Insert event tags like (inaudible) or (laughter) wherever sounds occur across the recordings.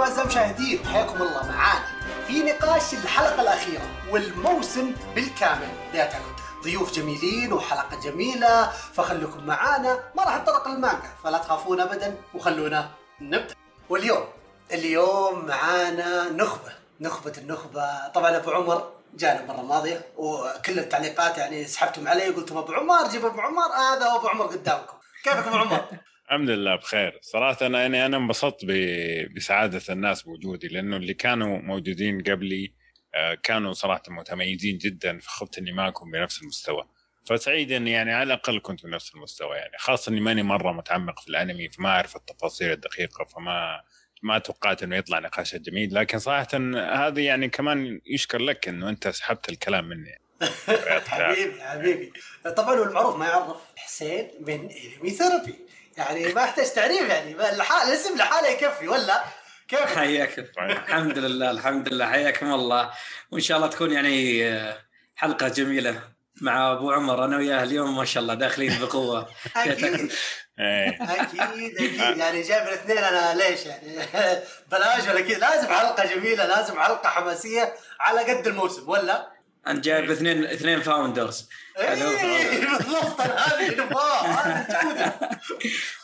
عليكم اعزائي المشاهدين حياكم الله معانا في نقاش الحلقة الأخيرة والموسم بالكامل. لاتاك ضيوف جميلين وحلقة جميلة فخليكم معانا. ما راح نتطرق للمانجا فلا تخافون ابدا وخلونا نبدأ. واليوم اليوم معانا نخبة نخبة النخبة. طبعا أبو عمر جانا المره الماضية وكل التعليقات يعني سحبتم علي قلتم أبو عمر جيب أبو عمر. هذا أبو عمر قدامكم. كيفك أبو عمر؟ (laughs) الحمد لله بخير. صراحة أنا يعني أنا انبسطت بسعادة الناس بوجودي لأنه اللي كانوا موجودين قبلي آه، كانوا صراحة متميزين جدا فخفت إني ما أكون بنفس المستوى. فسعيد إني يعني على الأقل كنت بنفس المستوى يعني خاصة إني ماني مرة متعمق في الأنمي فما أعرف التفاصيل الدقيقة فما ما توقعت إنه يطلع نقاشات جميل. لكن صراحة هذه يعني كمان يشكر لك إنه أنت سحبت الكلام مني. (laughs) حبيبي حبيبي. طبعا هو المعروف ما يعرف حسين من انمي ثيرابي يعني ما يحتاج تعريف يعني الاسم لحاله يكفي ولا؟ كيف؟ حياكم الحمد لله الحمد لله. حياكم الله. وإن شاء الله تكون يعني آه، حلقة جميلة مع أبو عمر. أنا وياه اليوم ما شاء الله داخلين بقوة. (laughs) أكيد. إيه. أكيد أكيد. يعني جايب الاثنين أنا ليش يعني؟ (laughs) بلاش ولا كذا. لازم حلقة جميلة لازم حلقة حماسية على قد الموسم ولا؟ أنا جايب اثنين اثنين فاوندرز إيه بالضبط هذه اللي نبغاه هذه الجوده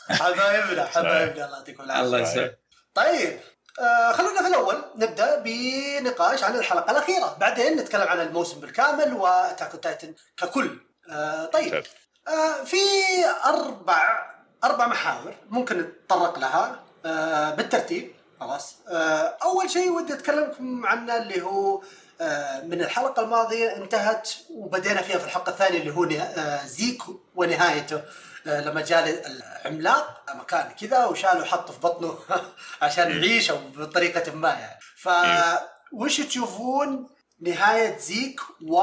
حبايبنا حبايبنا الله يعطيكم العافية. الله يسعدك طيب آه خلونا في الأول. نبدأ بنقاش عن الحلقة الأخيرة. بعدين نتكلم عن الموسم بالكامل و Attack Titan ككل. آه طيب. ممتاز. آه في أربع أربع محاور ممكن نتطرق لها آه بالترتيب. خلاص. آه أول شيء ودي أتكلمكم عنه اللي هو آه من الحلقة الماضية انتهت وبدينا فيها في الحلقة الثانية اللي هو آه زيك ونهايته آه لما جاء العملاق مكان كذا وشاله وحطه في بطنه (laughs) عشان يعيش أو بطريقة ما يعني ف وش تشوفون نهاية زيك و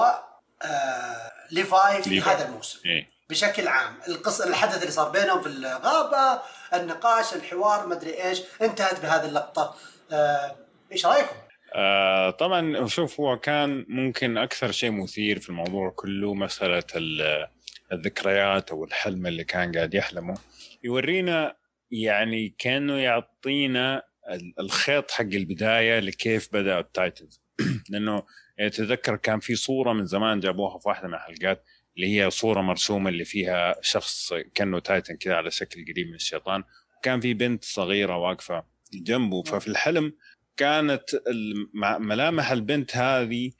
آه ليفاي في. هذا الموسم إيه. بشكل عام القصة الحدث اللي صار بينهم في الغابة النقاش الحوار مدري إيش انتهت بهذه اللقطة آه، إيش رأيكم؟ آه طبعا شوف هو كان ممكن أكثر شيء مثير في الموضوع كله مسألة ال- الذكريات أو الحلم اللي كان قاعد يحلمه. يورينا يعني كأنه يعطينا ال- الخيط حق البداية لكيف بدأ ال Titans (clears throat) لأنه يتذكر كان في صورة من زمان جابوها في واحدة من الحلقات اللي هي صورة مرسومة اللي فيها شخص كأنه Titan كذا على شكل قريب من الشيطان. وكان في بنت صغيرة واقفة جنبه ففي الحلم كانت ملامح البنت هذه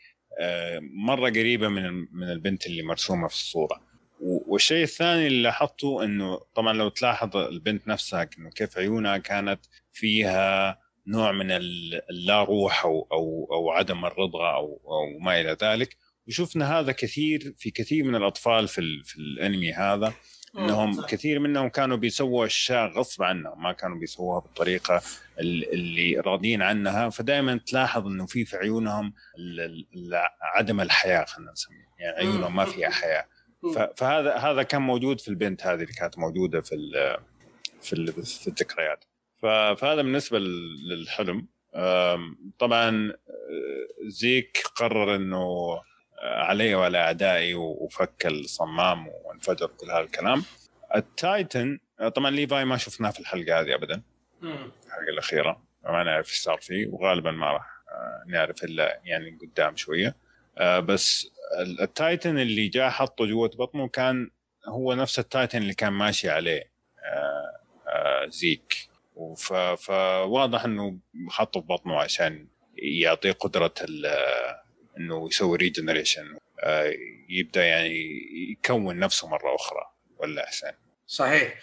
آه، مرة قريبة من من البنت اللي مرسومة في الصورة. والشيء الثاني اللي لاحظته إنه طبعا لو تلاحظ البنت نفسها إنه كيف عيونها كانت فيها نوع من ال- اللا روح أو أو أو عدم الرضا أو أو ما إلى ذلك. وشفنا هذا كثير في كثير من الأطفال في في الأنمي هذا. إنهم صح. كثير منهم كانوا بيسووا أشياء غصب عنهم ما كانوا بيسووها بالطريقة ال- اللي راضيين عنها. فدائما تلاحظ إنه في في عيونهم عدم الحياة خلينا نسميه يعني عيونهم ما فيها حياة. فهذا هذا كان موجود في البنت هذه اللي كانت موجودة في ال في ال في الذكريات. فهذا بالنسبة لل- للحلم. طبعا أه، زيك قرر إنه علي وعلى أعدائي وفك الصمام وانفجر كل هذا الكلام ال Titan طبعا ليفاي ما شفناه في الحلقة هذه ابدا. الحلقة الأخيرة. ما نعرف إيش صار فيه وغالبا ما راح آه، نعرف إلا يعني قدام شوية. آه، بس ال- ال Titan اللي جاء حطه جوة بطنه كان هو نفس ال Titan اللي كان ماشي عليه آه، زيك. فواضح إنه حطه في بطنه عشان يعطيه قدرة ال- إنه يسوي ريجنريشن يبدأ يعني يكون نفسه مرة أخرى ولا أحسن؟ صحيح.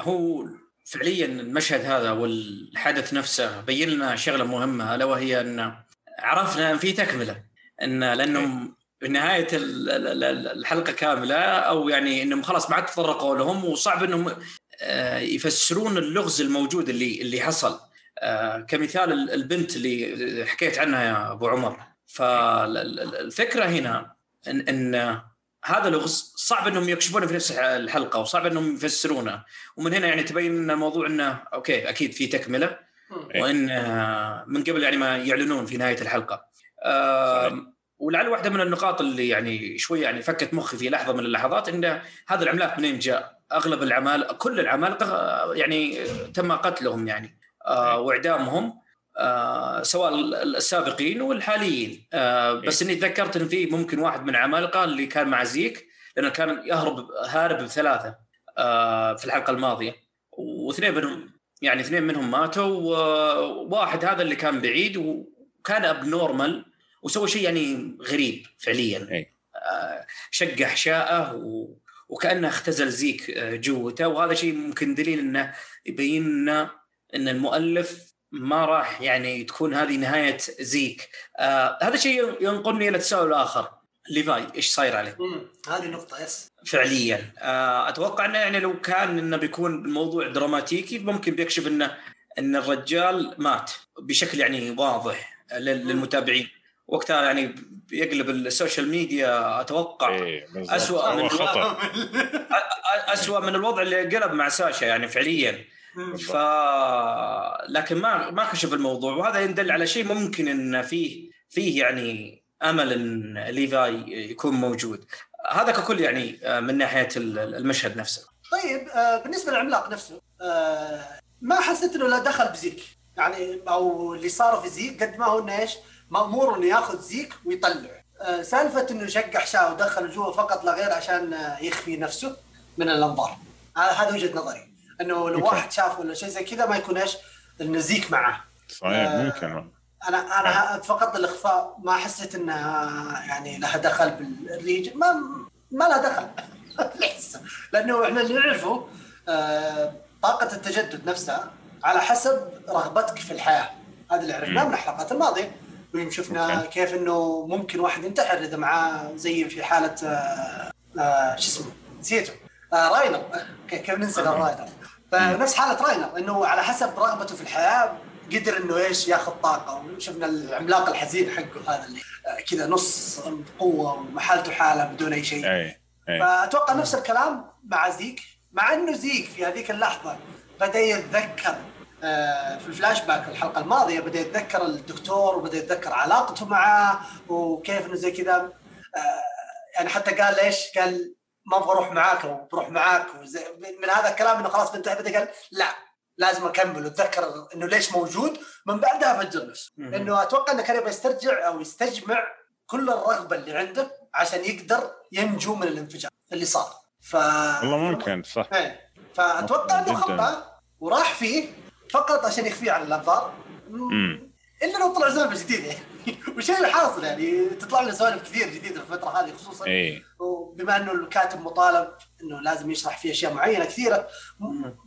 هو فعليا المشهد هذا والحدث نفسه بين لنا شغلة مهمة ألا وهي أن عرفنا أن في تكملة أن لأنهم ال- ال- الحلقة كاملة أو يعني إنهم خلاص ما عاد تطرقوا لهم وصعب إنهم آه، يفسرون اللغز الموجود اللي اللي حصل. آه، كمثال ال- البنت اللي حكيت عنها يا أبو عمر. فالفكرة هنا ان إن هذا لغز صعب إنهم يكشفونه في نفس الحلقة وصعب إنهم يفسرونه. ومن هنا يعني تبين إن الموضوع إنه أوكي أكيد في تكملة. وإن آه، من قبل يعني ما يعلنون في نهاية الحلقة. آم، ولعل واحدة من النقاط اللي يعني شوي يعني فكت مخي في لحظة من اللحظات إن هذا العملاق منين جاء؟ أغلب العمال كل العمالقة آه، يعني تم قتلهم يعني. آه وإعدامهم آه سواء السابقين والحاليين. آه بس إني تذكرت إن في ممكن واحد من العمالقه اللي كان مع زيك لأنه كان يهرب هارب بثلاثة آه في الحلقة الماضية. واثنين منهم يعني اثنين منهم ماتوا وواحد هذا اللي كان بعيد وكان abnormal وسوى شيء يعني غريب فعليا. آه شق احشائه و... وكأنه اختزل زيك آه، جوته. وهذا شيء ممكن دليل إنه يبين لنا إن المؤلف ما راح يعني تكون هذه نهاية زيك. آه هذا شيء ينقلني إلى التساؤل الآخر. ليفاي إيش صاير عليه؟ هذه نقطة yes. فعليا. آه أتوقع إنه يعني لو كان إنه بيكون الموضوع دراماتيكي ممكن بيكشف إنه إن الرجال مات بشكل يعني واضح للمتابعين. وقتها يعني بيقلب ال social media أتوقع إيه اسوء من خطر اسوء من الوضع اللي قلب مع ساشا يعني فعليا. ف لكن ما ما كشف الموضوع. وهذا يدل على شيء ممكن إن فيه فيه يعني أمل إن ليفاي يكون موجود. هذا ككل يعني آه، من ناحية المشهد نفسه. طيب آه، بالنسبة للعملاق نفسه آه، ما حسيت إنه له دخل بزيك؟ يعني أو اللي صار في زيك قد ما هو إنه إيش مأمور إنه ياخذ زيك ويطلع سالفة إنه شق احشاء ودخل جوا فقط لا غير عشان يخفي نفسه من الأنظار. هذا وجهة نظري. إنه لو واحد شاف ولا شيء زي كذا ما يكون إيش النزيك معه. صحيح آه ممكن. أنا أنا فقط الإخفاء ما حسيت إنها يعني لها دخل بالريج ما ما لها دخل. (laughs) لأنه إحنا اللي نعرفه آه طاقة التجدد نفسها على حسب رغبتك في الحياة. هذا اللي عرفناه من الحلقات الماضية. ويوم شفنا كيف إنه ممكن واحد ينتحر إذا معاه زي في حالة آه شو اسمه؟ نسيته. راينر. كيف ننسى راينر فنفس حالة راينر إنه على حسب رغبته في الحياة قدر إنه إيش ياخذ طاقة وشفنا العملاق الحزين حقه هذا اللي كذا نص قوة وحالته حالة بدون أي شيء أي. أي. فأتوقع نفس الكلام مع زيك مع إنه زيك في هذيك اللحظة بدأ يتذكر آه، في الفلاش باك الحلقة الماضية بدأ يتذكر الدكتور وبدأ يتذكر علاقته معاه وكيف إنه زي كذا آه، يعني حتى قال إيش؟ قال ما أبغى أروح معاك أو بروح معاك من هذا الكلام إنه خلاص بنتهي. قال لا لازم أكمل وأتذكر إنه ليش موجود. من بعدها فجر نفسه لأنه أتوقع انه كان يبغى يسترجع أو يستجمع كل الرغبة اللي عنده عشان يقدر ينجو من الانفجار اللي صار. ف والله ممكن صح. إيه. فأتوقع إنه خطأ وراح فيه فقط عشان يخفيه عن الأنظار. إلا لو طلع سالفة جديدة يعني. (laughs) والشيء اللي حاصل يعني تطلع لنا سوالف كثير جديدة في الفترة هذه خصوصا. إيه. وبما إنه الكاتب مطالب إنه لازم يشرح فيه أشياء معينة كثيرة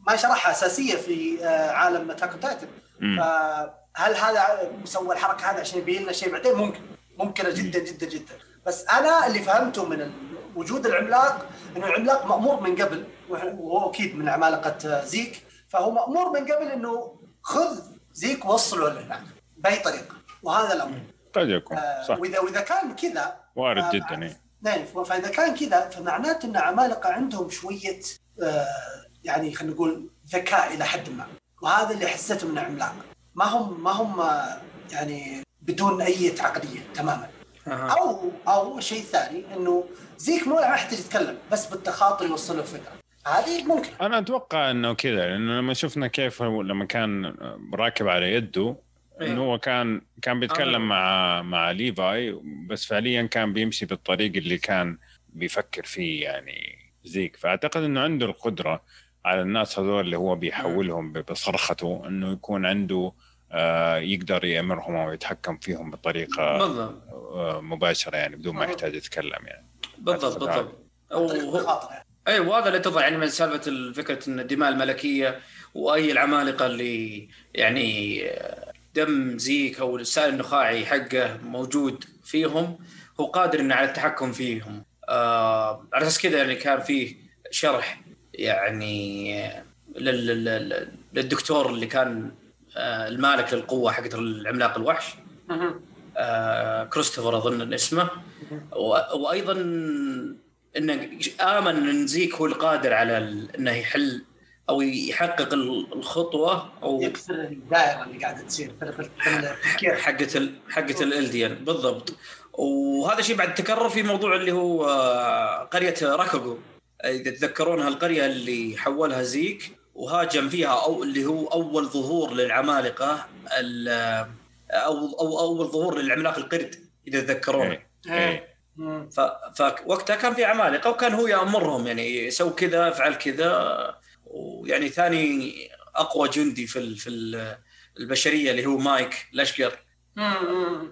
ما شرحها أساسية في آه، عالم Attack Titan فهل هذا مسوى الحركة هذه عشان يبين لنا شيء بعدين؟ ممكن. ممكنة جدا جدا جدا. بس أنا اللي فهمته من وجود العملاق إنه العملاق مأمور من قبل وهو أكيد من عمالقه زيك. فهو مأمور من قبل إنه خذ زيك وصله لهناك. بأي طريقة. وهذا الأمر. قد يكون آه، صح. واذا وإذا كان كذا وارد آه جدا. نعم فإذا كان كذا فمعناته أن عمالقة عندهم شوية آه يعني خلينا نقول ذكاء إلى حد ما. وهذا اللي حسيته من عملاق. ما هم ما هم يعني بدون أي عقليه تماما. أو أو شيء ثاني إنه زيك مو يحتاج يتكلم بس بالتخاطر يوصل له الفكرة. هذه ممكن. أنا أتوقع إنه كذا لأنه لما شفنا كيف لما كان راكب على يده. إنه هو كان كان بيتكلم آه. مع مع ليفاي بس فعليا كان بيمشي بالطريق اللي كان بيفكر فيه يعني زيك. فأعتقد إنه عنده القدرة على الناس هذول اللي هو بيحولهم بصرخته إنه يكون عنده آه يقدر يأمرهم أو يتحكم فيهم بطريقة آه مباشرة يعني بدون ما يحتاج يتكلم يعني. بالضبط بالضبط. أي وهذا اللي اتضح يعني من سالفة فكرة إن الدماء الملكية وأي العمالقة اللي يعني دم زيك أو السائل النخاعي حقه موجود فيهم هو قادر إنه على التحكم فيهم. آه على أساس كذا يعني كان فيه شرح يعني للدكتور اللي كان آه المالك للقوة حقت العملاق الوحش. آه كريستوفر أظن اسمه. وأيضا إنه آمن إن زيك هو القادر على إنه يحل أو يحقق الخطوة أو يكسر الدائرة اللي قاعدة تصير في التفكير حقت ال... حقت الالديان بالضبط. وهذا الشيء بعد تكرر في موضوع اللي هو آه، قرية راغاكو إذا تتذكرون هالقرية اللي حولها زيك وهاجم فيها أو اللي هو أول ظهور للعمالقة ال- أو أو أول ظهور للعملاق القرد إذا تذكرون. إيه. إيه. ف... فوقتها كان في عمالقة وكان هو يأمرهم يعني سو كذا افعل كذا. ويعني ثاني أقوى جندي في. في ال- البشرية اللي هو مايك الاشقر مم.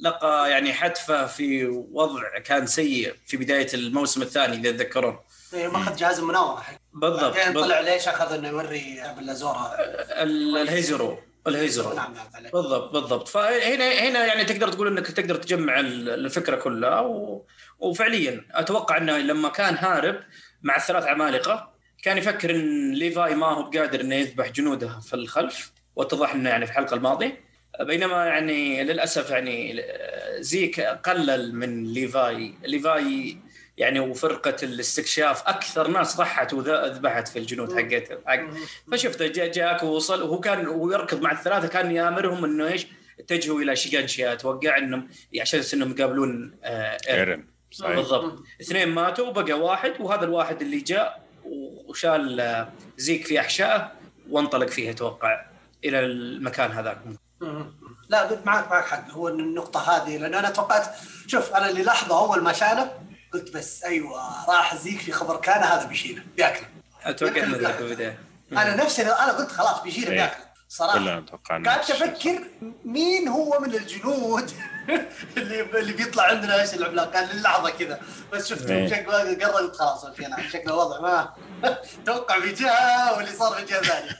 لقى يعني حتفه في وضع كان سيء في بداية الموسم الثاني إذا تذكرون إيه، ماخذ جهاز المناورة بالضبط, بعدين. طلع ليش أخذ إنه يوري بالازوره ال- الهيزرو الهيزرو نعم نعم. بالضبط بالضبط فهنا هنا يعني تقدر تقول إنك تقدر تجمع ال- الفكرة كلها و... وفعليا أتوقع إنه لما كان هارب مع الثلاث عمالقة كان يفكر إن ليفاي ما هو بقادر إنه يذبح جنوده في الخلف واتضح إنه يعني في الحلقة الماضية. بينما يعني للأسف يعني زيك قلل من ليفاي. ليفاي يعني وفرقة الاستكشاف أكثر ناس ضحت وذبحت في الجنود حقتها حق. فشفته جا جاك ووصل وهو كان ويركض مع الثلاثة كان يامرهم إنه إيش؟ اتجهوا إلى شيغانشيا أتوقع انهم عشان إنهم يقابلون آه. إيرن. صحيح. بالضبط. اثنين ماتوا وبقى واحد وهذا الواحد اللي جاء وشال زيك في أحشائه وانطلق فيه أتوقع إلى المكان هذاك. لا قلت معك معك حق. هو إن النقطة هذه لأن أنا توقعت شوف أنا اللي لاحظه أول ما شاله قلت بس أيوه راح زيك في خبر كان هذا بيشيله بياكله. أتوقع إنه ذاك. البداية. أنا نفسي أنا قلت خلاص بيشيله إيه. بياكله. كلنا توقعنا قعدت أفكر مين هو من الجنود؟ اللي اللي بيطلع عندنا إيش العملاق كان للحظة كذا بس شفته إيه. شكله قرب قلت خلاص okay أنا شكله الوضع ما (laughs) توقع في جهة واللي صار في جهة ثانية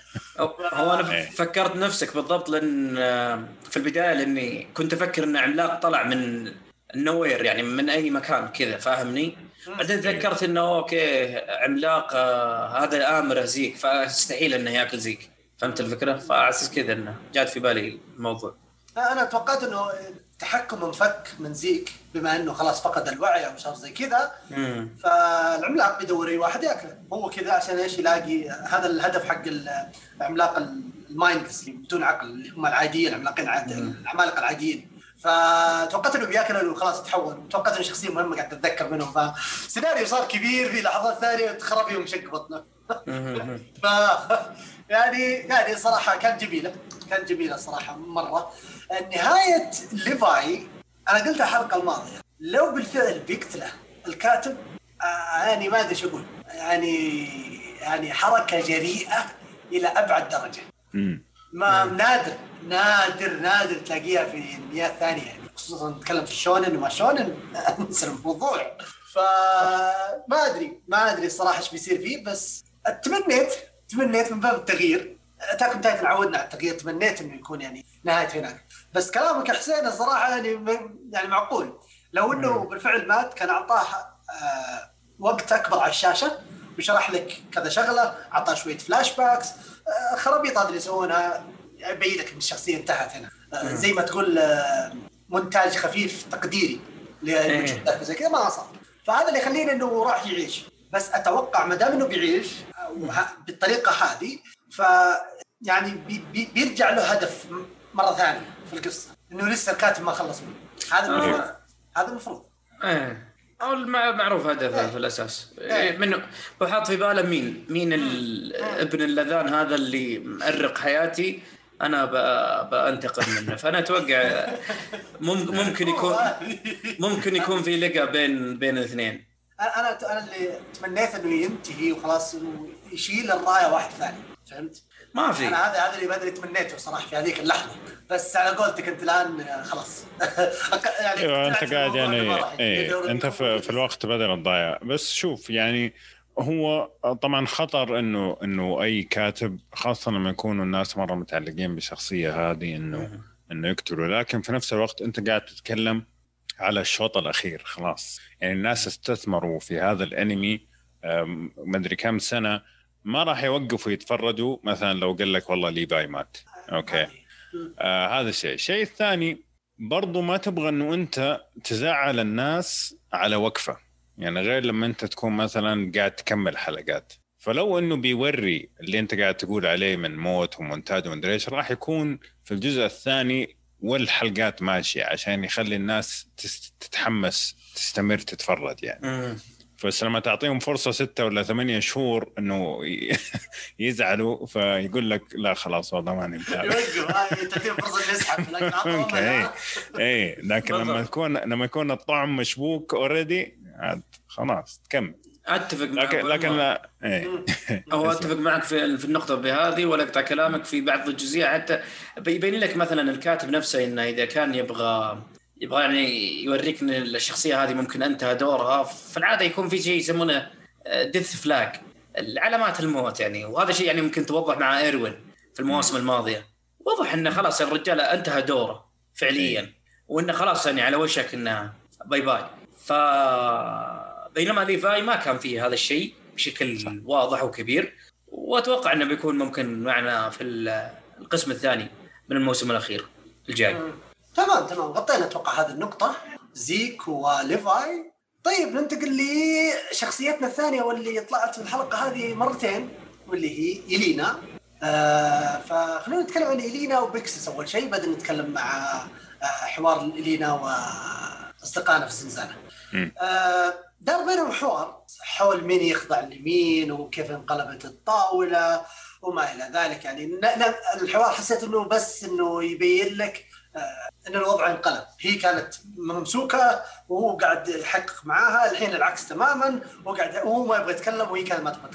هو أنا إيه. فكرت نفسك بالضبط لأن آه، في البداية لأني كنت أفكر إن عملاق طلع من النوير يعني من أي مكان كذا فاهمني؟ بعدين تذكرت إنه okay عملاق آه، هذا آمر زيك فاستحيل إنه يأكل زيك فهمت الفكرة؟ فاساس كذا إنه جات في بالي الموضوع أنا توقعت إنه التحكم انفك من زيك بما إنه خلاص فقد الوعي أو صار زي كذا. فالعملاق بيدور اي واحد يأكله. هو كذا عشان إيش يلاقي هذا الهدف حق العملاق ال mindless اللي بدون عقل اللي هم العاديين العملاقين العمالقة العاديين. فتوقعت انه بياكله وخلاص تحول. توقعت انه شخصية مهمة قاعد اتذكر منهم. فسيناريو صار كبير في لحظات ثانية خرب يوم شق بطنه. (laughs) ف يعني يعني صراحة كانت جميلة كانت جميلة صراحة مرة. نهاية ليفاي أنا قلتها الحلقة الماضية لو بالفعل بيقتله الكاتب يعني ما أدري إيش أقول. يعني يعني حركة جريئة إلى أبعد درجة. ما نادر نادر نادر تلاقيها في الانميات الثانية يعني خصوصا نتكلم في الشونن وما شونن (laughs) الموضوع. فما أدري ما أدري الصراحه إيش بيصير فيه بس تمنيت تمنيت من باب التغيير. Attack on Titan عودنا على التغيير تمنيت إنه يكون يعني نهاية هناك. بس كلامك يا حسين الصراحة يعني يعني معقول. لو إنه بالفعل مات كان أعطاه آه وقت أكبر على الشاشة وشرح لك كذا شغلة أعطاه شوية flashbacks آه خرابيط هذه اللي يسوونها يبين لك إن الشخصية انتهت هنا. آه زي ما تقول مونتاج خفيف تقديري للمشهد زي كذا ما صار. فهذا اللي يخليني إنه راح يعيش. بس أتوقع ما دام إنه بيعيش بالطريقة هذه ف يعني بي بي بيرجع له هدف مرة ثانية في القصة إنه لسه الكاتب ما خلص منه. هذا المفروض هذا المفروض. إيه. أو المع- معروف هدفه في الأساس. إيه. إيه، منه هو حاط في باله مين؟ مين ابن اللذان هذا اللي مأرق حياتي؟ أنا بأنتقم منه. فأنا أتوقع (laughs) مم- ممكن يكون ممكن يكون في لقى بين بين الاثنين. أنا أنا اللي تمنيت إنه ينتهي وخلاص انه يشيل الراية واحد ثاني. فهمت؟ ما في. أنا هذا هذا اللي بدري تمنيته صراحة في هذيك اللحظة. بس على قولتك أنت الآن خلاص. (laughs) يعني أيوه أنت قاعد يعني إيه أنت في, في الوقت بدل الضايع. بس شوف يعني هو طبعا خطر إنه إنه أي كاتب خاصة لما يكونوا الناس مرة متعلقين بالشخصيه هذه إنه إنه يقتلوا. لكن في نفس الوقت أنت قاعد تتكلم على الشوط الأخير خلاص. يعني الناس استثمروا في هذا الأنمي أم، مدري كم سنة ما راح يوقفوا يتفرجوا مثلا لو قال لك والله ليفاي مات. okay. آه هذا الشيء. الشيء الثاني برضو ما تبغى إنه أنت تزعل الناس على وقفة. يعني غير لما أنت تكون مثلا قاعد تكمل حلقات. فلو إنه بيوري اللي أنت قاعد تقول عليه من موت ومونتاج ومدري إيش راح يكون في الجزء الثاني والحلقات ماشية عشان يخلي الناس تتحمس تستمر تتفرج يعني. مم. بس لما تعطيهم فرصة ستة ولا ثمانية شهور إنه (laughs) يزعلوا فيقول لك لا خلاص والله ماني متابع يوقف. هاي تعطيهم فرصة يسحب لكن (laughs) اي اي لكن لما. يكون لما يكون الطعم مشبوك already عاد خلاص تكمل. أتفق معك لكن لكن لا اي هو أتفق معك في في النقطة بهذه ولا اقطع كلامك في بعض الجزئيه حتى بيبين لك مثلا الكاتب نفسه إنه إذا كان يبغى يبغى يعني يوريك ان الشخصية هذه ممكن أنتهى دورها في العادة يكون في شيء يسمونه death flag علامات الموت يعني. وهذا شيء يعني ممكن توضح مع إيروين في المواسم الماضية. وضح إنه خلاص الرجال أنتهى دوره فعليا. وإنه خلاص يعني على وشك انه bye bye. ف بينما ليفاي ما كان فيه هذا الشيء بشكل صح. واضح وكبير. وأتوقع إنه بيكون ممكن معنا في ال- القسم الثاني من الموسم الأخير الجاي. تمام تمام. غطينا أتوقع هذه النقطة. زيك وليفاي. طيب ننتقل لشخصيتنا الثانية واللي طلعت في الحلقة هذه مرتين واللي هي إلينا. آه فخلونا نتكلم عن إلينا وبيكسس أول شيء بعدين نتكلم مع آه حوار إلينا وأصدقائنا في. آه دار بينهم حوار. حول مين يخضع لمين وكيف انقلبت الطاولة وما إلى ذلك. يعني الحوار حسيت أنه بس أنه يبين لك آه، إن الوضع انقلب. هي كانت ممسوكة وهو قاعد يحقق معاها الحين العكس تماما هو قاعد وهو ما يبغى يتكلم وهي كانت ما تبغى.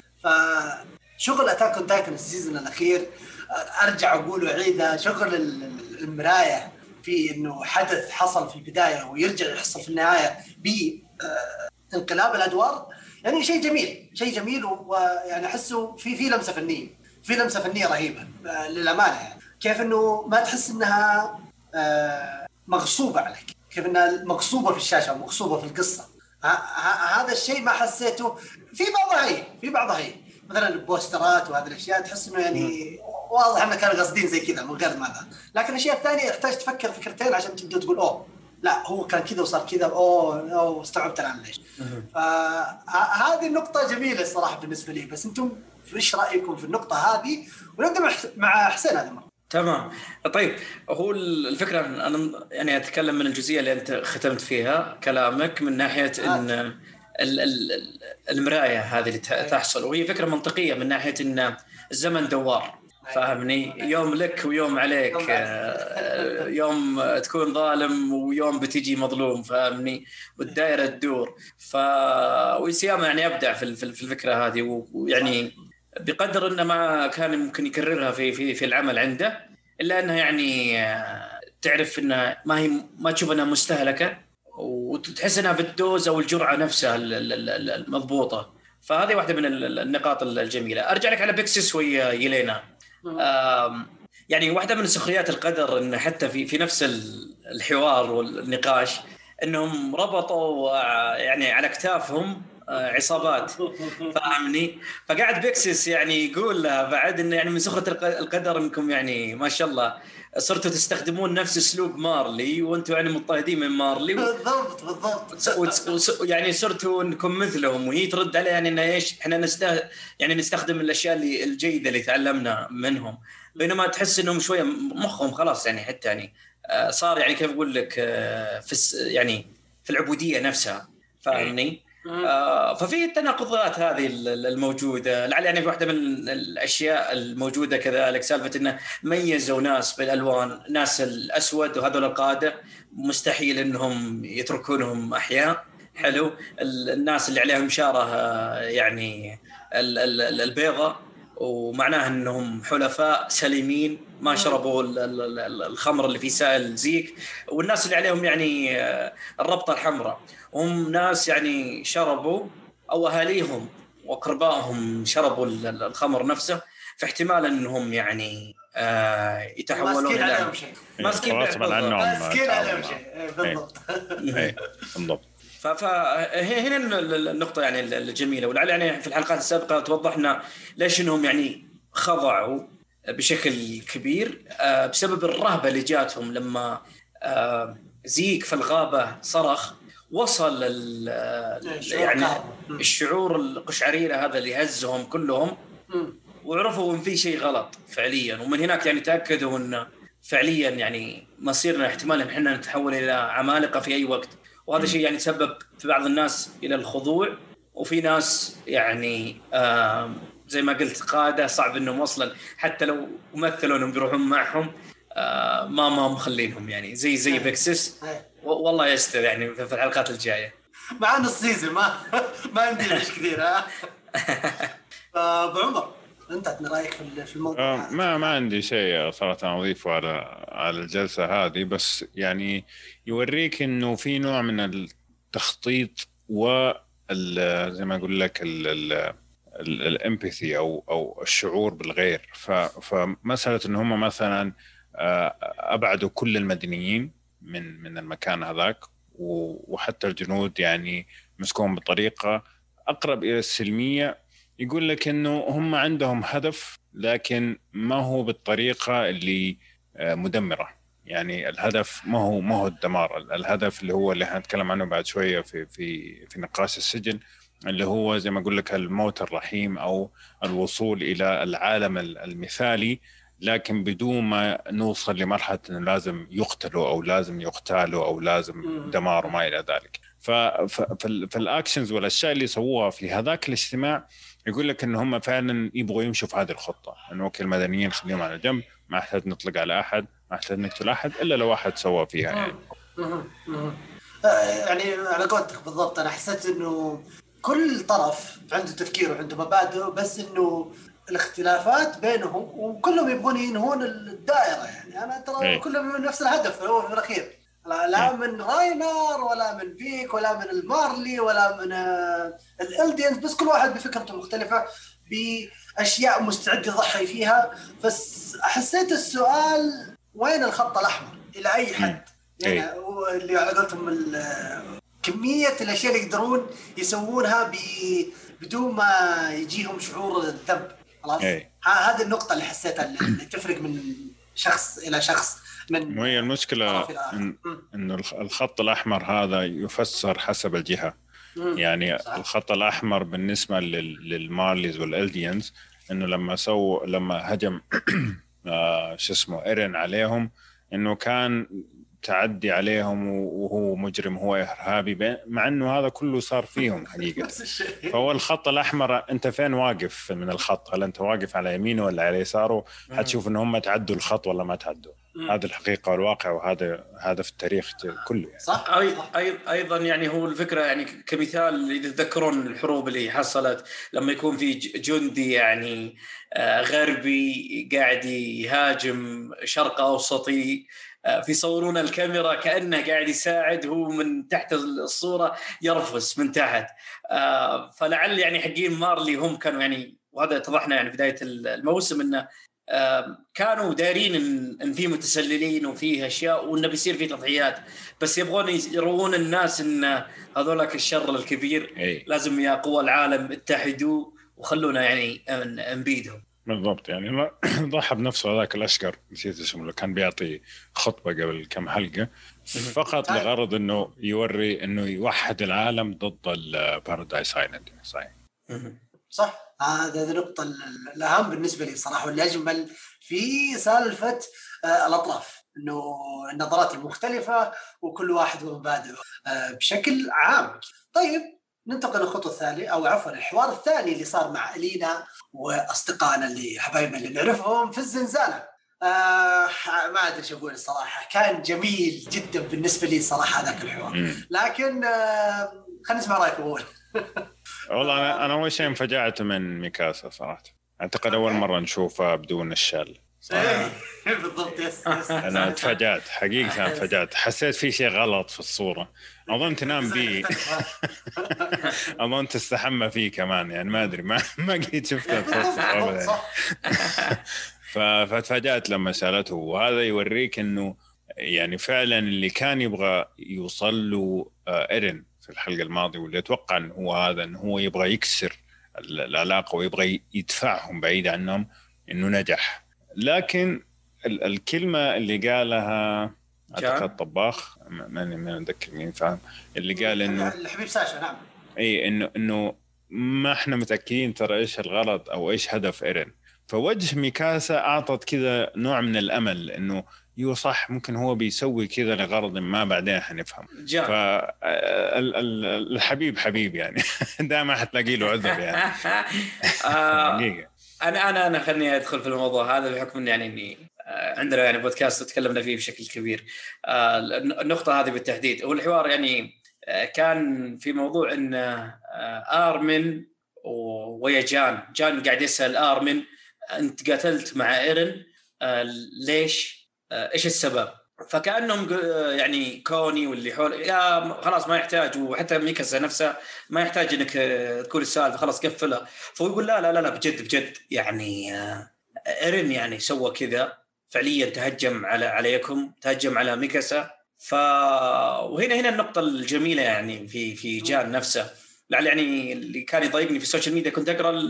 فشغل Attack on Titan ال season الأخير. آه، أرجع أقول واعيدها شغل ال- ال- المرايه في إنه حدث حصل في البداية ويرجع يحصل في النهاية بانقلاب الأدوار يعني شيء جميل شيء جميل ويعني أحسه في في لمسة فنية في لمسة فنية رهيبة آه، للأمانة يعني. كيف إنه ما تحس إنها آه، مغصوبة عليك كيف إنها مغصوبة في الشاشة ومغصوبة في القصة. هذا الشيء ما حسيته في بعضها هي في بعضها هي. مثلا البوسترات وهذه الأشياء تحس إنه يعني واضح إنه كانوا قاصدين زي كذا من غير ماذا. لكن الاشياء الثانية يحتاج تفكر فكرتين عشان تبدأ تقول أوه لا هو كان كذا وصار كذا أوه أوه استوعبت الآن ليش. فهذه النقطة جميلة الصراحة بالنسبة لي. بس أنتم إيش رأيكم في النقطة هذه؟ ونبدأ مع حسين هذه المرة. تمام. طيب هو الفكرة أنا يعني أتكلم من الجزئية اللي أنت ختمت فيها كلامك من ناحية إن ال- ال- المراية هذه اللي ت- تحصل. وهي فكرة منطقية من ناحية إن الزمن دوار. فاهمني؟ يوم لك ويوم عليك. يوم. آه، يوم تكون ظالم ويوم بتجي مظلوم. فاهمني؟ والدائرة تدور. ف وسياما يعني أبدع في ال- في ال- في الفكرة هذه. ويعني بقدر انه ما كان ممكن يكررها في في في العمل عنده إلا إنها يعني آه، تعرف إنها ما هي ما تشوف إنها مستهلكة. وتحس إنها بال dose أو الجرعه نفسها ال- ال- ال- المضبوطة. فهذه واحدة من ال- النقاط الجميلة. أرجع لك على بيكسس ويا يلينا. آم، يعني واحدة من سخريات القدر إن حتى في في نفس ال- الحوار والنقاش إنهم ربطوا آه، يعني على اكتافهم آه، عصابات. (laughs) فاهمني؟ فقاعد بيكسس يعني يقول لها بعد انه يعني من سخرة الق- القدر إنكم يعني ما شاء الله صرتوا تستخدمون نفس أسلوب مارلي وأنتم يعني مضطهدين من مارلي بالضبط بالضبط يعني صرتوا إنكم مثلهم وهي ترد عليه يعني إنه إيش إحنا نسته يعني نستخدم الأشياء اللي الجيدة اللي تعلمنا منهم بينما تحس إنهم شوية مخهم خلاص يعني حتى يعني آه، صار يعني كيف أقول لك آه، في الس- يعني في العبودية نفسها فاهمني؟ آه، ففي التناقضات هذه ال- ال- الموجودة. لعل يعني واحدة من الأشياء الموجودة كذلك سالفة انه ميزوا ناس بالألوان ناس الأسود وهذول القادة مستحيل إنهم يتركونهم أحياء. حلو. ال- الناس اللي عليهم شارة آه، يعني ال- ال- البيضة ومعناه إنهم حلفاء سليمين ما شربوا ال- ال- ال- الخمر اللي في سائل زيك. والناس اللي عليهم يعني آه، الربطة الحمراء. هم ناس يعني شربوا أو أهاليهم وأقربائهم شربوا ال- ال- الخمر نفسه فاحتمال إنهم يعني آه، يتحولون ماسكين إلى عليهم شيء. ماسكين غصبا بالضبط. عنهم ماسكين عليهم. شيء. إيه، بالضبط. اي بالضبط. ف- فهنا النقطة يعني الجميلة ولعل يعني في الحلقات السابقة توضحنا ليش إنهم يعني خضعوا بشكل كبير آه، بسبب الرهبة اللي جاتهم لما آه، زيك في الغابة صرخ وصل ال- شعور يعني. الشعور القشعريرة هذا اللي هزهم كلهم. وعرفوا إن في شيء غلط فعليا. ومن هناك يعني تأكدوا إن فعليا يعني مصيرنا احتمال إن إحنا نتحول إلى عمالقة في أي وقت. وهذا شيء يعني سبب في بعض الناس إلى الخضوع. وفي ناس يعني آه زي ما قلت قاده صعب إنهم أصلا حتى لو مثلوا انهم بيروحون معهم آه ما ما مخلينهم يعني. زي زي بكسس. والله يستر يعني في الحلقات الجاية. (laughs) مع نص season ما (laughs) ما عندي مش كثير ها أبو عمر أنت عطنا رأيك في الموضوع؟ آه ما ما عندي شيء صراحة أضيفه على على الجلسة هذه بس يعني يوريك إنه في نوع من التخطيط و زي ما أقول لك الإمباثي أو أو الشعور بالغير. فمسألة إن هم مثلا آه، أبعدوا كل المدنيين من من المكان هذاك وحتى الجنود يعني مسكوهم بطريقة أقرب إلى السلمية. يقول لك إنه هم عندهم هدف لكن ما هو بالطريقة اللي آه، مدمرة. يعني الهدف ما هو ما هو الدمار. الهدف اللي هو اللي حنتكلم عنه بعد شوية في في في نقاش السجن اللي هو زي ما أقول لك الموت الرحيم أو الوصول إلى العالم المثالي. لكن بدون ما نوصل لمرحلة إنه لازم يقتلوا أو لازم يقتالوا أو لازم دمار وما إلى ذلك. فال actions والأشياء اللي سووها في هذاك الاجتماع يقول لك إن هم فعلا يبغوا يمشوا في هذه الخطة. إنه okay المدنيين خليهم على جنب ما احتاج نطلق على أحد ما احتاج نقتل أحد إلا لو واحد سوى فيها يعني. يعني على قولتك بالضبط أنا حسيت إنه كل طرف عنده تفكير وعنده مبادئ بس إنه الاختلافات بينهم وكلهم يبغون ينهون الدائرة يعني أنا ترى إيه. كلهم يبغون نفس الهدف في الأول وفي الأخير لا إيه. من راينر ولا من فيك ولا من المارلي ولا من آه، الإلدينز بس كل واحد بفكرته مختلفة بأشياء مستعد يضحي فيها بس حسيت السؤال وين الخط الأحمر إلى أي حد؟ إيه. يعني اللي على قولتهم كمية الأشياء اللي يقدرون يسوونها بدون ما يجيهم شعور الذنب خلاص؟ إيه. هذه النقطة اللي حسيتها اللي تفرق من شخص إلى شخص من وهي المشكلة إن إنه الخط الأحمر هذا يفسر حسب الجهة. يعني صح. الخط الأحمر بالنسبة لل Marleys وال Eldians إنه لما سووا لما هجم (clears throat) آه شو اسمه ايرن عليهم إنه كان تعدي عليهم وهو مجرم هو إرهابي مع إنه هذا كله صار فيهم (laughs) حقيقة. فهو الخط الأحمر أنت فين واقف من الخط؟ هل أنت واقف على يمينه ولا على يساره؟ حتشوف ان هم تعدوا الخط ولا ما تعدوا. هذه الحقيقة والواقع وهذا هذا في التاريخ كله يعني. صح. أيضا يعني هو الفكرة يعني كمثال اذا تذكرون الحروب اللي حصلت لما يكون في جندي يعني آه، غربي قاعد يهاجم شرق أوسطي فيصورون الكاميرا كأنه قاعد يساعد هو من تحت الصورة يرفس من تحت. آه، فلعل يعني حقين مارلي هم كانوا يعني وهذا اتضحنا يعني بداية الموسم إنه كانوا دارين ان في متسللين وفي أشياء وإنه بيصير في تضحيات. بس يبغون يروون الناس إن هذولك الشر الكبير أي. لازم يا قوى العالم اتحدوا وخلونا يعني نبيدهم بالضبط. يعني (clears throat) ضحى بنفسه هذاك الأشقر نسيت اسمه كان بيعطي خطبة قبل كم حلقة. فقط لغرض إنه يوري إنه يوحد العالم ضد ال Paradis Island صحيح. صح. هذا النقطة الأهم بالنسبة لي صراحة والأجمل في سالفة آه، الأطراف. إنه النظرات المختلفة وكل واحد ومبادئه آه، بشكل عام. طيب. ننتقل للخطوة الثانية أو عفوا الحوار الثاني اللي صار مع ألينا وأصدقائنا اللي حبايبنا اللي نعرفهم في الزنزانة. آه ما أدري إيش أقول الصراحة. كان جميل جدا بالنسبة لي صراحة هذاك الحوار. لكن آه خلينا نسمع رأيك اول (laughs) والله أنا أنا أول شيء انفجعت من ميكاسا صراحة. أعتقد أول مرة نشوفه بدون الشال بالضبط yes yes أنا تفاجات حقيقة انفجعت حسيت في شيء غلط في الصورة. أظن تنام بي. (laughs) أظن تستحمى فيه كمان يعني ما أدري ما (laughs) ما قد شفته (laughs) ابدا فتفاجات لما سألته وهذا يوريك إنه يعني فعلا اللي كان يبغى يوصل له آه، ايرن في الحلقة الماضية واللي أتوقع إنه هو هذا إنه هو يبغى يكسر العلاقة ويبغى يدفعهم بعيد عنهم إنه نجح. لكن الكلمة اللي قالها أعتقد طباخ ماني ما اتذكر مين فاهم. اللي قال انه الحبيب ساشا نعم. إي انه إنه ما إحنا متأكدين ترى إيش الغلط أو إيش هدف ايرين فوجه ميكاسا أعطت كذا نوع من الأمل إنه أيوه صح ممكن هو بيسوي كذا لغرض ما بعدين حنفهم. فالحبيب حبيب يعني. (laughs) دائما حتلاقي له عذر يعني. (laughs) (laughs) آه،. أنا أنا أنا خليني أدخل في الموضوع هذا بحكم اني يعني إني آه، عندنا يعني بودكاست تكلمنا فيه بشكل كبير. آه، النقطة هذه بالتحديد. هو الحوار يعني آه، كان في موضوع إن آرمن ويا جان. جان قاعد يسأل آرمن أنت قاتلت مع إيرن؟ ليش؟ إيش السبب؟ فكأنهم يعني كوني واللي حول يا خلاص ما يحتاج وحتى ميكاسا نفسه ما يحتاج إنك آه، تقول السالفة خلاص قفلها فهو يقول لا لا لا لا بجد بجد. يعني آه، ايرن يعني سوى كذا. فعليا تهجم على عليكم تهجم على ميكاسا. ف وهنا هنا النقطة الجميلة يعني في في جان نفسه. لعل يعني اللي كان يضايقني في ال social media كنت أقرأ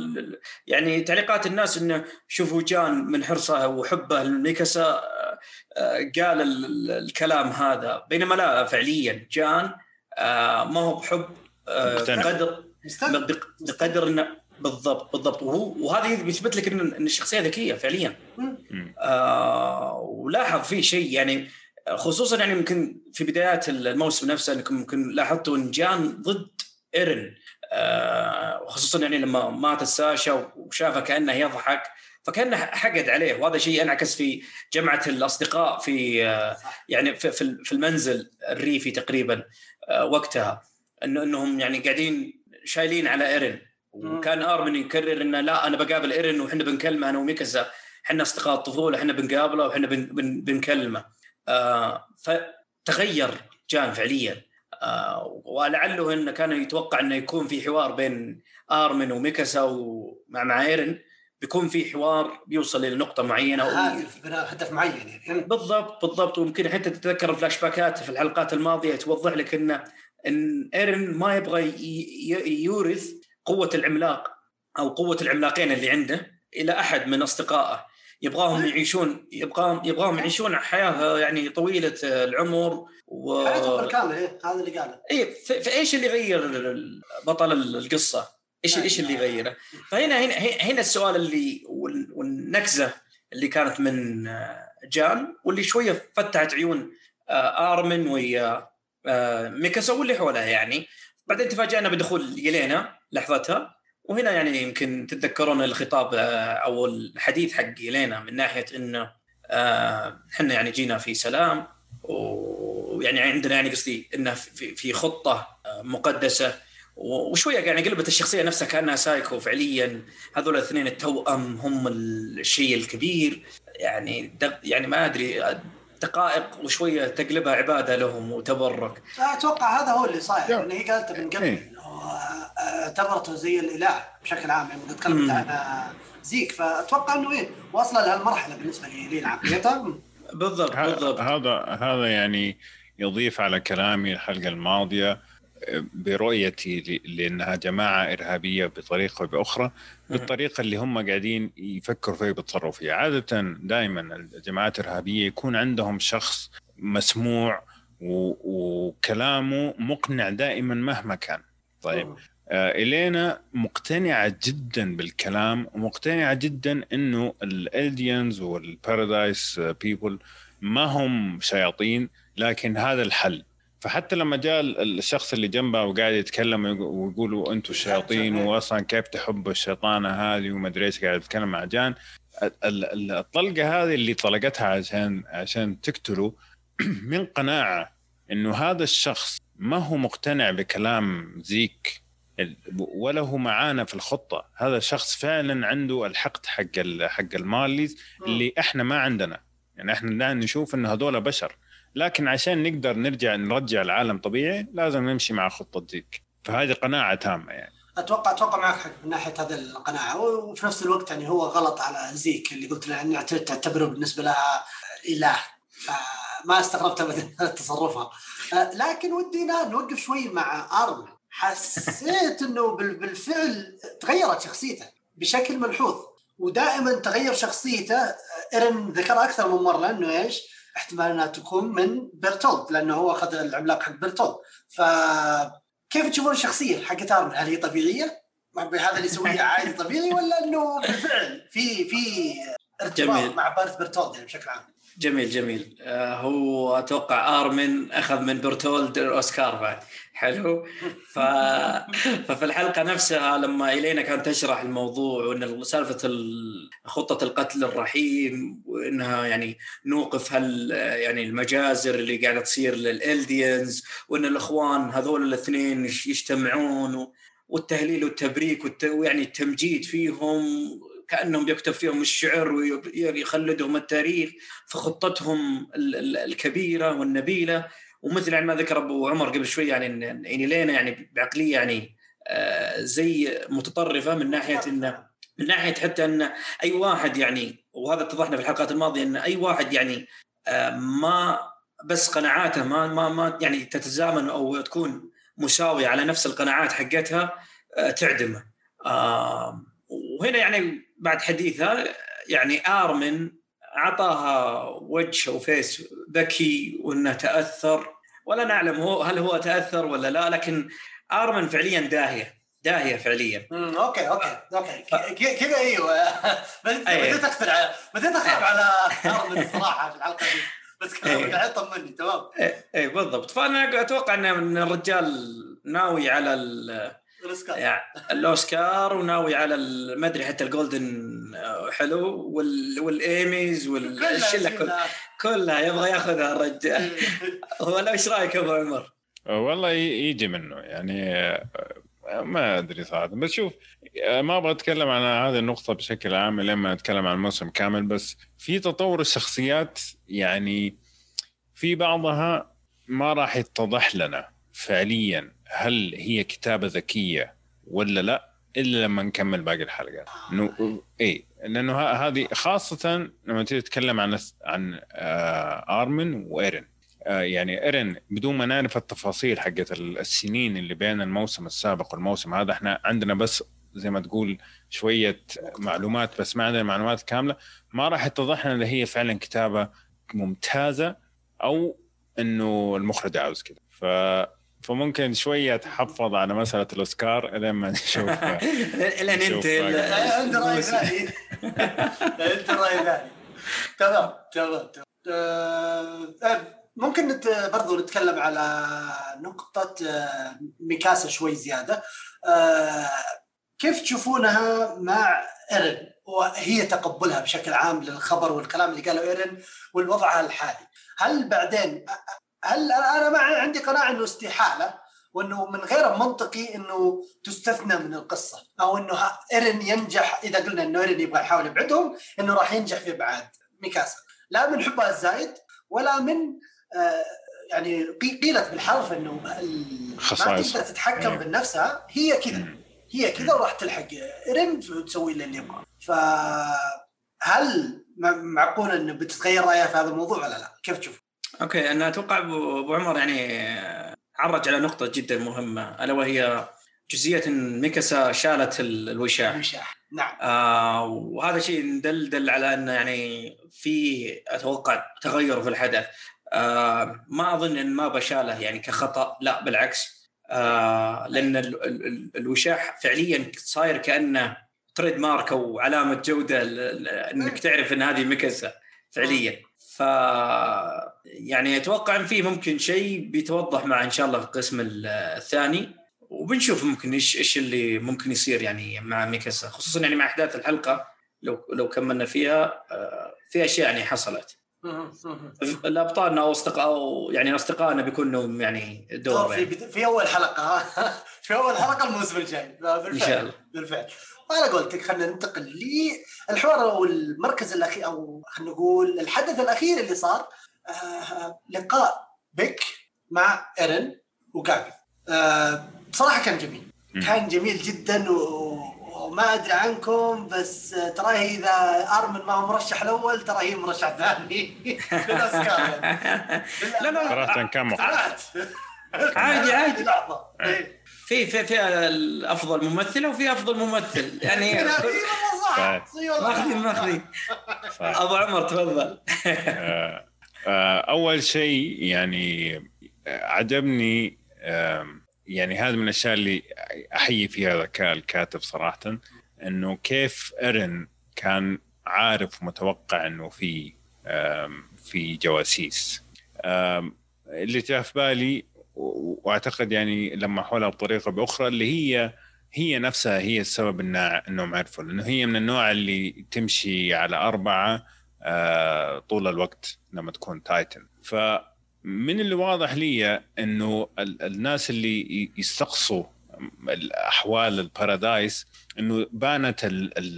يعني تعليقات الناس إنه شوفوا جان من حرصه وحبه لميكاسا. قال ال- ال- الكلام هذا. بينما لا فعليا جان آه، ما هو بحب آه، مقتنع. بقدر بقدر انه بالضبط بالضبط. وهو وهذا بيثبت لك ان الشخصية ذكية فعليا. آه ولاحظ في شيء يعني خصوصا يعني يمكن في بدايات الموسم نفسه إنكم يمكن لاحظتوا إن جان ضد إيرن. آه وخصوصا يعني لما مات الساشا وشافه كأنه يضحك. فكأنه حقد عليه وهذا شيء انعكس في جمعة الأصدقاء في يعني في المنزل الريفي تقريبا آه وقتها. انه إنهم يعني قاعدين شايلين على ايرن وكان آرمن يكرر إنه لا أنا بقابل ايرن وحنا بنكلمه أنا وميكاسا. إحنا أصدقاء الطفولة إحنا بنقابله وحنا بن بن بنكلمه. آه فتغير جان فعليا. آه ولعله إنه كان يتوقع إنه يكون في حوار بين آرمن وميكاسا ومع مع ايرن بيكون في حوار بيوصل إلى نقطة معينة هدف بناء هدف معين يعني بالضبط بالضبط. ويمكن حتى تتذكر الفلاش باكات في الحلقات الماضية توضح لك انه إن إيرن ما يبغى يورث قوة العملاق أو قوة العملاقين اللي عنده إلى أحد من أصدقائه. يبغاهم يعيشون يبغاهم يبغاهم يعيشون حياة يعني طويلة العمر و حياته بالكامل إيه، هذا اللي قاله. اي فإيش اللي يغير بطل القصة؟ إيش إيش اللي يغيره؟ فهنا هنا هنا السؤال اللي وال- والنكزة اللي كانت من آه، جان واللي شوية فتحت عيون آه، آرمن ويا آه، ميكاسا واللي حولها يعني بعدين تفاجئنا بدخول يلينا لحظتها وهنا يعني يمكن تتذكرون الخطاب أو الحديث حق يلينا من ناحية إنه إحنا يعني جينا في سلام ويعني عندنا يعني قصدي إنه في خطة مقدسة وشوية يعني قلبت الشخصية نفسها كأنها سايكو فعليا هذول الاثنين التوأم هم الشيء الكبير يعني دق يعني ما أدري دقائق وشوية تقلبها عبادة لهم وتبرك أتوقع هذا هو اللي صاير. ان هي قالته من قبل إيه. إنه آه، اعتبرته زي الإله بشكل عام يعني تكلمت. عن آه، زيك فأتوقع إنه إيه واصلة لهالمرحله بالنسبة لي لي عقليتها مم. بالضبط بالضبط هذا هذا يعني يضيف على كلامي الحلقة الماضية برؤيتي لأنها جماعة إرهابية بطريقة أو بأخرى بالطريقة اللي هم قاعدين يفكروا فيها ويتصرفوا فيها. عادة دائما الجماعات الإرهابية يكون عندهم شخص مسموع وكلامه مقنع دائما مهما كان. طيب آه، إلينا مقتنعة جدا بالكلام ومقتنعة جدا إنه الالديانز والبارادايس بيبل ما هم شياطين لكن هذا الحل. فحتى لما جاء ال- الشخص اللي جنبه وقاعد يتكلم ويق- ويقولوا أنتم الشياطين واصلا كيف تحبوا الشيطانة هذه وما أدري إيش قاعد يتكلم مع جان. ال- ال- الطلقة هذه اللي طلقتها عشان عشان تقتله (clears throat) من قناعة إنه هذا الشخص ما هو مقتنع بكلام زيك ولا هو معانا في الخطة. هذا الشخص فعلا عنده الحقد حق حق الماليز اللي إحنا ما عندنا. يعني إحنا نشوف انه هذول بشر. لكن عشان نقدر نرجع نرجع العالم طبيعي لازم نمشي مع خطة زيك فهذه قناعة تامة يعني. أتوقع أتوقع معك حق من ناحية هذه القناعة. وفي نفس الوقت يعني هو غلط على زيك اللي قلت له إنها تعتبره بالنسبة لها إله. فما استغربت ابدا (laughs) تصرفها. آه، لكن ودينا نوقف شوي مع ارمن حسيت إنه بال- بالفعل تغيرت شخصيته بشكل ملحوظ. ودائما تغير شخصيته ايرن ذكر أكثر من مرة إنه إيش؟ احتمال انها تكون من بيرتولد لأنه هو أخذ العملاق حق بيرتولد ف كيف تشوفون الشخصيه حقت ارمن هل هي طبيعية؟ هذا اللي يسويه (laughs) عادي طبيعي ولا إنه بالفعل في في ارتباط. مع بارث بيرتولد يعني بشكل عام؟ جميل جميل. آه هو أتوقع آرمن أخذ من برتولد الأوسكار بعد. حلو. ف... (laughs) ففي الحلقة نفسها لما إلينا كانت تشرح الموضوع وإن سالفة خطة القتل الرحيم وإنها يعني نوقف هال يعني المجازر اللي قاعدة تصير للإلديانز وإن الإخوان هذول الاثنين يجتمعون والتهليل والتبريك والت... ويعني التمجيد فيهم كأنهم يكتب فيهم الشعر ويخلدهم التاريخ في خطتهم الكبيرة والنبيلة. ومثل يعني ما ذكر أبو عمر قبل شوي يعني يعني لينا يعني بعقلية يعني آه، زي متطرفة من ناحية انه من ناحية حتى إن أي واحد يعني وهذا اتضحنا في الحلقات الماضية إن أي واحد يعني آه، ما بس قناعاته ما ما ما يعني تتزامن أو تكون مساوية على نفس القناعات حقتها آه، تعدمه. وهنا يعني بعد حديثها يعني آرمن اعطاها وجه و face ذكي وإنه تأثر. ولا نعلم هو هل هو تأثر ولا لا لكن آرمن فعليا داهية داهية فعليا. امم okay okay أوكي. كذا أيوه. (laughs) بديت أكثر على بديت اخاف على آرمن الصراحة في الحلقة دي. بس كلامك الحين طمني تمام. اي بالضبط. فأنا أتوقع إن الرجال ناوي على الأوسكار. يعني الأوسكار وناوي على ما أدري حتى الجولدن آه، حلو وال... والايميز والشله كلها كلها يبغى ياخذها الرجال. (laughs) هو إيش رأيك أبو عمر؟ آه، والله يجي منه يعني آه، ما أدري صراحة. بس شوف ما أبغى أتكلم عن هذه النقطة بشكل عام لما نتكلم عن الموسم كامل بس في تطور الشخصيات يعني في بعضها ما راح يتضح لنا فعليا. هل هي كتابة ذكية ولا لا إلا لما نكمل باقي الحلقات. انه اي لأنه هذه خاصة لما تتكلم عن عن آه آرمن وايرن آه يعني ايرن بدون ما نعرف التفاصيل حقت السنين اللي بين الموسم السابق والموسم هذا إحنا عندنا بس زي ما تقول شوية معلومات بس ما عندنا معلومات كاملة. ما راح يتضح لنا هي فعلا كتابة ممتازة أو إنه المخرج عاوز كذا ف فممكن شوية تحفظ على مسألة الأوسكار إلين ما نشوف. (laughs) إلين أنت عندي (laughs) رأي ثاني. (laughs) أنت رأي ثاني. تمام تمام آه، ممكن برضو نتكلم على نقطة آه، ميكاسا شوي زيادة. آه، كيف تشوفونها مع إيرن؟ وهي تقبلها بشكل عام للخبر والكلام اللي قاله إيرن والوضع الحالي. هل بعدين هل أنا ما عندي قناعة إنه استحالة وإنه من غير منطقي إنه تستثنى من القصة أو إنه إيرن ينجح إذا قلنا إنه إيرن يبغى يحاول يبعدهم إنه راح ينجح في ابعاد ميكاسا. لا من حبها الزايد ولا من آه يعني قيلت بالحرف إنه ما تقدر تتحكم بنفسها هي كذا. هي كذا وراح تلحق إيرن وتسوي اللي يبغاه فهل معقول إنه بتتغير رأيها في هذا الموضوع ولا لا؟ كيف تشوف؟ okay أنا أتوقع ابو عمر يعني عرج على نقطة جدا مهمة ألا وهي جزئية إن ميكاسا شالت الوشاح. الوشاح نعم. آه وهذا شيء دل دل على انه يعني في أتوقع تغير في الحدث. آه ما أظن إن ما بشاله يعني كخطأ لا بالعكس. آه لأن ال ال الوشاح فعليا صاير كأنه تريد مارك أو علامة جودة إنك تعرف إن هذه ميكاسا فعليا. ف يعني أتوقع إن في ممكن شيء بيتوضح مع إن شاء الله في القسم الثاني. وبنشوف ممكن إيش إيش اللي ممكن يصير يعني مع ميكاسا خصوصا يعني مع أحداث الحلقة. لو لو كملنا فيها آه، في أشياء يعني حصلت. (laughs) الابطالنا أو أصدقاء أو يعني أصدقائنا بيكون لهم يعني دور في يعني. في أول حلقة. (laughs) في أول حلقة الموسم الجاي. بالفعل إن شاء الله. بالفعل قلت لك خلينا ننتقل للحوار أو المركز الاخير أو خلينا نقول الحدث الأخير اللي صار. آه لقاء بيك مع إيرن وجابي. آه بصراحه كان جميل. كان جميل جدا وما أدري عنكم بس ترى إذا أرمن ما هو مرشح الأول ترى هي مرشح ثاني (laughs) لا لا صراحة كان (laughs) عادي عادي. لحظة. إيه. في في في أفضل ممثله وفي أفضل ممثل. يعني (laughs) ماخذين ماخذين. أبو عمر تفضل. آه، آه، أول شيء يعني آه، عجبني يعني هذا من الأشياء اللي أحيي فيها ذكاء الكاتب صراحة إنه كيف إرن كان عارف ومتوقع إنه في في جواسيس. اللي جاء في بالي وأعتقد يعني لما حولها بطريقة بأخرى اللي هي هي نفسها هي السبب إنهم عرفوا لأنه هي من النوع اللي تمشي على أربعة آه، طول الوقت لما تكون titan. فمن اللي واضح لي إنه الناس اللي يستقصوا الأحوال البارادايس إنه بانت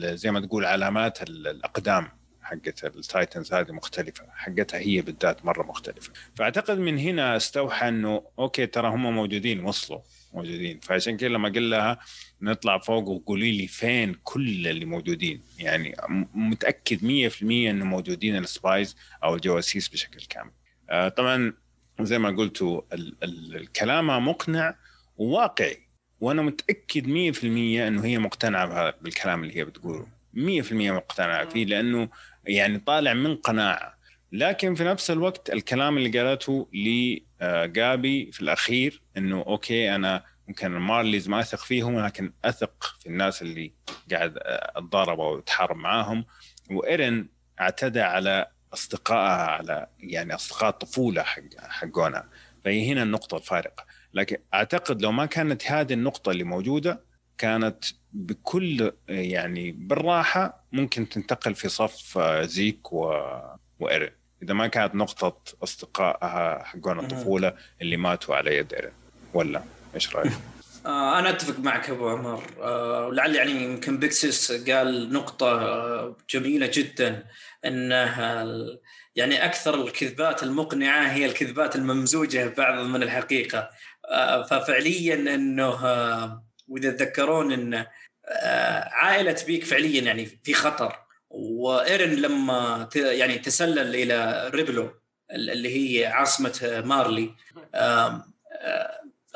زي ما تقول علامات الأقدام حقت ال titans هذه مختلفة حقتها هي بالذات مرة مختلفة. فأعتقد من هنا استوحى إنه okay ترى هم موجودين وصلوا. موجودين. فعشان كذا لما قال لها نطلع فوق وقولي لي فين كل اللي موجودين يعني متأكد 100% إنه موجودين ال spies أو الجواسيس بشكل كامل. آه طبعا زي ما قلتوا الكلام مقنع وواقعي وأنا متأكد 100% إنه هي مقتنعة بالكلام اللي هي بتقوله. 100% مقتنعة فيه لأنه يعني طالع من قناعة. لكن في نفس الوقت الكلام اللي قالته لجابي في الأخير إنه okay أنا ممكن المارليز ما أثق فيهم لكن أثق في الناس اللي قاعد اتضارب أو اتحارب معاهم. وايرن اعتدى على أصدقائها على يعني أصدقاء الطفولة حق حقونا. فهي هنا النقطة الفارقة. لكن أعتقد لو ما كانت هذه النقطة اللي موجودة كانت بكل يعني بالراحة ممكن تنتقل في صف زيك و... وإيرين. إذا ما كانت نقطة أصدقائها حقون الطفولة اللي ماتوا على يد إيرين ولا؟ إيش رأيك؟ (laughs) آه أنا أتفق معك أبو عمر. آه ولعل يعني يمكن بيكسس قال نقطة آه جميلة جدا انه يعني أكثر الكذبات المقنعة هي الكذبات الممزوجة بعض من الحقيقة. آه ففعليا إنه آه وإذا تذكرون إن آه، عائلة بيك فعليا يعني في خطر. وإيرن لما يعني تسلل إلى ريبلو اللي هي عاصمة مارلي آه،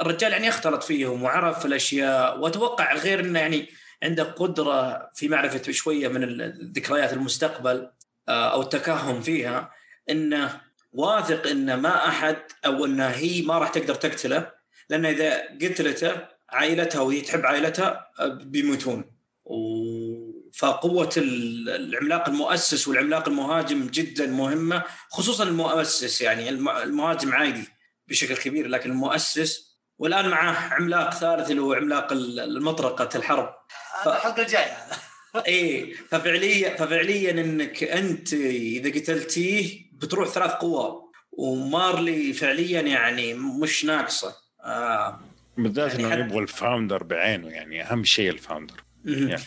الرجال يعني اختلط فيهم وعرف الأشياء واتوقع غير إنه يعني عنده قدرة في معرفه شوية من ذكريات المستقبل آه، أو التكهن فيها إنه واثق إنه ما أحد أو إنه هي ما راح تقدر تقتله لأن إذا قتلته عائلتها وهي تحب عائلتها بيموتون. فقوة العملاق المؤسس والعملاق المهاجم جدا مهمة خصوصا المؤسس يعني المهاجم عادي بشكل كبير لكن المؤسس والآن معاه عملاق ثالث اللي هو عملاق المطرقة الحرب. الحلقة الجاية (laughs) إيه ففعليا ففعليا إنك أنت إذا قتلتيه بتروح ثلاث قوى ومارلي فعليا يعني مش ناقصة. آه. بالذات يعني إنه يبغوا ال founder بعينه يعني أهم شيء ال founder يعني.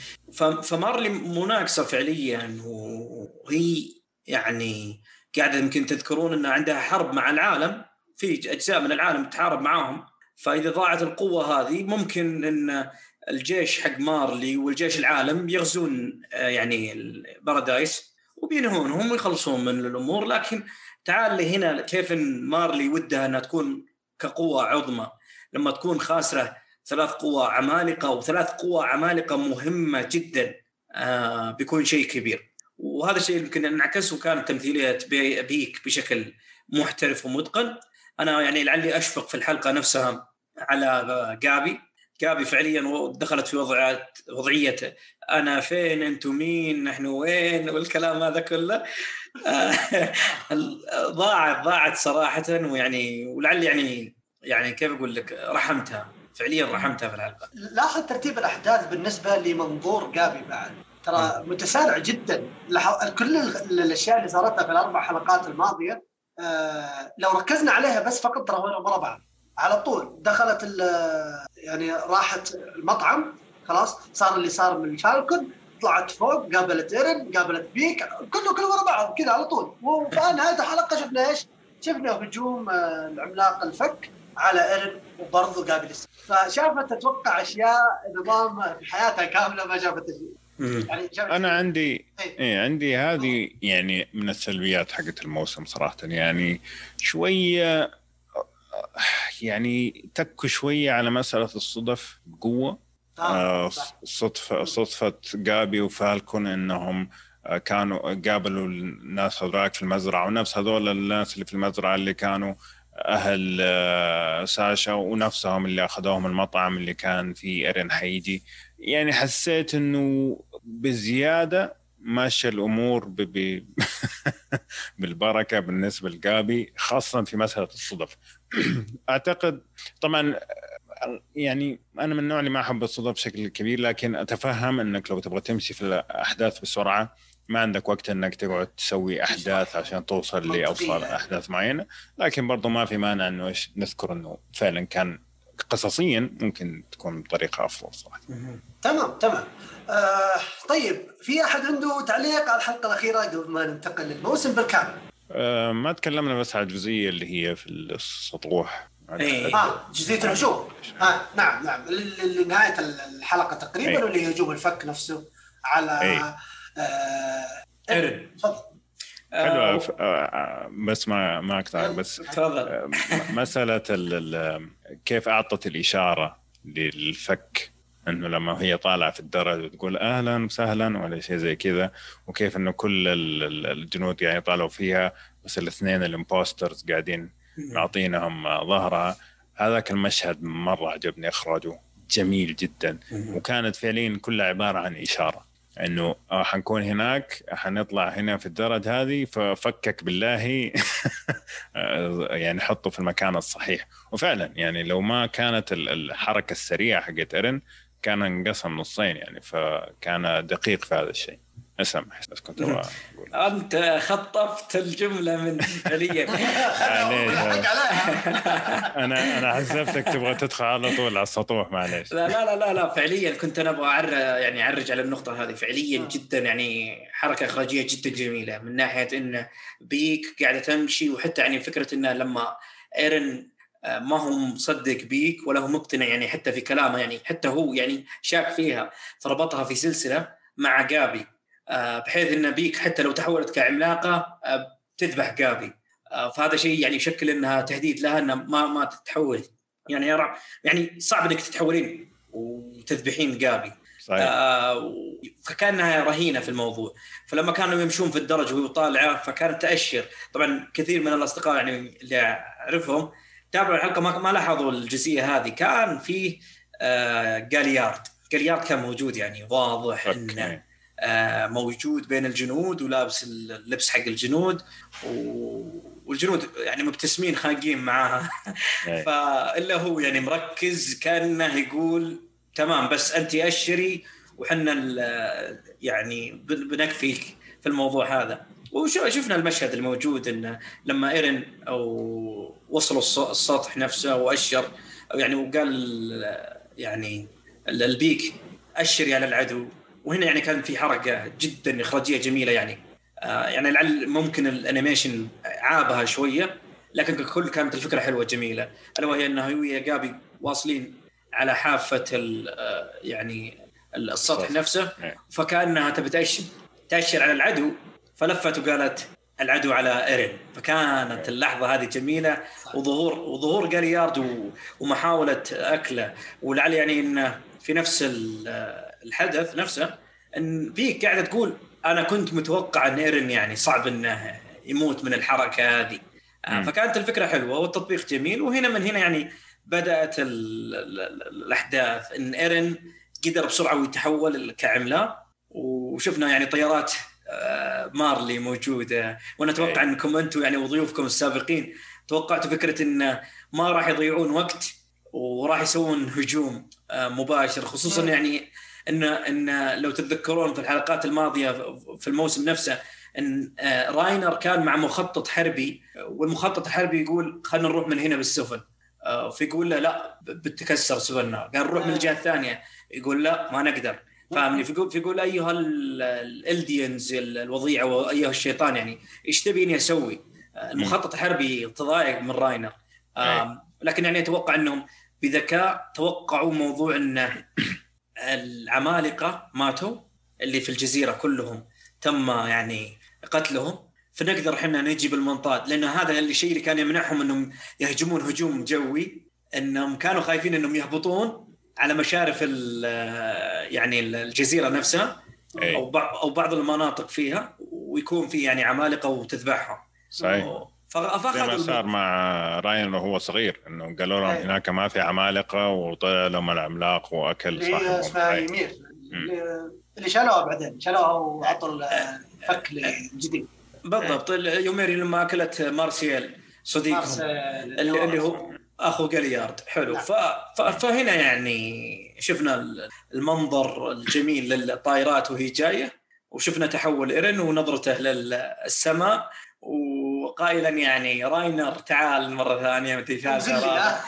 فمارلي مش ناقصة فعليا وهي يعني قاعدة يمكن تذكرون ان عندها حرب مع العالم في أجزاء من العالم تحارب معاهم. فإذا ضاعت القوة هذه ممكن إن الجيش حق مارلي والجيش العالم يغزون آه، يعني البارادايس وبينهونهم ويخلصون من الأمور. لكن تعال لي هنا كيف إن مارلي ودها إنها تكون كقوة عظمى. لما تكون خاسرة ثلاث قوى عمالقة وثلاث قوى عمالقة مهمة جدا آه بيكون شيء كبير. وهذا الشيء يمكن انعكس وكانت تمثيلية بيك بشكل محترف ومتقن. أنا يعني لعلي أشفق في الحلقة نفسها على جابي. جابي فعليا دخلت في وضعية وضعية أنا فين أنتم مين نحن وين والكلام هذا كله. آه، (laughs) ضاعت ضاعت صراحة ويعني ولعل يعني يعني كيف أقول لك رحمتها. فعليا رحمتها في الحلقة. لاحظ ترتيب الأحداث بالنسبة لمنظور جابي بعد. ترى متسارع جدا. كل الأشياء اللي صارتها في الأربع حلقات الماضية آه لو ركزنا عليها بس فقط ترى ورا بعض على طول دخلت يعني راحت المطعم خلاص صار اللي صار من فالكون طلعت فوق قابلت إيرن قابلت بيك كله كله ورا بعض كذا على طول. وفي نهايه الحلقة شفنا إيش؟ شفنا هجوم آه، العملاق الفك على إيرن. وبرضه قابل فشافت تتوقع أشياء نظام في حياتها كاملة ما شافت يعني أنا عندي إيه, إيه عندي هذه يعني من السلبيات حقت الموسم صراحة. يعني شوية يعني تكوا شوية على مسألة الصدف بقوة. آه, آه صدفه صدفة جابي وفالكون إنهم آه، كانوا قابلوا الناس هذراك في المزرعة ونفس هذول الناس اللي في المزرعة اللي كانوا أهل آه، ساشا ونفسهم اللي أخذوهم المطعم اللي كان فيه إيرين حيجي يعني حسيت إنه بزيادة ماشية الأمور ب... ب... (laughs) بالبركة بالنسبة لجابي خاصة في مسألة الصدف. (clears throat) أعتقد طبعا يعني أنا من النوع اللي ما أحب الصدف بشكل كبير لكن أتفهم إنك لو تبغى تمشي في الأحداث بسرعة ما عندك وقت إنك تقعد تسوي أحداث عشان توصل لأوصل أحداث معينة لكن برضو ما في مانع إنه إيش نذكر إنه فعلا كان قصصيا ممكن تكون بطريقة أفضل صراحة. تمام تمام. آه طيب في أحد عنده تعليق على الحلقة الأخيرة قبل ما ننتقل للموسم بالكامل؟ آه ما تكلمنا بس على الجزئية اللي هي في السطوح إيه. آه جزئية الهجوم آه نعم نعم لنهاية الحلقة تقريبا إيه. واللي هجوم الفك نفسه على إيه. آه ايرن تفضل. حلو آه, آه،, آه، بس ما ما اقطعك بس تفضل. آه، مسألة كيف أعطت الإشارة للفك؟ إنه لما هي طالعة في الدرج وتقول أهلا وسهلا ولا شيء زي كذا وكيف إنه كل الجنود يعني طالعوا فيها بس الاثنين الامبوسترز قاعدين معطينهم ظهرها. هذاك المشهد مرة عجبني إخراجه جميل جدا. وكانت فعليا كلها عبارة عن إشارة. إنه آه حنكون هناك حنطلع هنا في الدرج هذه ففكك بالله (laughs) يعني حطه في المكان الصحيح. وفعلا يعني لو ما كانت الحركة السريعة حقت ايرن كان انقسم نصين يعني فكان دقيق في هذا الشيء. اسمح بس كنت أقول. أنت خطفت الجملة من فعليا (laughs) (laughs) أنا أنا حسبتك تبغى تدخل على طول على السطوح معليش. لا لا لا لا فعليا كنت أنا أبغى أعر يعني أعرج على النقطة هذه. فعليا جدا يعني حركة إخراجية جدا جميلة. من ناحية إن بيك قاعدة تمشي وحتى يعني فكرة انه لما إيرن آه، ما هو مصدق بيك ولا هو مقتنع يعني حتى في كلامه يعني حتى هو يعني شاك فيها فربطها في سلسلة مع جابي. آه، بحيث إن بيك حتى لو تحولت كعملاقة آه، تذبح جابي فهذا شيء يعني يشكل إنها تهديد لها إنها ما ما تتحول. يعني يرى يعني صعب إنك تتحولين وتذبحين جابي صحيح. آه فكانها رهينة في الموضوع. فلما كانوا يمشون في الدرج وهو طالعه فكانت تأشر. طبعا كثير من الأصدقاء يعني اللي أعرفهم تابعوا الحلقة ما, ما لاحظوا الجزئية هذه. كان فيه آه جاليارد. جاليارد كان موجود يعني واضح إنه آه موجود بين الجنود ولابس اللبس حق الجنود والجنود يعني مبتسمين خاقين معاها. (laughs) فإلا هو يعني مركز كأنه يقول تمام بس انت أشري وحنا يعني بنكفيك في الموضوع هذا. وشفنا المشهد الموجود انه لما إيرن أو وصلوا السطح نفسه وأشر يعني وقال يعني البيك أشري على العدو. وهنا يعني كان في حركة جدا إخراجية جميلة يعني. آه يعني لعل ممكن الأنيميشن عابها شوية لكن ككل كانت الفكرة حلوة جميلة. الا وهي إنه ويا جابي واصلين على حافة آه، يعني السطح نفسه. إيه. فكأنها تبي تاشر تأشر على العدو فلفت وقالت العدو على إيرين. فكانت اللحظة هذه جميلة وظهور وظهور جاليارد ومحاولة أكله. ولعل يعني إنه في نفس الحدث نفسه إن فيك قاعدة تقول أنا كنت متوقع إن ايرين يعني صعب إنه يموت من الحركة هذه. آه، فكانت الفكرة حلوة والتطبيق جميل وهنا من هنا يعني بدأت الأحداث. إن ايرين قدر بسرعة ويتحول كعملاق وشفنا يعني طيارات آه، مارلي موجودة. وأنا أتوقع إيه. انكم أنتم يعني وضيوفكم السابقين توقعتوا فكرة انه ما راح يضيعون وقت وراح يسوون هجوم آه، مباشر خصوصا يعني ان إن لو تتذكرون في الحلقات الماضية في الموسم نفسه إن آه، راينر كان مع مخطط حربي والمخطط الحربي يقول خلينا نروح من هنا بالسفن. فيقول له لا بتكسر سفننا. قال نروح من الجهة الثانية. يقول لا ما نقدر. فاهمني؟ فيقول فيقول أيها الالدينز الوضيعه وأيها الشيطان يعني إيش تبيني أسوي؟ المخطط الحربي تضايق من راينر. لكن يعني أتوقع إنهم بذكاء توقعوا موضوع ان العمالقة ماتوا اللي في الجزيرة كلهم تم يعني قتلهم. فنقدر إحنا نجي بالمنطاد لأن هذا الشيء اللي كان يمنعهم إنهم يهجمون هجوم جوي إنهم كانوا خايفين إنهم يهبطون على مشارف يعني الجزيرة نفسها أي. أو بعض أو بعض المناطق فيها ويكون في يعني عمالقة وتذبحهم. صحيح. زي ما صار مع راين وهو صغير إنه قالوا لهم هناك ما في عمالقة وطلع لهم العملاق وأكل صاحبهم. اسمها يمير. اللي شالوها بعدين شالوها وعطوا الفك الجديد بالضبط. يوميري لما أكلت مارسيال صديقهم. مارسيل اللي, اللي هو اخو جاليارد حلو. نعم. ف... ف... فهنا يعني شفنا المنظر الجميل للطائرات وهي جاية وشفنا تحول إيرن ونظرته للسماء وقائلا يعني راينر تعال مرة ثانية متى رابعه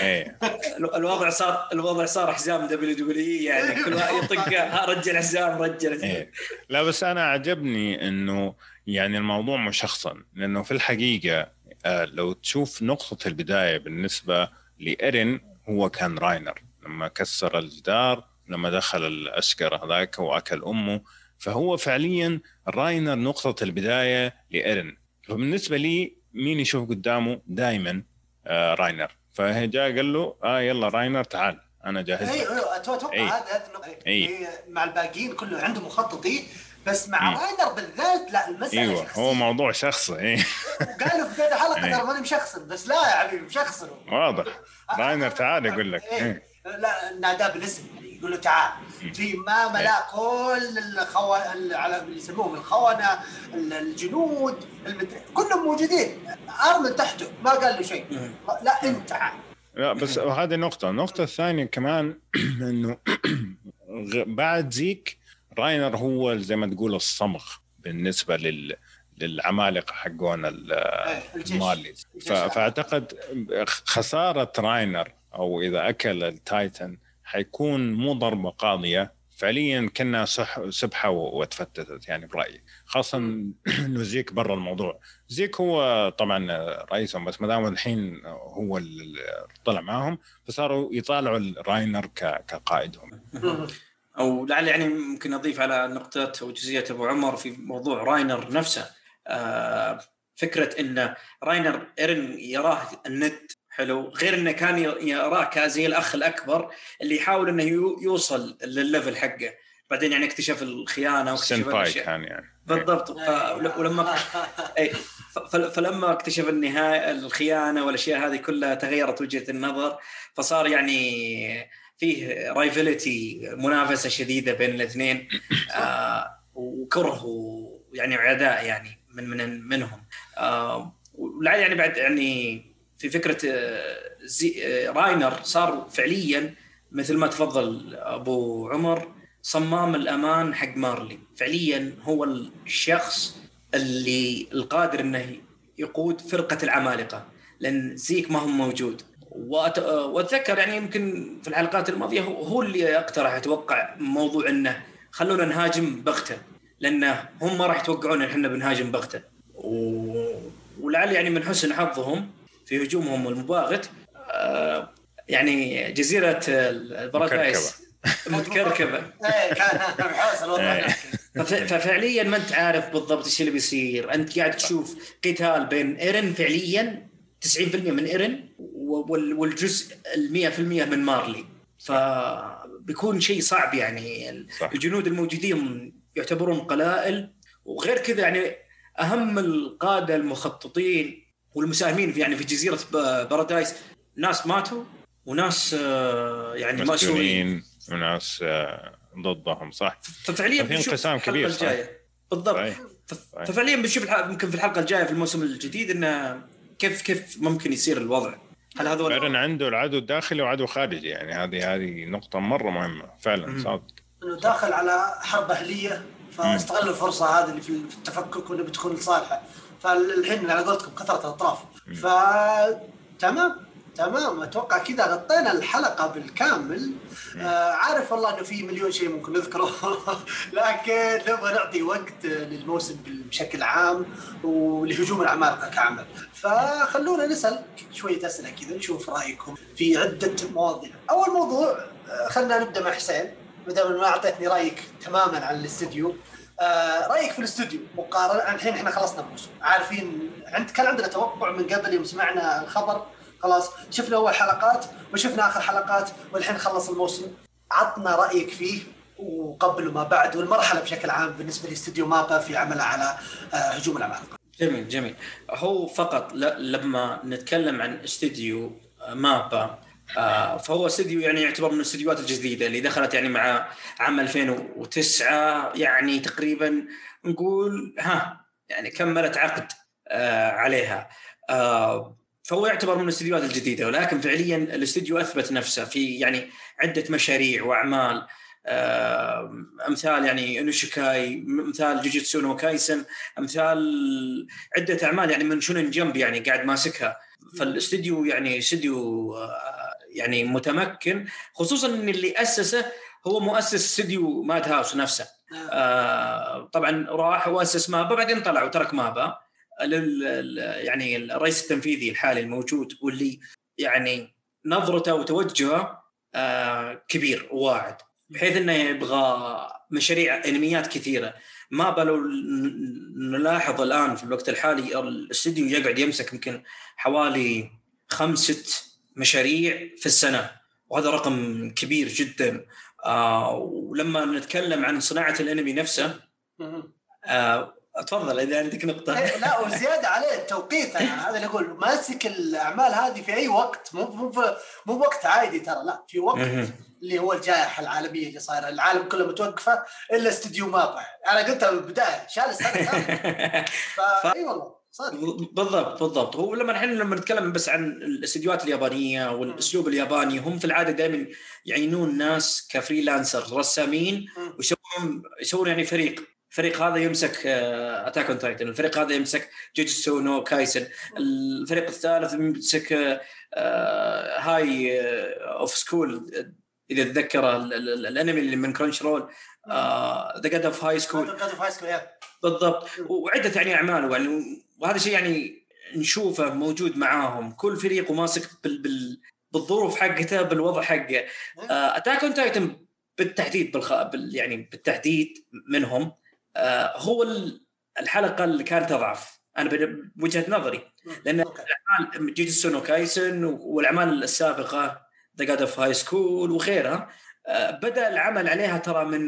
إيه. (laughs) الوضع صار الوضع صار حزام WWE يعني كل واحد يطق الحزام رجع الحزام إيه. لا بس أنا عجبني إنه يعني الموضوع مشخصن لأنه في الحقيقة آه، لو تشوف نقطة البداية بالنسبة لإيرين هو كان راينر. لما كسر الجدار لما دخل الأشقر هذاك وأكل أمه فهو فعليا راينر نقطة البداية لإيرين. فبالنسبة لي مين يشوف قدامه دائما آه راينر فجاء قال له آه يلا راينر تعال أنا جاهز. أيوه أيوه أتوقع. هذا النقطة. إيه. هي مع الباقيين كله عنده مخططي بس مع مم. راينر بالذات لا المسألة أيوه شخصية. هو موضوع شخصي إيه قالوا في بداية الحلقة. ترى ماني مشخصن بس لا يا حبيبي مشخصن واضح راينر تعال يقول لك إيه. إيه. لا ناداه بالاسم يعني يقول له تعال في ما إيه. ملا كل الخو... ال- على اللي يسموهم الخونة ال- الجنود المد... كلهم موجودين أرمن تحته ما قال له شيء. لا إنت تعال لا بس هذه نقطة، النقطة الثانية كمان (clears throat) إنه بعد زيك راينر هو زي ما تقول الصمغ بالنسبة لل للعمالقة حقون إيه، ف- الجيش. فأعتقد خسارة راينر أو إذا أكل التايتن حيكون مو ضربة قاضية فعليا كنا و- وتفتتت يعني برأيي. خاصة (clears throat) إنه زيك برا الموضوع. زيك هو طبعا رئيسهم بس ما دام الحين هو اللي طلع معهم فصاروا يطالعوا راينر كقائدهم. (laughs) أو لعل يعني ممكن أضيف على نقطة وجزئية أبو عمر في موضوع راينر نفسه. آه فكرة إن راينر إيرن يراه الند حلو. غير إنه كان يراه كزي الأخ الأكبر اللي يحاول إنه يو- يوصل للل level حقه. بعدين يعني اكتشف الخيانة واكتشف. كان يعني. بالضبط. ف- ولما (laughs) اي فلما اكتشف النهاية الخيانة والأشياء هذه كلها تغيرت وجهة النظر فصار يعني فيه رايفلتي منافسة شديدة بين الاثنين آه وكره ويعني عداء يعني من من منهم. آه ولعل يعني بعد يعني في فكرة آه، زي آه، راينر صار فعليا مثل ما تفضل أبو عمر صمام الأمان حق مارلي فعليا هو الشخص اللي القادر إنه يقود فرقة العمالقة لأن زيك ما هو موجود. وأت- وأتذكر يعني يمكن في الحلقات الماضية هو هو اللي اقترح أتوقع موضوع إنه خلونا نهاجم بغتة لأنه هم ما راح يتوقعون إن إحنا بنهاجم بغتة. و... ولعل يعني من حسن حظهم في هجومهم المباغت آه، يعني جزيرة البارادايس متكركبه (laughs) إيه. فف- ففعليا ما أنت عارف بالضبط إيش اللي بيصير. أنت قاعد تشوف قتال بين إيرن فعليا 90% من إيرن وال- والجزء ال 100% من مارلي. فبيكون شيء صعب يعني. صح. الجنود الموجودين يعتبرون قلائل. وغير كذا يعني أهم القادة المخططين والمساهمين في يعني في جزيرة بارادايس ناس ماتوا وناس آه، يعني مأسورين مسجونين وناس آه، ضدهم صح. ففعليا بنشوف انقسام الحلقة كبير، صح. الجايه بالضبط. صحيح. صحيح. ففعليا بنشوف الح- يمكن في الحلقة الجاية في الموسم الجديد إنه كيف كيف ممكن يصير الوضع. هل هذول فعلا عنده العدو الداخلي وعدو خارجي يعني هذه هذه نقطة مرة مهمة. فعلا. صادق. إنه داخل على حرب أهلية فاستغل الفرصة هذه اللي في في التفكك وإنه بتكون لصالحه. فالحين على قولتكم كثرة الأطراف. ف تمام تمام. أتوقع كذا غطينا الحلقة بالكامل. آه عارف والله إنه في مليون شيء ممكن نذكره. (laughs) لكن نبغى نعطي وقت للموسم بشكل عام ولهجوم العمالقه كعمل فخلونا نسأل شوية أسئلة كذا نشوف رأيكم في عدة مواضيع. أول موضوع آه، خلينا نبدأ مع حسين. ما دام ما أعطيتني رأيك تماما عن الاستديو. آه رأيك في الاستوديو مقارنه الحين إحنا خلصنا الموسم. عارفين عند كان عندنا توقع من قبل يوم سمعنا الخبر. خلاص شفنا أول حلقات وشفنا آخر حلقات والحين خلص الموسم. عطنا رأيك فيه وقبل وما بعد والمرحلة بشكل عام بالنسبة لاستوديو مابا في عمله على آه هجوم العمالقة. جميل جميل. هو فقط لما نتكلم عن استديو مابا فهو استديو يعني يعتبر من الاستديوهات الجديدة اللي دخلت يعني مع عام 2009 يعني تقريبا نقول ها يعني كملت عقد آه عليها. آه فهو يعتبر من الاستديوهات الجديدة ولكن فعليا الاستديو أثبت نفسه في يعني عدة مشاريع وأعمال. آه أمثال يعني إنوياشيكي مثال Jujutsu no Kaisen أمثال عدة أعمال يعني من Shonen Jump يعني قاعد ماسكها. فالاستديو يعني استديو آه يعني متمكن خصوصا إن اللي أسسه هو مؤسس استديو Madhouse نفسه. آه طبعا راح وأسس مابا بعدين طلع وترك مابا لل يعني الرئيس التنفيذي الحالي الموجود واللي يعني نظرته وتوجهه آه كبير وواعد بحيث إنه يبغى مشاريع أنميات كثيرة. ما لو نلاحظ الآن في الوقت الحالي الاستديو يقعد يمسك يمكن حوالي خمس ست مشاريع في السنة وهذا رقم كبير جدا. آه ولما نتكلم عن صناعة الأنمي نفسه آه اتفضل إذا عندك نقطة. إيه، لا وزيادة عليه التوقيت. هذا اللي أقول ماسك الأعمال هذه في أي وقت مو مو مو بوقت عادي ترى لا في وقت اللي هو الجائحة العالمية اللي صايرة العالم كله متوقفة إلا استديو مابا أنا قلتها من البداية شال السنة (laughs) إي والله. صدق بالضبط بالضبط. هو لما إحنا لما نتكلم بس عن الاستديوهات اليابانية والأسلوب الياباني هم في العادة دائما يعينون ناس ك freelancer رسامين ويسوون يسوون يعني فريق. الفريق هذا يمسك Attack on Titan الفريق هذا يمسك Jujutsu no Kaisen الفريق الثالث يمسك High of School إذا تذكر الأنمي اللي من Crunchyroll The God of High School بالضبط. وعدة يعني أعمال يعني وهذا شيء يعني نشوفه موجود معاهم. كل فريق وماسك بال بال بالظروف حقته بالوضع حقه. Attack on Titan بالتحديد بالخ... بال... يعني بالتحديد منهم. آه هو الحلقة اللي كانت تضعف أنا بوجهه نظري. لأن الأعمال Jujutsu Kaisen والأعمال السابقة The God of High School وغيرها آه بدأ العمل عليها ترى من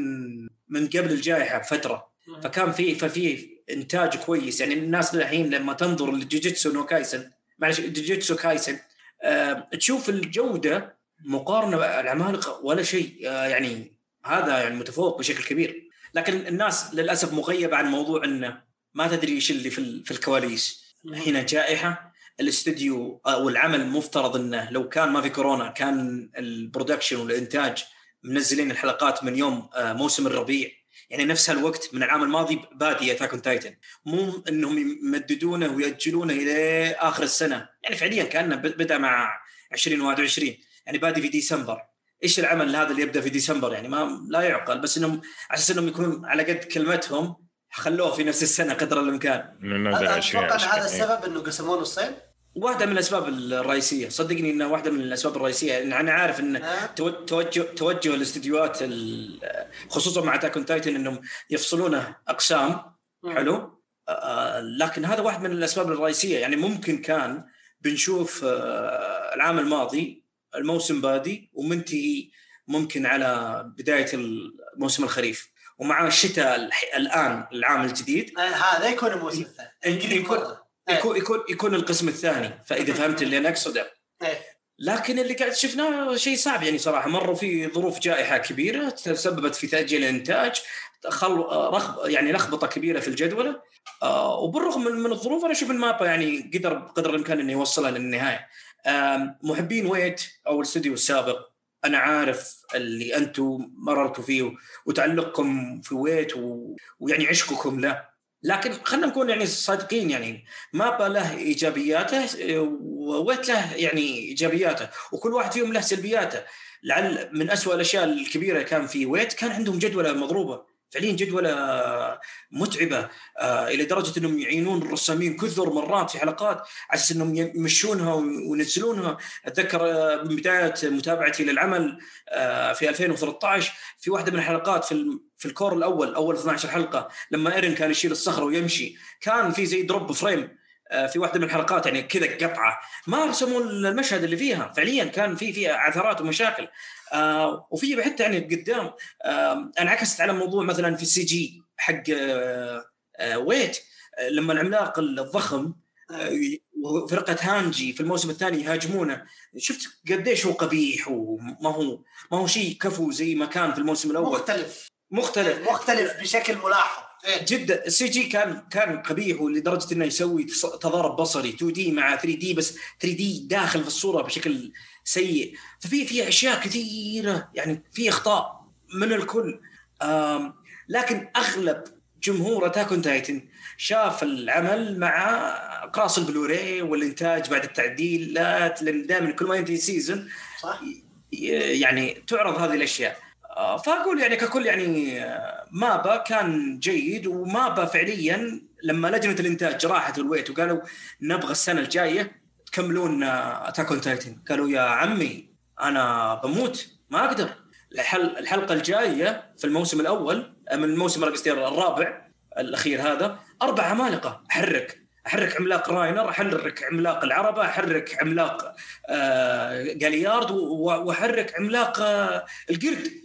من قبل الجائحة بفترة. فكان في ففي إنتاج كويس. يعني الناس الحين لما تنظر ل Jujutsu no Kaisen معلش Jujutsu Kaisen آه تشوف الجودة مقارنة بالعمالقة ولا شيء آه يعني هذا يعني متفوق بشكل كبير. لكن الناس للأسف مغيبة عن موضوع انه ما تدري إيش اللي في في الكواليس. هنا جائحة الاستديو أو العمل مفترض إنه لو كان ما في كورونا كان ال production والإنتاج منزلين الحلقات من يوم موسم الربيع. يعني نفس هالوقت من العام الماضي بادي Attack Titan مو إنهم يمددونه ويأجلونه إلى آخر السنة. يعني فعليا كأنه بدأ مع 2021 يعني بادي في ديسمبر. إيش العمل هذا اللي يبدأ في ديسمبر؟ يعني ما لا يعقل. بس إنهم على أساس إنهم يكونون على قد كلمتهم خلوه في نفس السنة قدر الإمكان. أتوقع إن هذا السبب إنه قسموه نصين؟ واحدة من الأسباب الرئيسية. صدقني إنها واحدة من الأسباب الرئيسية. إن أنا عارف إن توجه توجه الاستديوهات خصوصا مع تاكون تايتن إنهم يفصلونه أقسام. حلو؟ لكن هذا واحد من الأسباب الرئيسية. يعني ممكن كان بنشوف العام الماضي الموسم بادي ومنتهي ممكن على بداية الموسم الخريف. ومع الشتاء الآن العام الجديد. هذا يكون الموسم الثاني. يكون. يكون يكون يكون القسم الثاني. فإذا فهمت اللي أنا أقصده. لكن اللي قاعد شفناه شيء صعب يعني صراحة. مروا في ظروف جائحة كبيرة تسببت في تأجيل الإنتاج خل رخب يعني لخبطة كبيرة في الجدولة. آه وبالرغم من, من الظروف أنا أشوف المابا يعني قدر بقدر الإمكان إنه يوصلها للنهاية. محبين ويت أو الاستوديو السابق أنا عارف اللي أنتم مررتوا فيه وتعلقكم في ويت و... ويعني عشقكم له. لكن خلينا نكون يعني صادقين يعني مابا له إيجابياته وويت له يعني إيجابياته وكل واحد فيهم له سلبياته. لعل من أسوأ الأشياء الكبيرة كان في Wit كان عندهم جدولة مضروبة فعليا جدولة متعبة آه إلى درجة أنهم يعينون الرسامين كثر مرات في حلقات على أساس أنهم يمشونها وينزلونها. أتذكر من بداية متابعتي للعمل آه في 2013 في واحدة من الحلقات في في ال cour الأول أول 12 حلقة لما إيرن كان يشيل الصخرة ويمشي كان في زي drop frame في واحدة من الحلقات يعني كذا قطعة. ما رسموا المشهد اللي فيها فعليا كان في فيها عثرات ومشاكل. آه وفي حتى يعني قدام آه انعكست على موضوع مثلا في ال CG حق آه آه Wit. آه لما العملاق الضخم وفرقة هانجي في الموسم الثاني يهاجمونه شفت قديش هو قبيح وما هو ما هو شيء كفو زي ما كان في الموسم الأول. مختلف. مختلف. مختلف بشكل ملاحظ. إيه. جدا. ال CG كان كان قبيح لدرجه إنه يسوي تضارب بصري. 2D مع 3D بس 3D داخل في الصورة بشكل سيء. ففي في أشياء كثيرة يعني في أخطاء من الكل. آم، لكن أغلب جمهور Attack on Titan شاف العمل مع قراص البلوراي والإنتاج بعد التعديلات لأن دائما كل ما ينتهي season صح؟ يعني تعرض هذه الأشياء. آه، فأقول يعني ككل يعني آه، MAPPA كان جيد و MAPPA فعليا لما لجنة الإنتاج راحت ال Wit وقالوا نبغى السنة الجاية تكملون Attack on Titan قالوا يا عمي أنا بموت ما أقدر. الحل الحلقة الجاية في الموسم الأول آه، من الموسم الرابع الأخير هذا أربع عمالقه أحرك أحرك عملاق راينر أحرك عملاق العربة أحرك عملاق آه جاليارد وأحرك عملاق آه القرد.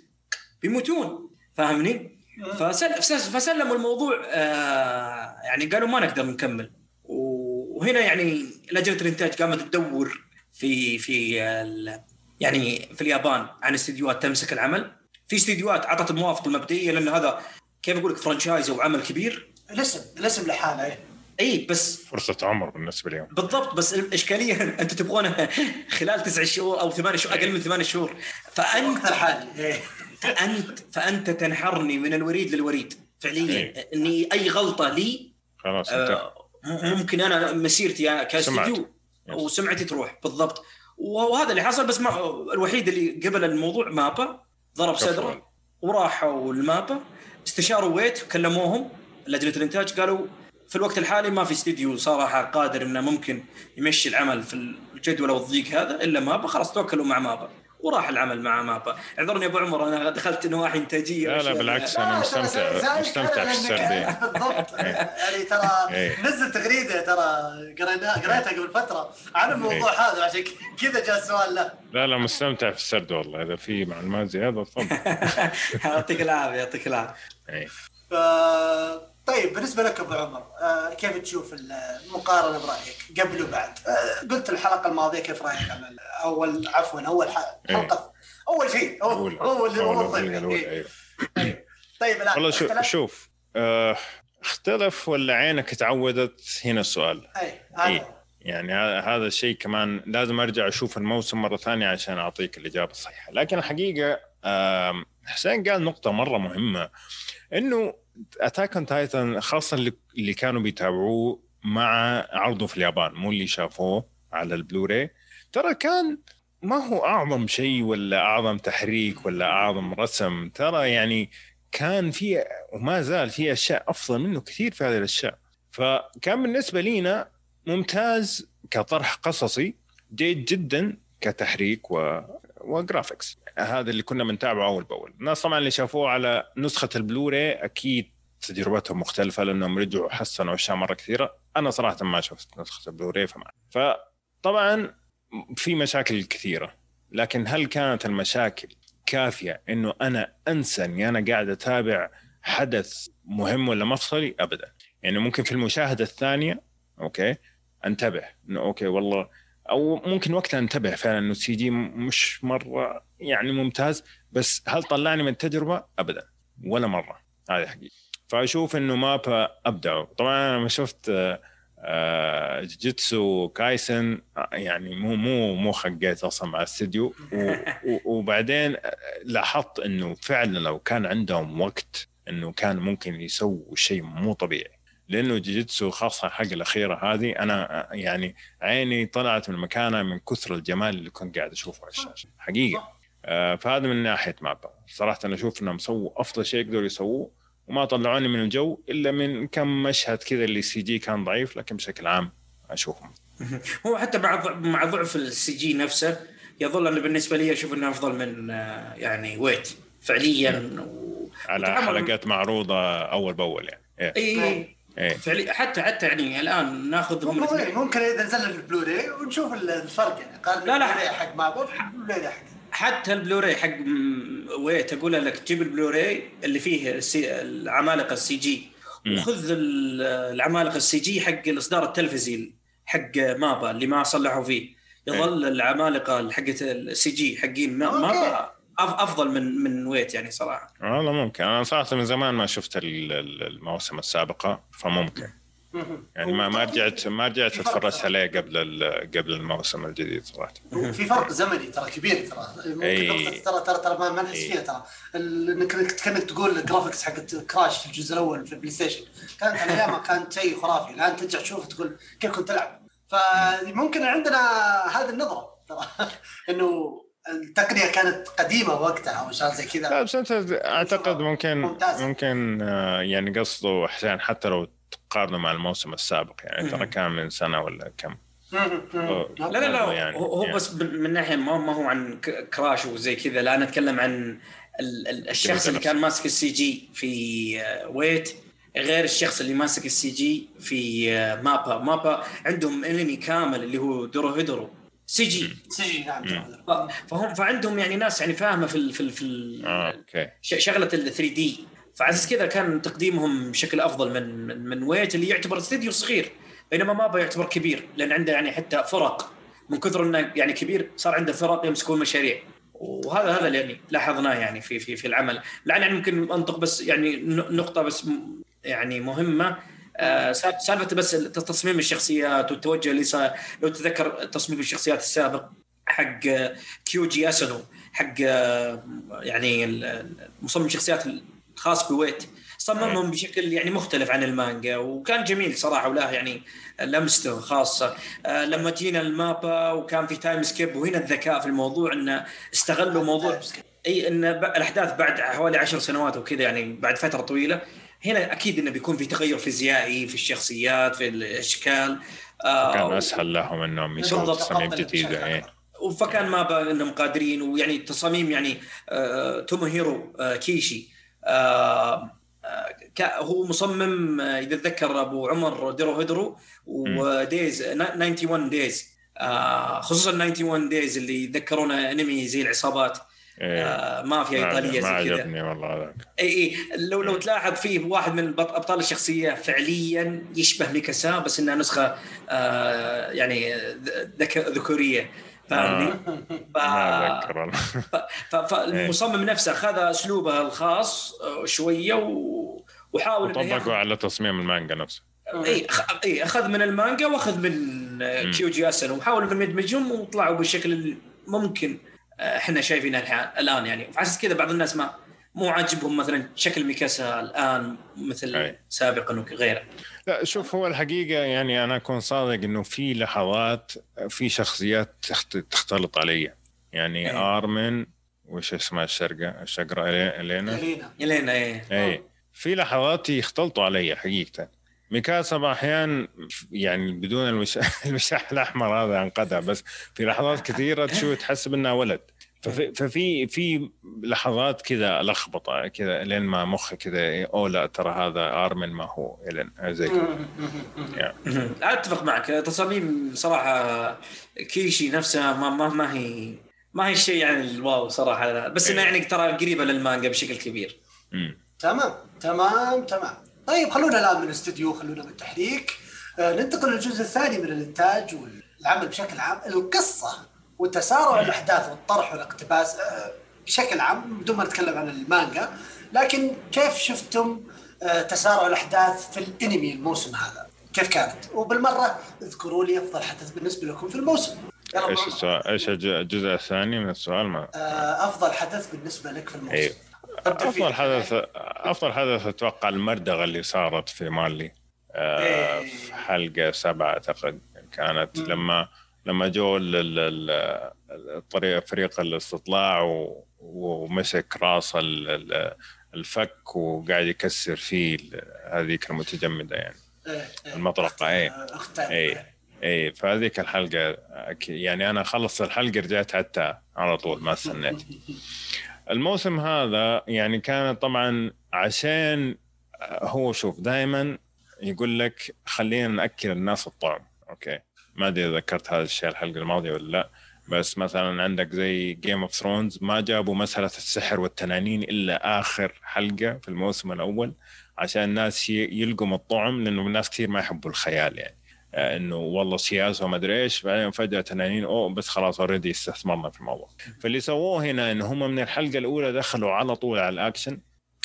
بيموتون فاهمني؟ فسل فس- فسلموا الموضوع آه يعني قالوا ما نقدر نكمل. وهنا يعني لجنة الإنتاج قامت تدور في في ال- يعني في اليابان عن استديوهات تمسك العمل. في استديوهات أعطت الموافقة المبدئية لأن هذا كيف أقول لك franchise أو عمل كبير. الاسم الاسم لحاله إيه. إي بس فرصة عمر بالنسبة لهم بالضبط بس الإشكالية (laughs) أنتم تبغونه خلال تسع شهور أو ثمان شهور أقل من ثمان شهور. فأنت الحالي فأنت فأنت تنحرني من الوريد للوريد. فعليا إني أي غلطة لي خلاص آه، ممكن أنا مسيرتي كاستديو سمعت. وسمعتي تروح. بالضبط. وهذا اللي حصل بس ما الوحيد اللي قبل الموضوع مابا. ضرب. صدره وراحوا المابا. استشاروا ويت كلموهم. لجنة الإنتاج قالوا في الوقت الحالي ما في استديو صراحة قادر إنه ممكن يمشي العمل في الجدول والضيق هذا إلا مابا. خلاص توكلوا مع مابا. وراح العمل مع مابا اعذرني يا أبو عمر أنا دخلت نواحي إنتاجية لا لا. بالعكس أنا ترى مستمتع. مستمتع في فعلاً السرديه إنك- بالضبط. يعني ترى إيه. نزل تغريدة ترى قريتها قبل فترة عن الموضوع هذا عشان كذا جاء السؤال له. لا لا مستمتع في السرد والله. إذا في معلومات زيادة تفضل (laughs) يعطيك العافية يعطيك العافية. إيه. طيب بالنسبة لك أبو عمر آه، كيف تشوف المقارنة برأيك قبل وبعد؟ آه، قلت الحلقة الماضية كيف رأيك ال- أول عفوا أول إيه. حلقة أول شيء اول اول أول طيب أيوه. طيب. طيب الان والله شوف؟ شوف آه، اختلف ولا عينك تعودت هنا السؤال اي إيه. يعني هذا الشيء كمان لازم أرجع أشوف الموسم مرة ثانية عشان أعطيك الإجابة الصحيحة لكن الحقيقة حسين قال نقطة مرة مهمة إنه Attack on Titan خاصة اللي- كانوا بيتابعوه مع عرضه في اليابان مو اللي شافوه على البلوراي. ترى كان ما هو أعظم شيء ولا أعظم تحريك ولا أعظم رسم. ترى يعني كان في وما زال في أشياء أفضل منه كثير في هذه الأشياء. فكان بالنسبة لينا ممتاز كطرح قصصي جيد جدا كتحريك و... و graphics هذا اللي كنا بنتابعه أول بأول. الناس طبعا اللي شافوه على نسخة البلوراي أكيد تجربتهم مختلفة لأنهم رجعوا حسنوا اشياء مرة كثيرة. أنا صراحة ما شفت نسخة البلوراي فما فطبعا في مشاكل كثيرة. لكن هل كانت المشاكل كافية إنه أنا أنسى إني أنا قاعد أتابع حدث مهم ولا مفصلي؟ ابدا. يعني ممكن في المشاهدة الثانية okay أنتبه إنه okay والله أو ممكن وقتها انتبه فعلا إنه ال CG مش مرة يعني ممتاز بس هل طلعني من التجربة؟ ابدا ولا مرة. هذه حقيقة. فأشوف إنه مابا ابدعوا طبعا أنا لما شفت آه، آه، جيتسو كايسن آه، يعني مو مو مو خقيت أصلا مع الاستديو وبعدين لاحظت إنه فعلا لو كان عندهم وقت إنه كان ممكن يسووا شيء مو طبيعي. لأنه جيجيتسو خاصة حق الأخيرة هذه أنا يعني عيني طلعت من مكانها من كثر الجمال اللي كنت قاعد أشوفه على الشاشة. حقيقة. آه فهذا من ناحية مابا. صراحة أنا أشوف إنهم سووا أفضل شيء يقدروا يسووه وما طلعوني من الجو إلا من كم مشهد كذا اللي CG كان ضعيف لكن بشكل عام أشوفهم. (laughs) هو حتى مع مع ضعف ال CG نفسه يظل أنا بالنسبة لي أشوف إنه أفضل من آه، يعني ويت فعليا و... على حلقات معروضة أول بأول يعني. إيه. اي إيه. فعليا حتى حتى يعني الآن ناخذ هم ممكن ممكن إذا نزلنا البلوراي ونشوف الفرق يعني. قارن لا، لا. البلوراي حق مابا بالبلوراي حق. حتى البلوراي حق Wit أقول لك جيب البلوراي اللي فيه ال C... العمالقة ال CG. وخذ ال- العمالقة ال CG حق الإصدار التلفزي حق مابا اللي ما صلحوا فيه. يظل العمالقة حقت ال CG حقين. مابا أفضل من من Wit يعني صراحة. والله ممكن. أنا صراحة من زمان ما شفت المواسم السابقة فممكن. يعني ما ما رجعت ما رجعت اتفرجت عليه قبل قبل الموسم الجديد صراحة. في فرق زمني ترى كبير ترى. ممكن ترى ترى ترى ما نحس فيها ترى. انك كانك تقول ال graphics حقت كراش في الجزء الأول في البلاي ستيشن كانت على أيامها كانت شيء خرافي. الآن ترجع تشوف تقول كيف كنت تلعب. فممكن عندنا هذه النظرة ترى. (laughs) إنه التقنية كانت قديمة وقتها أو شيء زي كذا. لا بس أنت أعتقد ممكن ممتاز. ممكن آه، يعني قصده حسين حتى لو تقارنه مع الموسم السابق يعني ترى كان من سنة ولا كم. لا لا لا يعني هو يعني. بس من ناحية ما ما هو عن كراش وزي كذا لا أنا أتكلم عن الشخص اللي كان ماسك ال CG في آه، Wit غير الشخص اللي ماسك ال CG في آه، مابا. مابا عندهم انمي كامل اللي هو دورو هيدرو. سي جي. سي جي نعم فهم فعندهم يعني ناس يعني فاهمة في في في آه، okay. شغلة ال 3D. فعزيز كذا كان تقديمهم بشكل أفضل من من, من Wit اللي يعتبر استديو صغير بينما مابا يعتبر كبير لأن عنده يعني حتى فرق. من كثر إنه يعني كبير صار عنده فرق يمسكون مشاريع. وهذا هذا اللي يعني لاحظناه يعني في في في العمل. لعل يعني ممكن أنطق بس يعني نقطة بس يعني مهمة. سالفة بس تصميم الشخصيات والتوجه اللي صار لو تذكر تصميم الشخصيات السابق حق كيوجي أسانو حق آه، يعني مصمم الشخصيات الخاص ب Wit. صممهم بشكل يعني مختلف عن المانجا وكان جميل صراحة وله يعني لمسته خاصة. آه لما جينا المابا وكان في time skip وهنا الذكاء في الموضوع إنه استغلوا موضوع إي إنه الأحداث بعد حوالي عشر سنوات وكذا يعني بعد فترة طويلة هنا أكيد إنه بيكون في تغير فيزيائي في الشخصيات في الأشكال. آه كان أسهل لهم إنهم يسووا تصاميم جديدة إيه. فكان ما إنهم قادرين ويعني تصاميم يعني آه توموهيرو آه كيشي. آه آه هو مصمم آه إذا اتذكر أبو عمر دوروهيدورو وديز 91 Days آه خصوصا 91 Days اللي يذكرونا أنمي زي العصابات. إيه. آه مافيا إيطالية زي كذا. ما عجبني والله هذاك. اي إي لو لو تلاحظ فيه واحد من أبطال الشخصية فعليا يشبه ميكاسا بس إنها نسخة آه يعني ذكورية. فاهمني؟ آه. ف... فالمصمم نفسه أخذ أسلوبه الخاص آه، شوية و... وحاول وطبقه على تصميم المانجا نفسه. إي إي أخذ من المانجا وأخذ من كيوجي أسانو وحاول انهم يدمجهم وطلعوا بالشكل اللي ممكن إحنا شايفينه الآن يعني. فعشان كذا بعض الناس ما مو عاجبهم مثلا شكل ميكاسا الآن مثل أي. سابقا وغيره لا شوف هو الحقيقة يعني أنا أكون صادق إنه في لحظات في شخصيات تختلط علي. يعني أي. آرمن وش اسمها الشرقة؟ الشقرة إلينا؟ إلينا. إلينا إيه. اي في لحظات يختلطوا علي حقيقة. ميكاسا أحيانا يعني بدون (laughs) المشاح الأحمر هذا انقطع بس في لحظات كثيرة تشوف تحسب انها ولد. ففي ففي في لحظات كذا لخبطة كذا لين ما مخي كذا أو لا ترى هذا آرمن ما هو إلين زي كذا. أتفق معك. تصاميم صراحة كيشي نفسها ما ما, ما هي ما هي الشيء يعني الواو صراحة. بس انها إيه. يعني ترى قريبة للمانجا بشكل كبير. تمام تمام تمام. طيب خلونا الآن من الاستديو خلونا من التحريك آه ننتقل للجزء الثاني من الإنتاج والعمل بشكل عام القصة وتسارع الاحداث والطرح والاقتباس آه، بشكل عام بدون ما نتكلم عن المانجا لكن كيف شفتم آه، تسارع الأحداث في الأنمي الموسم هذا؟ كيف كانت؟ وبالمرة اذكروا لي أفضل حدث بالنسبة لكم في الموسم. إيش السؤال؟ إيش الجزء الثاني من السؤال؟ ما أفضل حدث بالنسبة لك في الموسم. أيوه. أفضل حدث أفضل حدث أتوقع المردغه اللي صارت في مالي. إيه. في حلقة سبعة أعتقد كانت لما لما جو الطريق فريق الاستطلاع ومسك راس الفك وقاعد يكسر فيه هذيك المتجمدة يعني. إيه، إيه. المطرقة اي اي اي فهذيك الحلقة يعني أنا خلص الحلقة رجعت حتى على طول ما استنيت. (laughs) الموسم هذا يعني كان طبعا عشان هو شوف دائما يقول لك خلينا نأكل الناس الطعم. okay. ما أدري ذكرت هذا الشيء الحلقة الماضية ولا لأ. بس مثلا عندك زي Game of Thrones ما جابوا مسألة السحر والتنانين إلا آخر حلقة في الموسم الأول عشان الناس يلقوا الطعم لأنه الناس كثير ما يحبوا الخيال يعني. إنه والله سياسه وما أدري إيش بعدين فجأة تنانين أوه بس خلاص already استثمرنا في الموضوع. فاللي سووه هنا إنه هم من الحلقة الأولى دخلوا على طول على الأكشن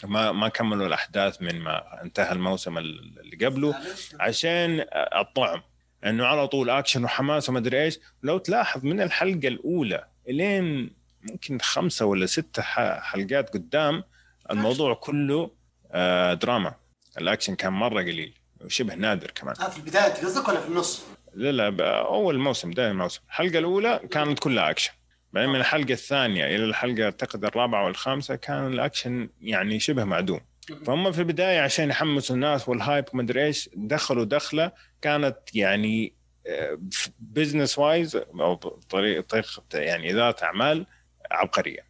ما ما كملوا الأحداث من ما انتهى الموسم اللي قبله عشان الطعم. إنه على طول أكشن وحماس وما أدري إيش. لو تلاحظ من الحلقة الأولى إلين ممكن خمسة ولا ستة حلقات قدام الموضوع كله آه، دراما. الأكشن كان مرة قليل. وشبه نادر كمان. آه في البداية قصدك ولا في النص؟ لا لا أول موسم دائما الموسم. الحلقة الأولى كانت كلها أكشن. بعدين من الحلقة الثانية إلى الحلقة أعتقد الرابعة والخامسة كان الأكشن يعني شبه معدوم. فهم في البداية عشان يحمسوا الناس وال hype وما أدري إيش دخلوا دخلة كانت يعني business wise أو طريقه يعني ذات أعمال عبقرية.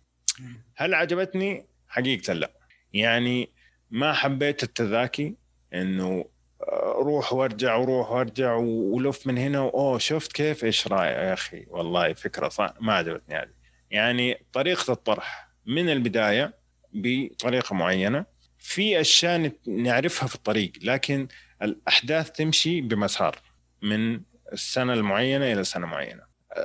هل عجبتني؟ حقيقة لا. يعني ما حبيت التذاكي إنه آه، روح وارجع وروح وارجع ولف من هنا أوه شفت كيف؟ إيش رأيك يا أخي؟ والله فكرة صح ما عجبتني هذه. يعني طريقة الطرح من البداية بطريقة معينة في أشياء نعرفها في الطريق لكن الأحداث تمشي بمسار من السنة المعينة إلى سنة معينة.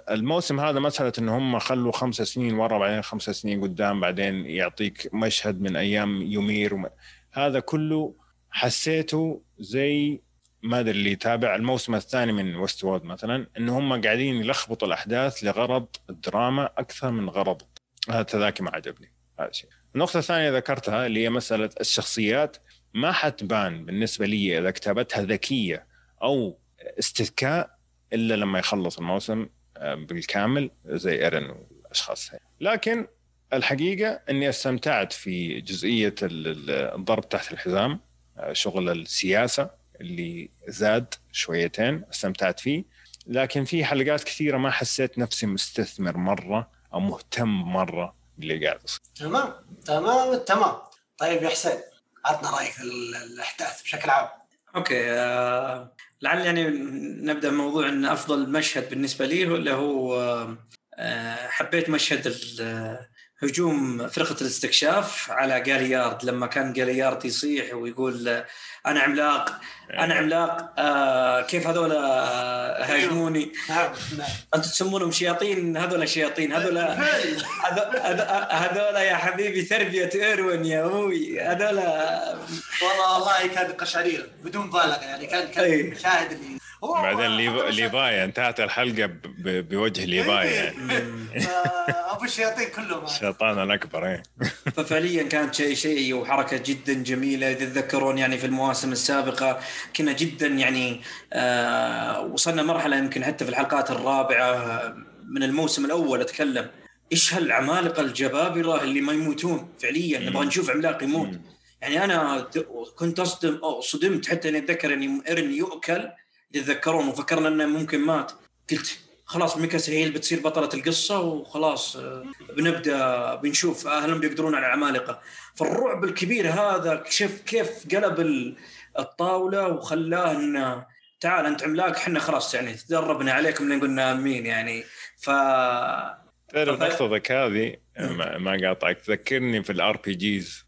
الموسم هذا مسألة إن هم خلوا خمس سنين ورا بعدين خمس سنين قدام بعدين يعطيك مشهد من أيام يمير وم... هذا كله حسيته زي ما أدري اللي يتابع الموسم الثاني من ويست وورد مثلا إن هم قاعدين يلخبطوا الأحداث لغرض الدراما أكثر من غرض. هذا التذاكي ما عجبني. هذا الشيء النقطة الثانية ذكرتها اللي هي مسألة الشخصيات ما حتبان بالنسبة لي إذا كتابتها ذكية أو استذكاء إلا لما يخلص الموسم آه، بالكامل زي ايرن والأشخاص. هاي لكن الحقيقة إني استمتعت في جزئية الضرب تحت الحزام. شغل السياسة اللي زاد شويتين استمتعت فيه. لكن في حلقات كثيرة ما حسيت نفسي مستثمر مرة أو مهتم مرة باللي قاعد يصير. تمام تمام تمام. طيب يا حسين عطنا رأيك في الأحداث بشكل عام. أوكي آه لعل يعني نبدأ بموضوع إن أفضل مشهد بالنسبة لي هو اللي هو آه حبيت مشهد هجوم فرقة الاستكشاف على جاليارد. لما كان جاليارد يصيح ويقول أنا عملاق أنا عملاق آه كيف هذول هاجموني؟ نعم (laughs) نعم أنتم تسمونهم شياطين هذول شياطين هذول هذول يا حبيبي تربيه إيروين يا أبوي. هذول والله والله كان قشعريرة بدون مبالغه يعني كان كان شاهد اللي بعدين ليفاي انتهت الحلقة بوجه ليفاي يعني آه، أبو الشياطين كلهم. الشيطان الأكبر إيه. (laughs) ففعليا كانت شيء شيء وحركة جدا جميلة. تتذكرون يعني في المواسم السابقة كنا جدا يعني آه وصلنا مرحلة يمكن حتى في الحلقات الرابعة من الموسم الأول أتكلم. إيش هالعمالقة الجبابرة اللي ما يموتون فعليا؟ نبغى نشوف عملاق يموت. يعني أنا كنت اصدم أو صدمت حتى إني أتذكر اني ايرن يؤكل يتذكرون وفكرنا إنه ممكن مات. قلت خلاص ميكاس هي اللي بتصير بطلة القصة وخلاص آه، بنبدأ بنشوف هل هم بيقدرون على العمالقة فالرعب الكبير هذا شوف كيف قلب الطاولة وخلاه انه تعال أنت عملاق إحنا خلاص يعني تدربنا عليكم لين قلنا آمين يعني. ف تعرف نقطتك هذه؟ ما قاطعك. تذكرني في ال RPGs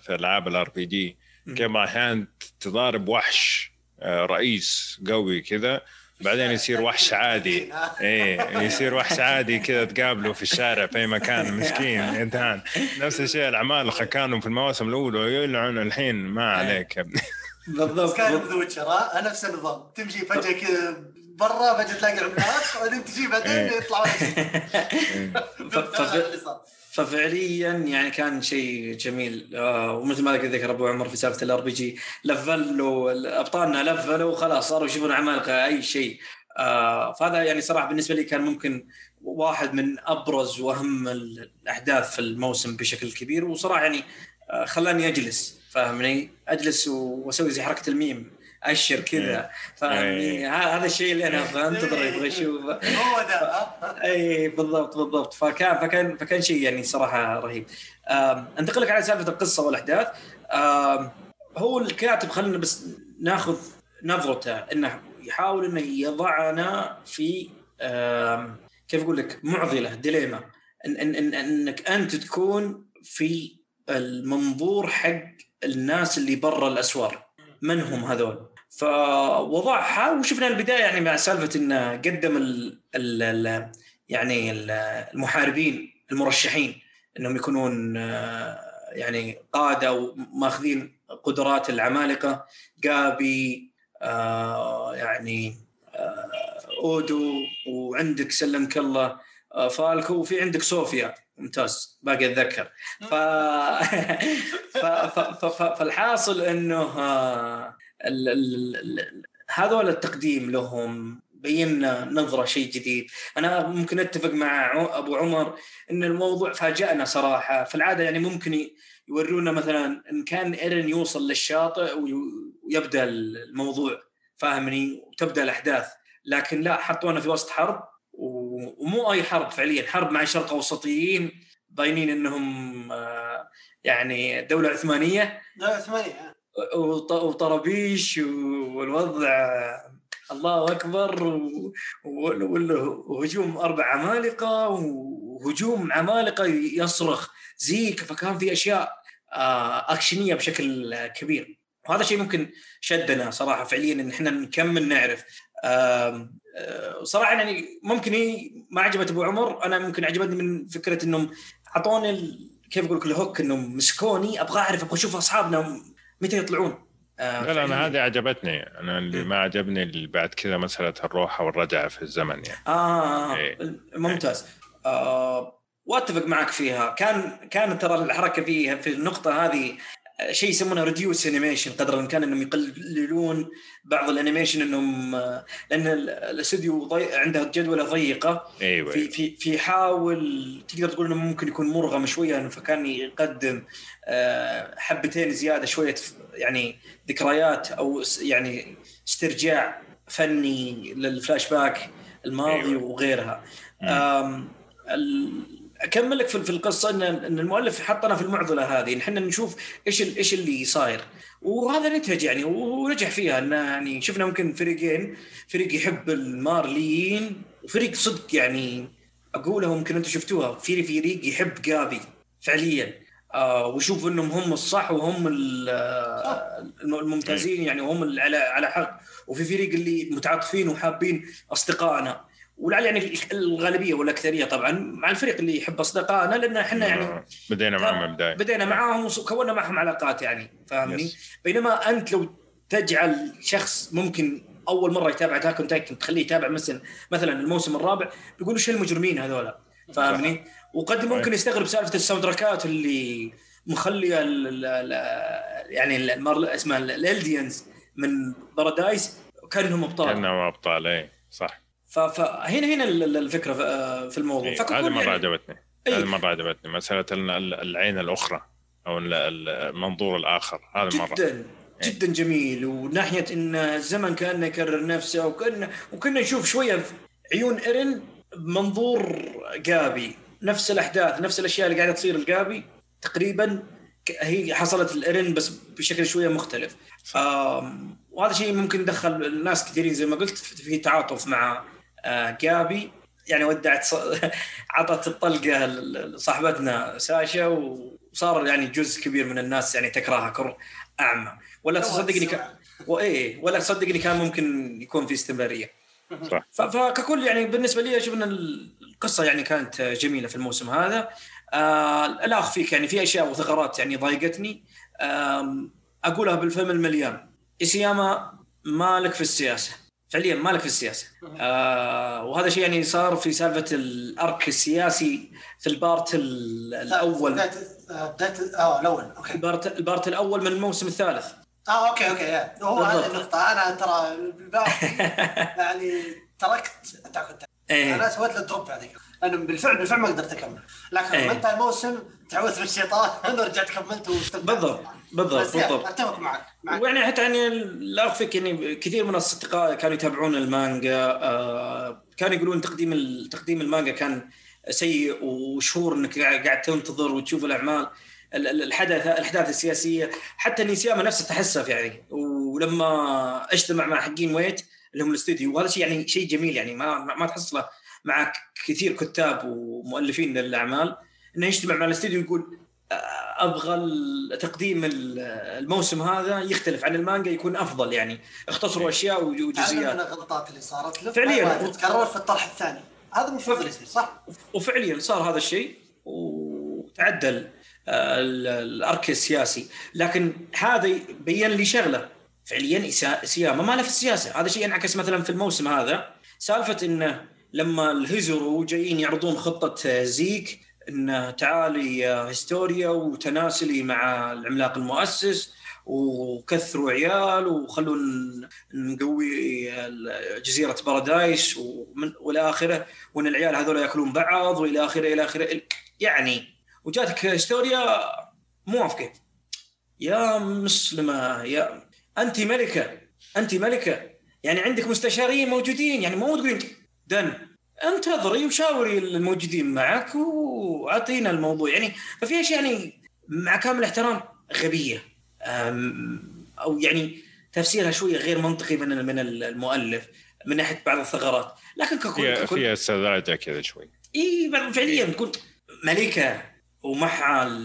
في ألعاب ال RPG كيف أحيانا تضارب وحش رئيس قوي كذا. بعدين يصير وحش عادي. إيه يصير وحش عادي كذا تقابله في الشارع في أي مكان مسكين انتهى نفس الشيء العمالقة كانوا في المواسم الأولى يلعن الحين. ما عليك يا ابني. بالضبط. كان ذو نفس النظام. تمشي فجأة كذا برا فجأة تلاقي العملاق بعدين تجي بعدين إيه. (laughs) ففعليا يعني كان شيء جميل. آه ومثل ما ذكر ابو عمر في سالفة ال RPG لفلوا أبطالنا لفلوا وخلاص صاروا يشوفون عمالقه أي شيء. آه فهذا يعني صراحة بالنسبة لي كان ممكن واحد من أبرز وأهم الاحداث في الموسم بشكل كبير. وصراحة يعني آه خلاني أجلس فاهمني؟ أجلس وأسوي زي حركة الميم. أشر كذا. إيه. فاهمني إيه. هذا الشيء اللي أنا انتظر أبغى أشوفه. هو ده اي بالضبط بالضبط. فكان فكان فكان شيء يعني صراحة رهيب. أنتقل لك على سالفة القصة والأحداث. هو الكاتب خلينا بس ناخذ نظرته إنه يحاول إنه يضعنا في كيف أقول لك؟ معضلة ديليما. إن إن إن إنك أنت تكون في المنظور حق الناس اللي برا الأسوار. من هم هذول؟ فوضعها وشفنا البداية يعني مع سالفة إنه قدم ال ال ال يعني ال- المحاربين المرشحين إنهم يكونون يعني قادة وماخذين قدرات العمالقة. جابي آه، يعني آه، أودو وعندك سلمك الله آه، فالكو وفي عندك صوفيا. ممتاز باقي أتذكر. ف... (laughs) ف... ف... ف... فالحاصل إنه هذول التقديم لهم بينا نظرة شيء جديد. أنا ممكن أتفق مع أبو عمر إن الموضوع فاجأنا صراحة. في العادة يعني ممكن يورونا مثلا إن كان إيرن يوصل للشاطئ وي- ويبدأ الموضوع فاهمني؟ وتبدأ الأحداث. لكن لا حطونا في وسط حرب ومو أي حرب فعليا. حرب مع الشرق أوسطيين باينين إنهم آه، يعني دولة عثمانية. لا ثمانية وط- وطرابيش والوضع الله أكبر وهجوم أربع عمالقة وهجوم عمالقة يصرخ زيك. فكان في أشياء آه، أكشنية بشكل كبير. وهذا شيء ممكن شدنا صراحة فعليا إن إحنا نكمل نعرف. آه، صراحة يعني ممكن هي ما عجبت أبو عمر. أنا ممكن عجبتني من فكرة إنهم أعطوني كيف أقول لك الهوك إنهم مسكوني. أبغى أعرف أبغى أشوف أصحابنا متى يطلعون آه، لا لا. أنا هذه عجبتني أنا اللي مم. ما عجبني اللي بعد كذا مسألة الروحة والرجعة في الزمن يعني آه إيه. ممتاز آه وأتفق معك فيها كان كانت ترى الحركة فيها في النقطة هذه آه، شيء يسمونه reduce animation قدر الإمكان إنهم يقللون بعض ال animation إنهم لأن ال- الأستوديو ضي... عنده جدولة ضيقة. أيوه في في في يحاول تقدر تقول إنه ممكن يكون مرغم شوية فكان يقدم آه، حبتين زيادة شوية يعني ذكريات أو يعني استرجاع فني للفلاش باك الماضي أيوة. وغيرها. أكمل لك في في القصة ان إن المؤلف حطنا في المعضلة هذه إن إحنا نشوف إيش إيش اللي صاير. وهذا نتج يعني ونجح فيها إن يعني شفنا ممكن فريقين فريق يحب المارليين وفريق صدق يعني اقولها ممكن أنتم شفتوها في فريق يحب جابي فعليا. آه ويشوف إنهم هم الصح وهم ال- الممتازين يعني وهم على على حق. وفي فريق اللي متعاطفين وحابين أصدقائنا. ولعل يعني الغالبية والأكثرية طبعا مع الفريق اللي يحب أصدقائنا لأن إحنا يعني آه، بدينا معهم من البدايه بدينا معاهم وكونا معهم علاقات يعني فاهمني. بينما أنت لو تجعل شخص ممكن أول مرة يتابع Attack on Titan تخليه يتابع مثلا مثلا الموسم الرابع بيقول إيش المجرمين هذولا فاهمني؟ وقد ممكن يستغرب سالفة ال soundtrack ات اللي مخلية ال ال ال يعني المر اسمها ال Eldians من بارادايس كأنهم أبطال. كأنهم أبطال اي صح. فهنا هنا ال- ال- الفكرة في- الموضوع. إيه. فككل هذه مره يعني- عجبتني إيه. هذه مره عجبتني مسألة ال- ال- العين الأخرى أو ال- ال- المنظور الآخر. هذا مره جدا جدا جميل. وناحية إن الزمن كأنه يكرر نفسه وكنا وكنا نشوف شوية عيون ايرن بمنظور جابي. نفس الأحداث نفس الأشياء اللي قاعدة تصير لجابي. تقريبا هي حصلت الايرن بس بشكل شوية مختلف. وهذا شيء ممكن دخل الناس كثيرين زي ما قلت في تعاطف مع آه، جابي. يعني ودعت ص- (laughs) عطت الطلقة لصاحبتنا ساشا وصار يعني جزء كبير من الناس يعني تكرهها كره أعمى. ولا تصدقني كان وايه ولا تصدقني كان ممكن يكون في استمرارية. صح. ف- فككل يعني بالنسبة لي أشوف إن القصة يعني كانت جميلة في الموسم هذا. آه لا اخفيك يعني في أشياء وثغرات يعني ضايقتني. آم، أقولها بالفم المليان. إسياما مالك في السياسة. فعليا مالك في السياسة. آه وهذا شيء يعني صار في سالفة الأرك السياسي في البارت ال- الأول. بدايه بدايه آه الأول. okay. ال part ال part الأول من الموسم الثالث. آه okay okay yeah. هو هذه. النقطة. أنا ترى (laughs) يعني تركت Attack إيه. أنا سويت له drop هذيك أنا بالفعل بالفعل ما قدرت أكمل. لكن. لما انتهى الموسم تعوذت من الشيطان (laughs) أنا رجعت كملت بالضبط. بالضبط بالضبط. أتفق معك معك. ويعني حتى يعني لا أخفيك يعني كثير من الأصدقاء كانوا يتابعون المانجا آه كانوا يقولون تقديم تقديم المانجا كان سيء وشهور إنك قاعد تنتظر وتشوف الأعمال ال- ال- الحدث الأحداث السياسية. حتى نيسياما نفسه تحسف يعني. ولما أجتمع مع حقين ويت اللي هم الاستوديو وهذا شيء يعني شيء جميل يعني ما ما ما تحصله مع كثير كتاب ومؤلفين للأعمال. إنه يجتمع مع الاستوديو ويقول أبغى تقديم ال- الموسم هذا يختلف عن المانجا يكون أفضل يعني. اختصروا أشياء هذا من وجزئيات. الغلطات اللي صارت له. فعلياً. تتكرر في الطرح الثاني. هذا المفروض يصير صح؟ وفعليا صار هذا الشيء وتعدل آه، ال- الأرك السياسي. لكن هذا يبين لي شغلة. فعليا سياما ما له في السياسة. هذا شيء انعكس مثلا في الموسم هذا. سالفة إنه لما الهيزرو جايين يعرضون خطة زيك انه تعالي يا هستوريا وتناسلي مع العملاق المؤسس وكثروا عيال وخلونا نقوي جزيرة بارادايس والى آخره وإن العيال هذول يأكلون بعض والى آخره إلى آخره. يعني وجاتك هستوريا موافقة. يا مسلمة يا أنت ملكة أنت ملكة. يعني عندك مستشارين موجودين يعني مو تقولين دن. انتظري وشاوري الموجودين معك واعطينا الموضوع. يعني ففي أشياء يعني مع كامل الاحترام غبية. أو يعني تفسيرها شوية غير منطقي من من المؤلف من ناحية بعض الثغرات. لكن ككل ككل فيها كذا شوي. إي فعليا تكون ملكه ومعها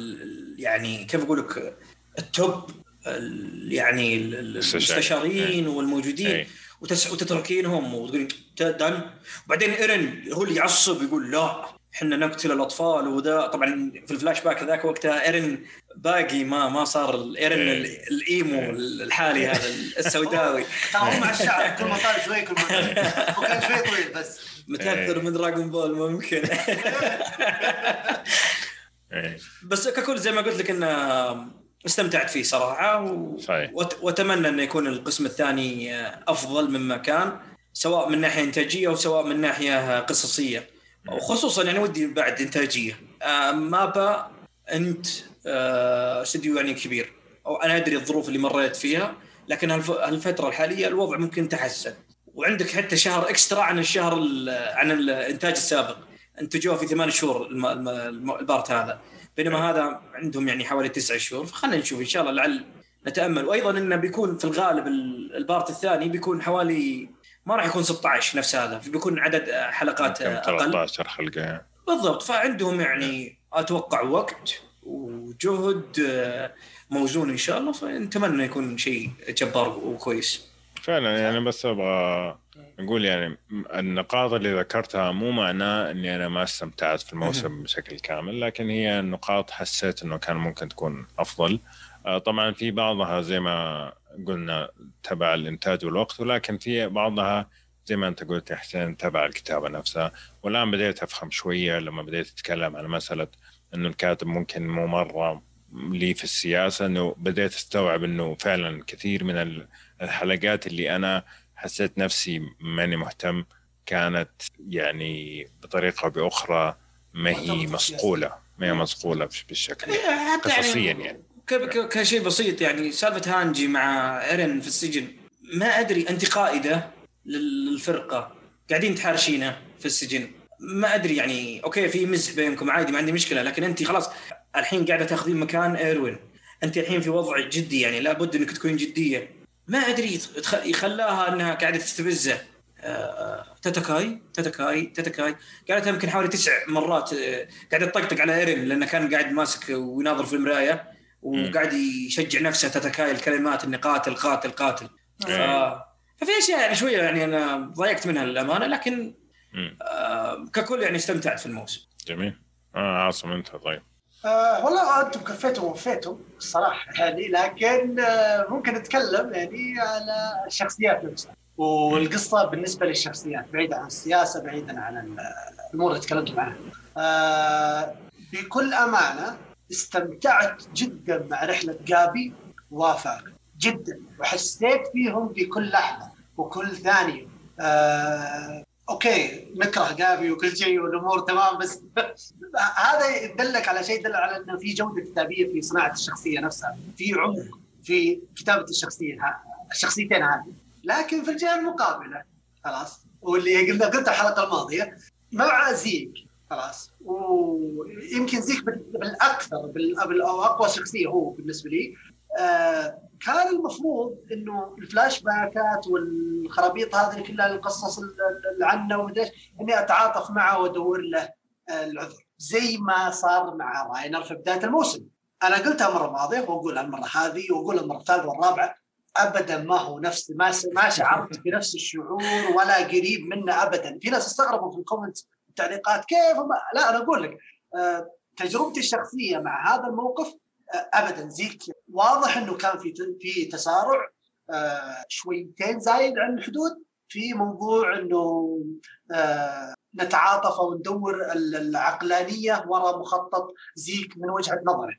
يعني كيف أقول لك ال top ال- يعني ال- ال- مستشارين. المستشارين والموجودين. إيه. وتس وتتركينهم وتقولين done وبعدين إيرن هو اللي يعصب يقول لا إحنا نقتل الأطفال وذا. طبعا في الفلاش باك ذاك وقتها إيرن باقي ما ما صار الايرن إيه. ال- ال emo الحالي هذا السوداوي. (laughs) ترى هو مع الشعر كل ما طال شوي كل ما طال هو كان شوي طويل بس. متأثر من Dragon Ball ممكن. إيه. (laughs) بس ككل زي ما قلت لك انه استمتعت فيه صراحة و... صحيح. وأتمنى انه يكون القسم الثاني أفضل مما كان سواء من ناحية إنتاجية وسواء من ناحية قصصية. وخصوصا يعني ودي بعد إنتاجية. آه، مابا أنت آه، استديو يعني كبير. أو أنا أدري الظروف اللي مريت فيها لكن هالف... هالفترة الحالية الوضع ممكن تحسن. وعندك حتى شهر إكسترا عن الشهر ال... عن الإنتاج السابق. انتجوه في ثمان شهور الم... الم... الم... البارت هذا. بينما هذا عندهم يعني حوالي تسع شهور فخلينا نشوف إن شاء الله لعل نتأمل. وأيضا إنه بيكون في الغالب ال- البارت الثاني بيكون حوالي ما راح يكون 16 نفس هذا بيكون عدد حلقات أقل. 13 حلقة. بالضبط فعندهم يعني أتوقع وقت وجهد آه، موزون إن شاء الله فنتمنى يكون شيء جبار وكويس. فعلا يعني بس أبغى أقول يعني النقاط اللي ذكرتها مو معناه إني أنا ما استمتعت في الموسم بشكل كامل لكن هي نقاط حسيت إنه كان ممكن تكون أفضل. آه، طبعا في بعضها زي ما قلنا تبع الإنتاج والوقت ولكن في بعضها زي ما أنت قلت يا حسين تبع الكتابة نفسها. والآن بديت أفهم شوية لما بديت أتكلم عن مسألة إنه الكاتب ممكن مو مرة لي في السياسة إنه بديت أستوعب إنه فعلا كثير من ال- الحلقات اللي أنا حسيت نفسي ماني مهتم كانت يعني بطريقة أو بأخرى ما هي مصقوله ما هي مصقوله بالشكل قصصيا يعني. ك- ك- كشيء بسيط يعني سالفة هانجي مع إيرن في السجن ما أدري أنت قائدة لل- للفرقة قاعدين تحارشينه في السجن. ما أدري يعني okay في مزح بينكم عادي ما عندي مشكلة لكن أنت خلاص الحين قاعدة تاخذين مكان إيروين. أنت الحين في وضع جدي يعني لابد إنك تكون جدية. ما أدري يخلاها إنها قاعدة تستفزه. آه، تتكاي تتكاي تتكاي قالتها يمكن حوالي تسع مرات آه، قاعد تطقطق على إيرين لأنه كان قاعد ماسك ويناظر في المراية وقاعد يشجع نفسه تتكاي الكلمات اني قاتل قاتل قاتل. ف... ففي أشياء يعني شوية يعني أنا ضايقت منها للأمانة لكن. آه ككل يعني استمتعت في الموسم. جميل. آه عاصم انت طيب. آه والله أنتم كفيتوا ووفيتوا الصراحة يعني لكن آه ممكن نتكلم يعني على الشخصيات نفسها والقصة بالنسبة للشخصيات بعيدا عن السياسة بعيدا عن ال- الأمور اللي تكلمتم عنها. آه بكل أمانة استمتعت جدا مع رحلة جابي وافاق جدا وحسيت فيهم في كل لحظة وكل ثانية. آه أوكي نكره جابي وكل شيء والأمور تمام بس هذا يدلك على شيء يدل على إنه في جودة كتابية في صناعة الشخصية نفسها، في عمق في كتابة الشخصية الشخصيتين هذه، لكن في الجهة المقابلة خلاص واللي قلنا قلتها الحلقة الماضية مع زيك خلاص ويمكن زيك بالأكثر بال أو اقوى شخصية هو بالنسبة لي. كان المفروض إنه الفلاش باكات والخرابيط هذه كلها القصص اللي عنه ومدري إني أتعاطف معه وأدور له العذر. زي ما صار مع راينر في بداية الموسم. أنا قلتها المره الماضيه وأقولها المرة هذه وأقولها المرة الثالثة والرابعة ابدا ما هو نفس ما ما شعرت بنفس الشعور ولا قريب منه ابدا. في ناس استغربوا في الكومنت التعليقات كيف ما لا أنا أقول لك آه، تجربتي الشخصية مع هذا الموقف آه، ابدا. زيك واضح إنه كان في في تسارع آه، شويتين زايد عن الحدود. في موضوع إنه نتعاطف أو ندور العقلانية وراء مخطط زيك من وجهة نظره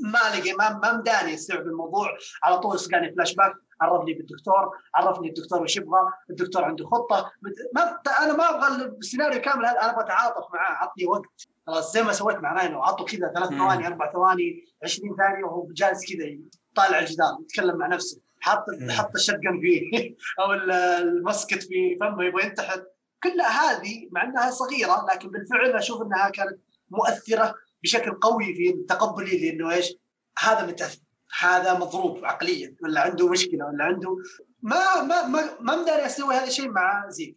ما لقي ما مداني يستوعب الموضوع. على طول سقاني فلاش باك. عرفني بالدكتور عرفني الدكتور وش يبغى الدكتور عنده خطة. ما أنا ما أبغى السيناريو كامل هذا أنا أبغى اتعاطف معاه؟ عطني وقت. خلاص زي ما سويت مع راينر عطوا كذا ثلاث ثواني أربع ثواني 20 ثانية وهو جالس كذا طالع الجدار يتكلم مع نفسه. حاط حط ال shotgun فيه (laughs) أو ال musket في فمه يبغى ينتحر. كلها هذه مع إنها صغيرة لكن بالفعل أشوف إنها كانت مؤثرة بشكل قوي في تقبلي لأنه إيش؟ هذا متأثر. هذا مضروب عقليا ولا عنده مشكلة ولا عنده ما ما ما ما مداري أسوي هذا الشيء مع زيد.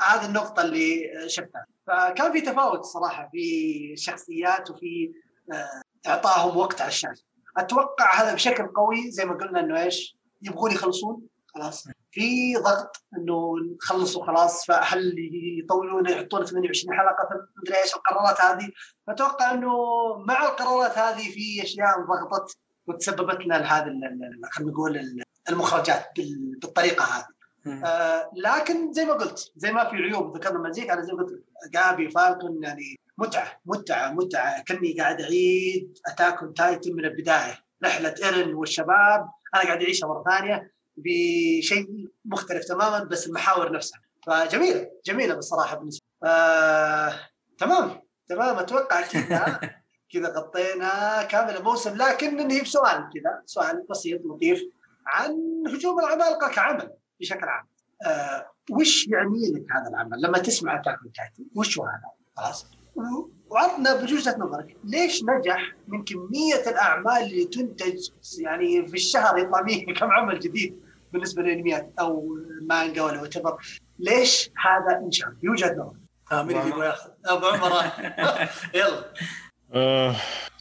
هذه النقطة اللي شفتها. فكان في تفاوت صراحة في الشخصيات وفي آه، اعطائهم وقت على الشاشة. أتوقع هذا بشكل قوي زي ما قلنا إنه إيش؟ يبغون يخلصون خلاص. في ضغط إنه نخلصوا خلاص فهل يطولون يحطون 28 حلقة مدري إيش القرارات هذه؟ فاتوقع إنه مع القرارات هذه في أشياء ضغطت وتسببت لنا هذه خلينا نقول المخرجات بالطريقة هذه. آه لكن زي ما قلت زي ما في عيوب ذكرنا المزيكا أنا زي ما قلت جابي فالكون يعني متعة متعة متعة. كأني قاعد أعيد اتاكم تايتن من البداية. رحلة إيرن والشباب أنا قاعد أعيشها مرة ثانية بشيء مختلف تماما بس المحاور نفسها. فجميلة جميلة بصراحه بالنسبة. آه، تمام تمام. أتوقع كذا كذا غطينا كامل الموسم لكن ننهي بسؤال كذا سؤال بسيط لطيف عن هجوم العمالقه كعمل بشكل عام. آه، وش يعني لك هذا العمل؟ لما تسمع أتاك تايتن وش هو هذا؟ خلاص. وعرضنا بوجهه نظرك ليش نجح من كمية الأعمال اللي تنتج يعني في الشهر يطلع فيه (laughs) كم عمل جديد بالنسبة للانميات أو مانجا ولا what ليش هذا إنشاء؟ يوجد نوع آه من يجيبه ياخذ أبو عمر. (laughs) يلا. آه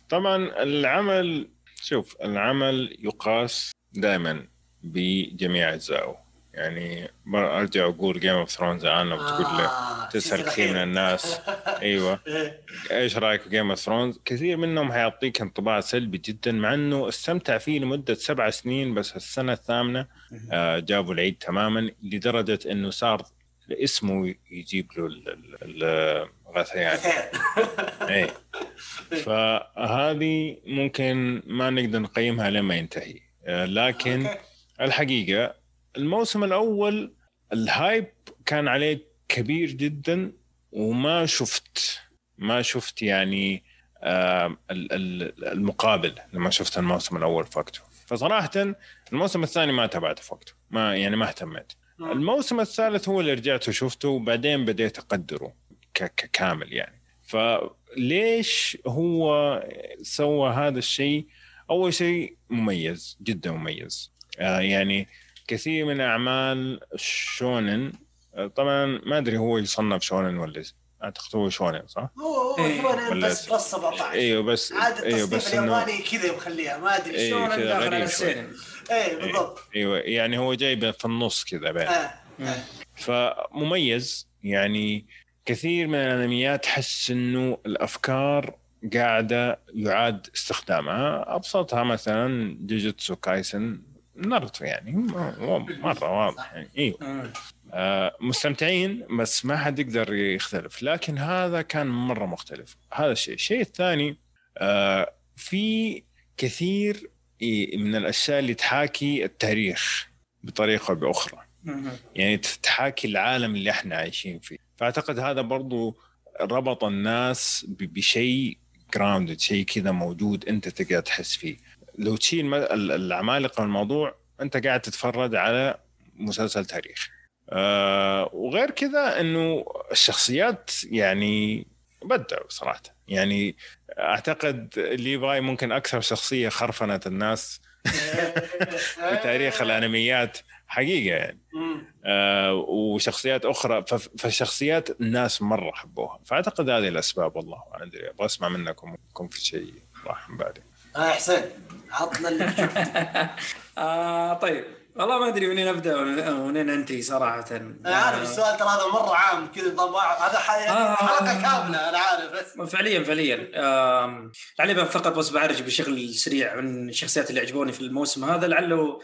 طبعا العمل شوف العمل يقاس دائما بجميع أجزائه. يعني أرجع أقول Game of Thrones الان لما تقول لي آه، تسأل كثير من الناس. (laughs) أيوه. إيه. إيش رأيك في Game of Thrones؟ كثير منهم حيعطيك انطباع سلبي جدا مع إنه استمتع فيه لمدة سبع سنين بس السنة الثامنة آه جابوا العيد تماما لدرجة إنه صار اسمه يجيب له الغثيان (laughs) إيه. فهذه ممكن ما نقدر نقيمها لما ينتهي. آه، لكن الحقيقة الموسم الأول الهايب كان عليه كبير جدا وما شفت ما شفت يعني المقابل لما شفت الموسم الأول فوقته فصراحة الموسم الثاني ما تابعته فوقته ما يعني ما اهتميت. الموسم الثالث هو اللي رجعت وشفته وبعدين بديت أقدره. ككامل يعني فليش هو سوى هذا الشيء أول شيء مميز جدا مميز آه يعني كثير من أعمال شونن طبعا ما أدري هو يصنف شونن ولا أعتقد هو شونن صح؟ هو هو إيه. شونن بس بس 17 أيوه بس عاد أيوه بس الياباني كذا مخليها ما أدري إيه شونن داخل على السينما اي بالضبط أيوه يعني هو جايبه في النص كذا بين آه. آه. فمميز يعني كثير من الأنميات تحس إنه الأفكار قاعدة يعاد استخدامها أبسطها مثلا جوجوتسو كايسن ناروتو يعني مرة واضح يعني إيوه. آه مستمتعين بس ما حد يقدر يختلف لكن هذا كان مرة مختلف. هذا الشيء. الشيء الثاني آه في كثير من الأشياء اللي تحاكي التاريخ بطريقة أو بأخرى. يعني تحاكي العالم اللي إحنا عايشين فيه. فأعتقد هذا برضو ربط الناس بشيء جراوندد شيء كذا موجود أنت تقدر تحس فيه. لو تشيل العمالقة من الموضوع أنت قاعد تتفرج على مسلسل تاريخ. أه وغير كذا إنه الشخصيات يعني بدعوا صراحة. يعني أعتقد ليفاي ممكن أكثر شخصية خرفنت الناس (laughs) في تاريخ الأنميات حقيقة يعني. وشخصيات أخرى. فشخصيات الناس مرة حبوها. فأعتقد هذه الأسباب والله ما أدري. أبغى أسمع منكم يكون في شيء راح من بعدي آه حسين عطنا اللي تشوف. (laughs) آه طيب. والله ما أدري منين ابدا ومنين انتهي صراحة. أنا عارف السؤال ترى هذا مرة عام كذا طبعا هذا آه. حلقة كاملة أنا عارف بس. فعليا فعليا. آم، لعلي فقط بس بعرج بشكل سريع من الشخصيات اللي عجبوني في الموسم هذا. لعله آه،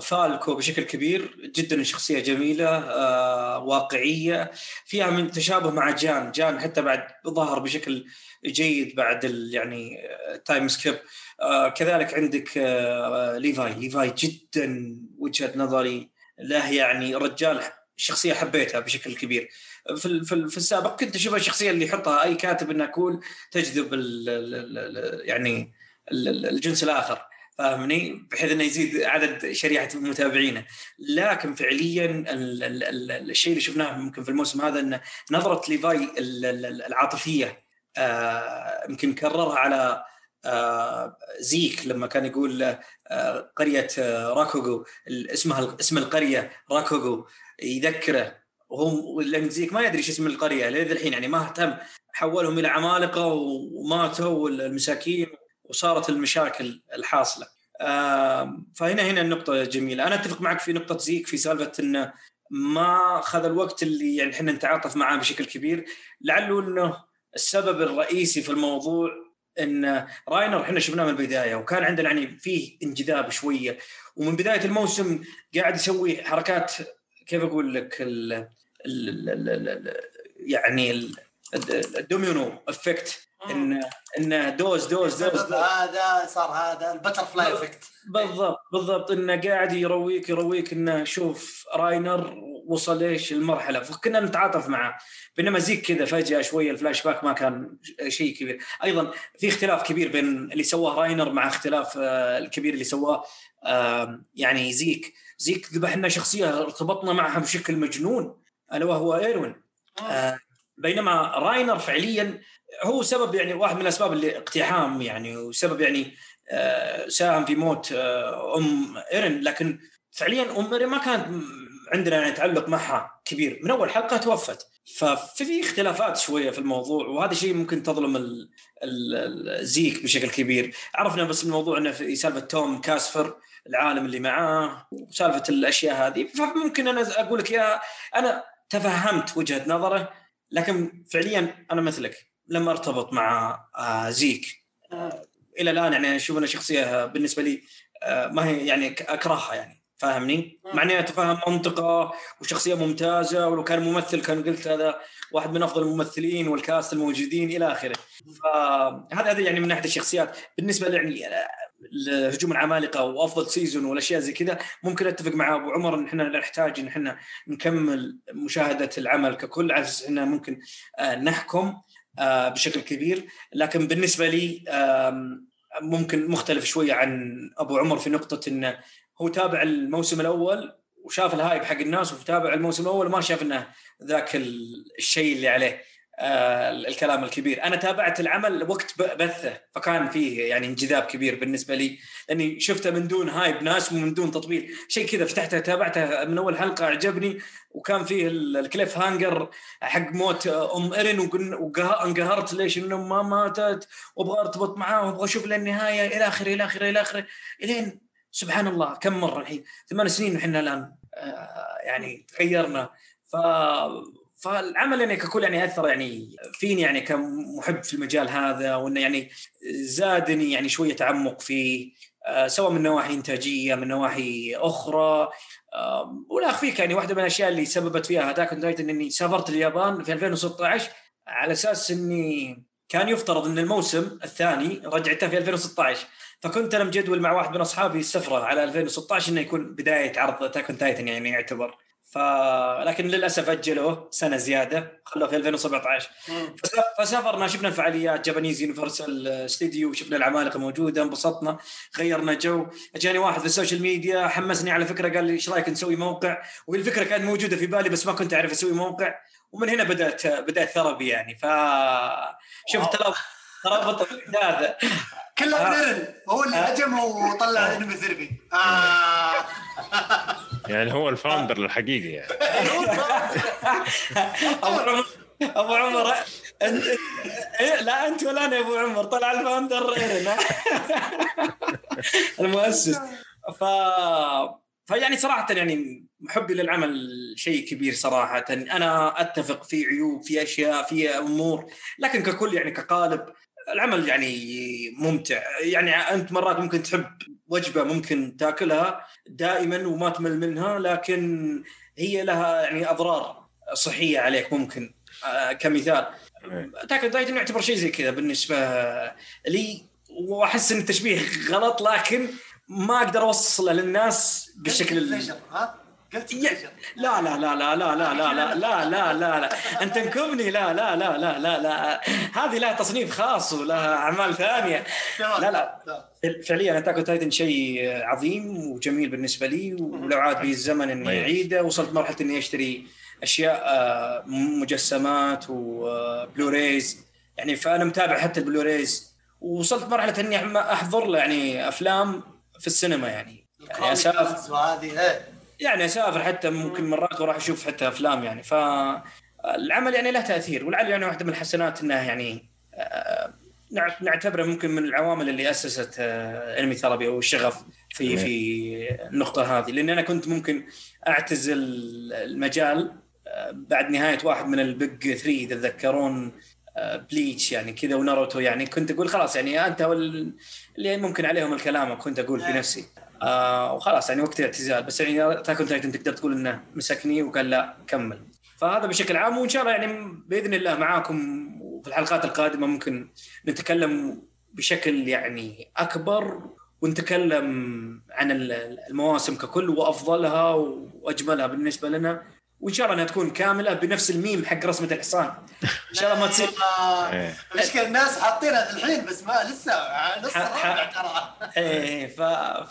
فالكو بشكل كبير جدا شخصية جميلة آه، واقعية فيها من تشابه مع جان. جان حتى بعد ظهر بشكل جيد بعد يعني time skip آه، كذلك عندك آه، ليفاي. ليفاي جدا وجهة نظري له يعني رجال شخصية حبيتها بشكل كبير. في في ال- في السابق كنت أشوف الشخصية اللي يحطها أي كاتب إنها cool تجذب ال ال ال ال يعني ال- ال- الجنس الآخر. فاهمني؟ بحيث إنه يزيد عدد شريحه متابعينه. لكن فعليا ال ال ال الشيء اللي شفناه ممكن في الموسم هذا إن نظرة ليفاي ال- ال- العاطفية آه، يمكن كررها على آه، زيك لما كان يقول آه، قرية آه، راغاكو اسمها اسم القرية راغاكو يذكره. وهم لأن زيك ما يدري إيش اسم القرية لين الحين يعني ما اهتم حولهم إلى عمالقة وماتوا المساكين وصارت المشاكل الحاصلة. فهنا هنا النقطة جميلة، أنا أتفق معك في نقطة زيك في سالفة إنه ما اخذ الوقت اللي يعني إحنا نتعاطف معاه بشكل كبير، لعله إنه السبب الرئيسي في الموضوع إن راينر إحنا شفناه من البداية وكان عندنا يعني فيه انجذاب شوية. ومن بداية الموسم قاعد يسوي حركات كيف أقول لك يعني ال- ال domino effect إن إن does does does, does. هذا صار هذا ال butterfly effect بالضبط بالضبط. إنه قاعد يرويك يرويك إنه شوف راينر وصل إيش المرحلة. فكنا نتعاطف معه. بينما زيك كذا فجأة شوية الفلاش باك ما كان شيء كبير. أيضا في اختلاف كبير بين اللي سواه راينر مع اختلاف آه، الكبير اللي سواه يعني زيك. زيك ذبح لنا شخصية ارتبطنا معها بشكل مجنون ألا وهو إيروين. آه، بينما راينر فعليا هو سبب يعني واحد من الاسباب اللي اقتحام يعني وسبب يعني آه، ساهم في موت آه، أم إيرن. لكن فعليا أم إيرن ما كانت عندنا يعني تعلق معها كبير. من أول حلقة توفت. ففي في اختلافات شوية في الموضوع وهذا شيء ممكن تظلم ال- ال- الزيك بشكل كبير. عرفنا بس الموضوع إنه في سالفة توم كاسفر العالم اللي معاه وسالفة الأشياء هذه. فممكن أنا أقول لك إياها. أنا تفهمت وجهة نظره لكن فعليا أنا مثلك. لما ارتبط مع آه، زيك. آه، إلى الآن يعني أشوف انها شخصية بالنسبة لي آه، ما هي يعني أكرهها يعني. فاهمني؟ مع إني أتفهم منطقة وشخصية ممتازة ولو كان ممثل كان قلت هذا واحد من أفضل الممثلين والكاست الموجودين إلى آخره. فهذا هذا يعني من ناحيه الشخصيات. بالنسبة يعني لهجوم العمالقة وأفضل سيزون والأشياء زي كذا ممكن أتفق مع أبو عمر إن إحنا نحتاج إن إحنا نكمل مشاهدة العمل ككل على أساس إنه ممكن آه، نحكم. آه، بشكل كبير. لكن بالنسبة لي ممكن مختلف شوية عن أبو عمر في نقطة انه هو تابع الموسم الأول وشاف ال hype حق الناس وتابع الموسم الأول وما شاف إنه ذاك ال- الشيء اللي عليه. آه، الكلام الكبير. أنا تابعت العمل وقت بثه فكان فيه يعني انجذاب كبير بالنسبة لي لأني شفته من دون hype ناس ومن دون تطبيل. شيء كذا فتحته تابعته من أول حلقة عجبني وكان فيه ال- ال cliffhanger حق موت أم إيرن وقن- وقه- انقهرت ليش؟ إنه ما ماتت وأبغى أرتبط معاه وأبغى أشوف للنهاية إلى آخره إلى آخره إلى آخره. إلين سبحان الله كم مرة الحين؟ ثمان سنين وحنا الآن آه، يعني تغيرنا. ف فالعمل يعني ككل يعني أثر يعني فيني يعني كمحب في المجال هذا وإنه يعني زادني يعني شوية تعمق فيه آه، سواء من نواحي إنتاجية من نواحي أخرى. ولا اخفيك يعني واحدة من الأشياء اللي سببت فيها هذاك إني سافرت اليابان في 2016 على أساس إني كان يفترض إن الموسم الثاني رجعته في 2016 فكنت أنا مجدول مع واحد من أصحابي السفرة على 2016 إنه يكون بداية عرض Attack Titan يعني يعتبر. لكن للأسف أجلوه سنة زيادة خلوه في 2017 فس- فسافرنا شفنا الفعاليات Japanese Universal Studio شفنا العمالقة موجودة انبسطنا غيرنا جو. جاني واحد في ال social media حمسني على فكرة قال لي إيش رأيك نسوي موقع؟ والفكرة كانت موجودة في بالي بس ما كنت أعرف أسوي موقع. ومن هنا بدات بدأت Therapy يعني. ف شفت ترابط الاحداث كله آه. إيرن هو اللي آه. هجم وطلع Anime Therapy آه. (laughs) يعني هو ال founder الحقيقي يعني. أبو عمر أبو عمر إيه لا أنت ولا أنا يا أبو عمر طلع ال founder ايرن (laughs) المؤسس. ف فيعني صراحة يعني حبي للعمل شيء كبير صراحة. أنا أتفق في عيوب في أشياء في أمور لكن ككل يعني كقالب العمل يعني ممتع. يعني أنت مرات ممكن تحب وجبة ممكن تاكلها دائما وما تمل منها لكن هي لها يعني أضرار صحية عليك ممكن. آه، كمثال اتاك تايتن يعتبر شيء زي كذا بالنسبة لي وأحس إن التشبيه غلط لكن ما أقدر أوصله للناس بالشكل ها قلت لا لا لا لا لا لا لا لا لا لا لا لا انت تنكبني لا لا لا لا لا لا هذه لها تصنيف خاص ولها اعمال ثانية لا لا فعليا اتاك تايتن شيء عظيم وجميل بالنسبة لي ولو عاد بي الزمن اني اعيده وصلت مرحله اني اشتري اشياء مجسمات و Blu-rays يعني فانا متابع حتى ال Blu-rays وصلت مرحله اني احضر له يعني افلام في السينما يعني يعني اسافر يعني أسافر حتى ممكن مرات وأروح أشوف حتى أفلام يعني. فالعمل يعني له تأثير ولعل يعني واحدة من الحسنات إنه يعني نعتبره ممكن من العوامل اللي أسست Anime Therapy أو الشغف في في النقطة هذه. لأن أنا كنت ممكن أعتزل المجال بعد نهاية واحد من ال big 3 تتذكرون بليتش يعني كذا وناروتو يعني. كنت أقول خلاص يعني أنت اللي ممكن عليهم الكلام كنت أقول في نفسي. آه وخلاص يعني وقت الاعتزال. بس يعني Attack on Titan تقدر تقول إنه مسكني وقال لا كمل. فهذا بشكل عام وإن شاء الله يعني بإذن الله معاكم وفي الحلقات القادمة ممكن نتكلم بشكل يعني أكبر ونتكلم عن المواسم ككل وأفضلها وأجملها بالنسبة لنا. وإن شاء الله أنها تكون كاملة بنفس الميم حق رسمة الحصان إن شاء الله ما تصير. إيه. المشكلة الناس حاطينها الحين بس ما لسه نص الرابع ترى. إيه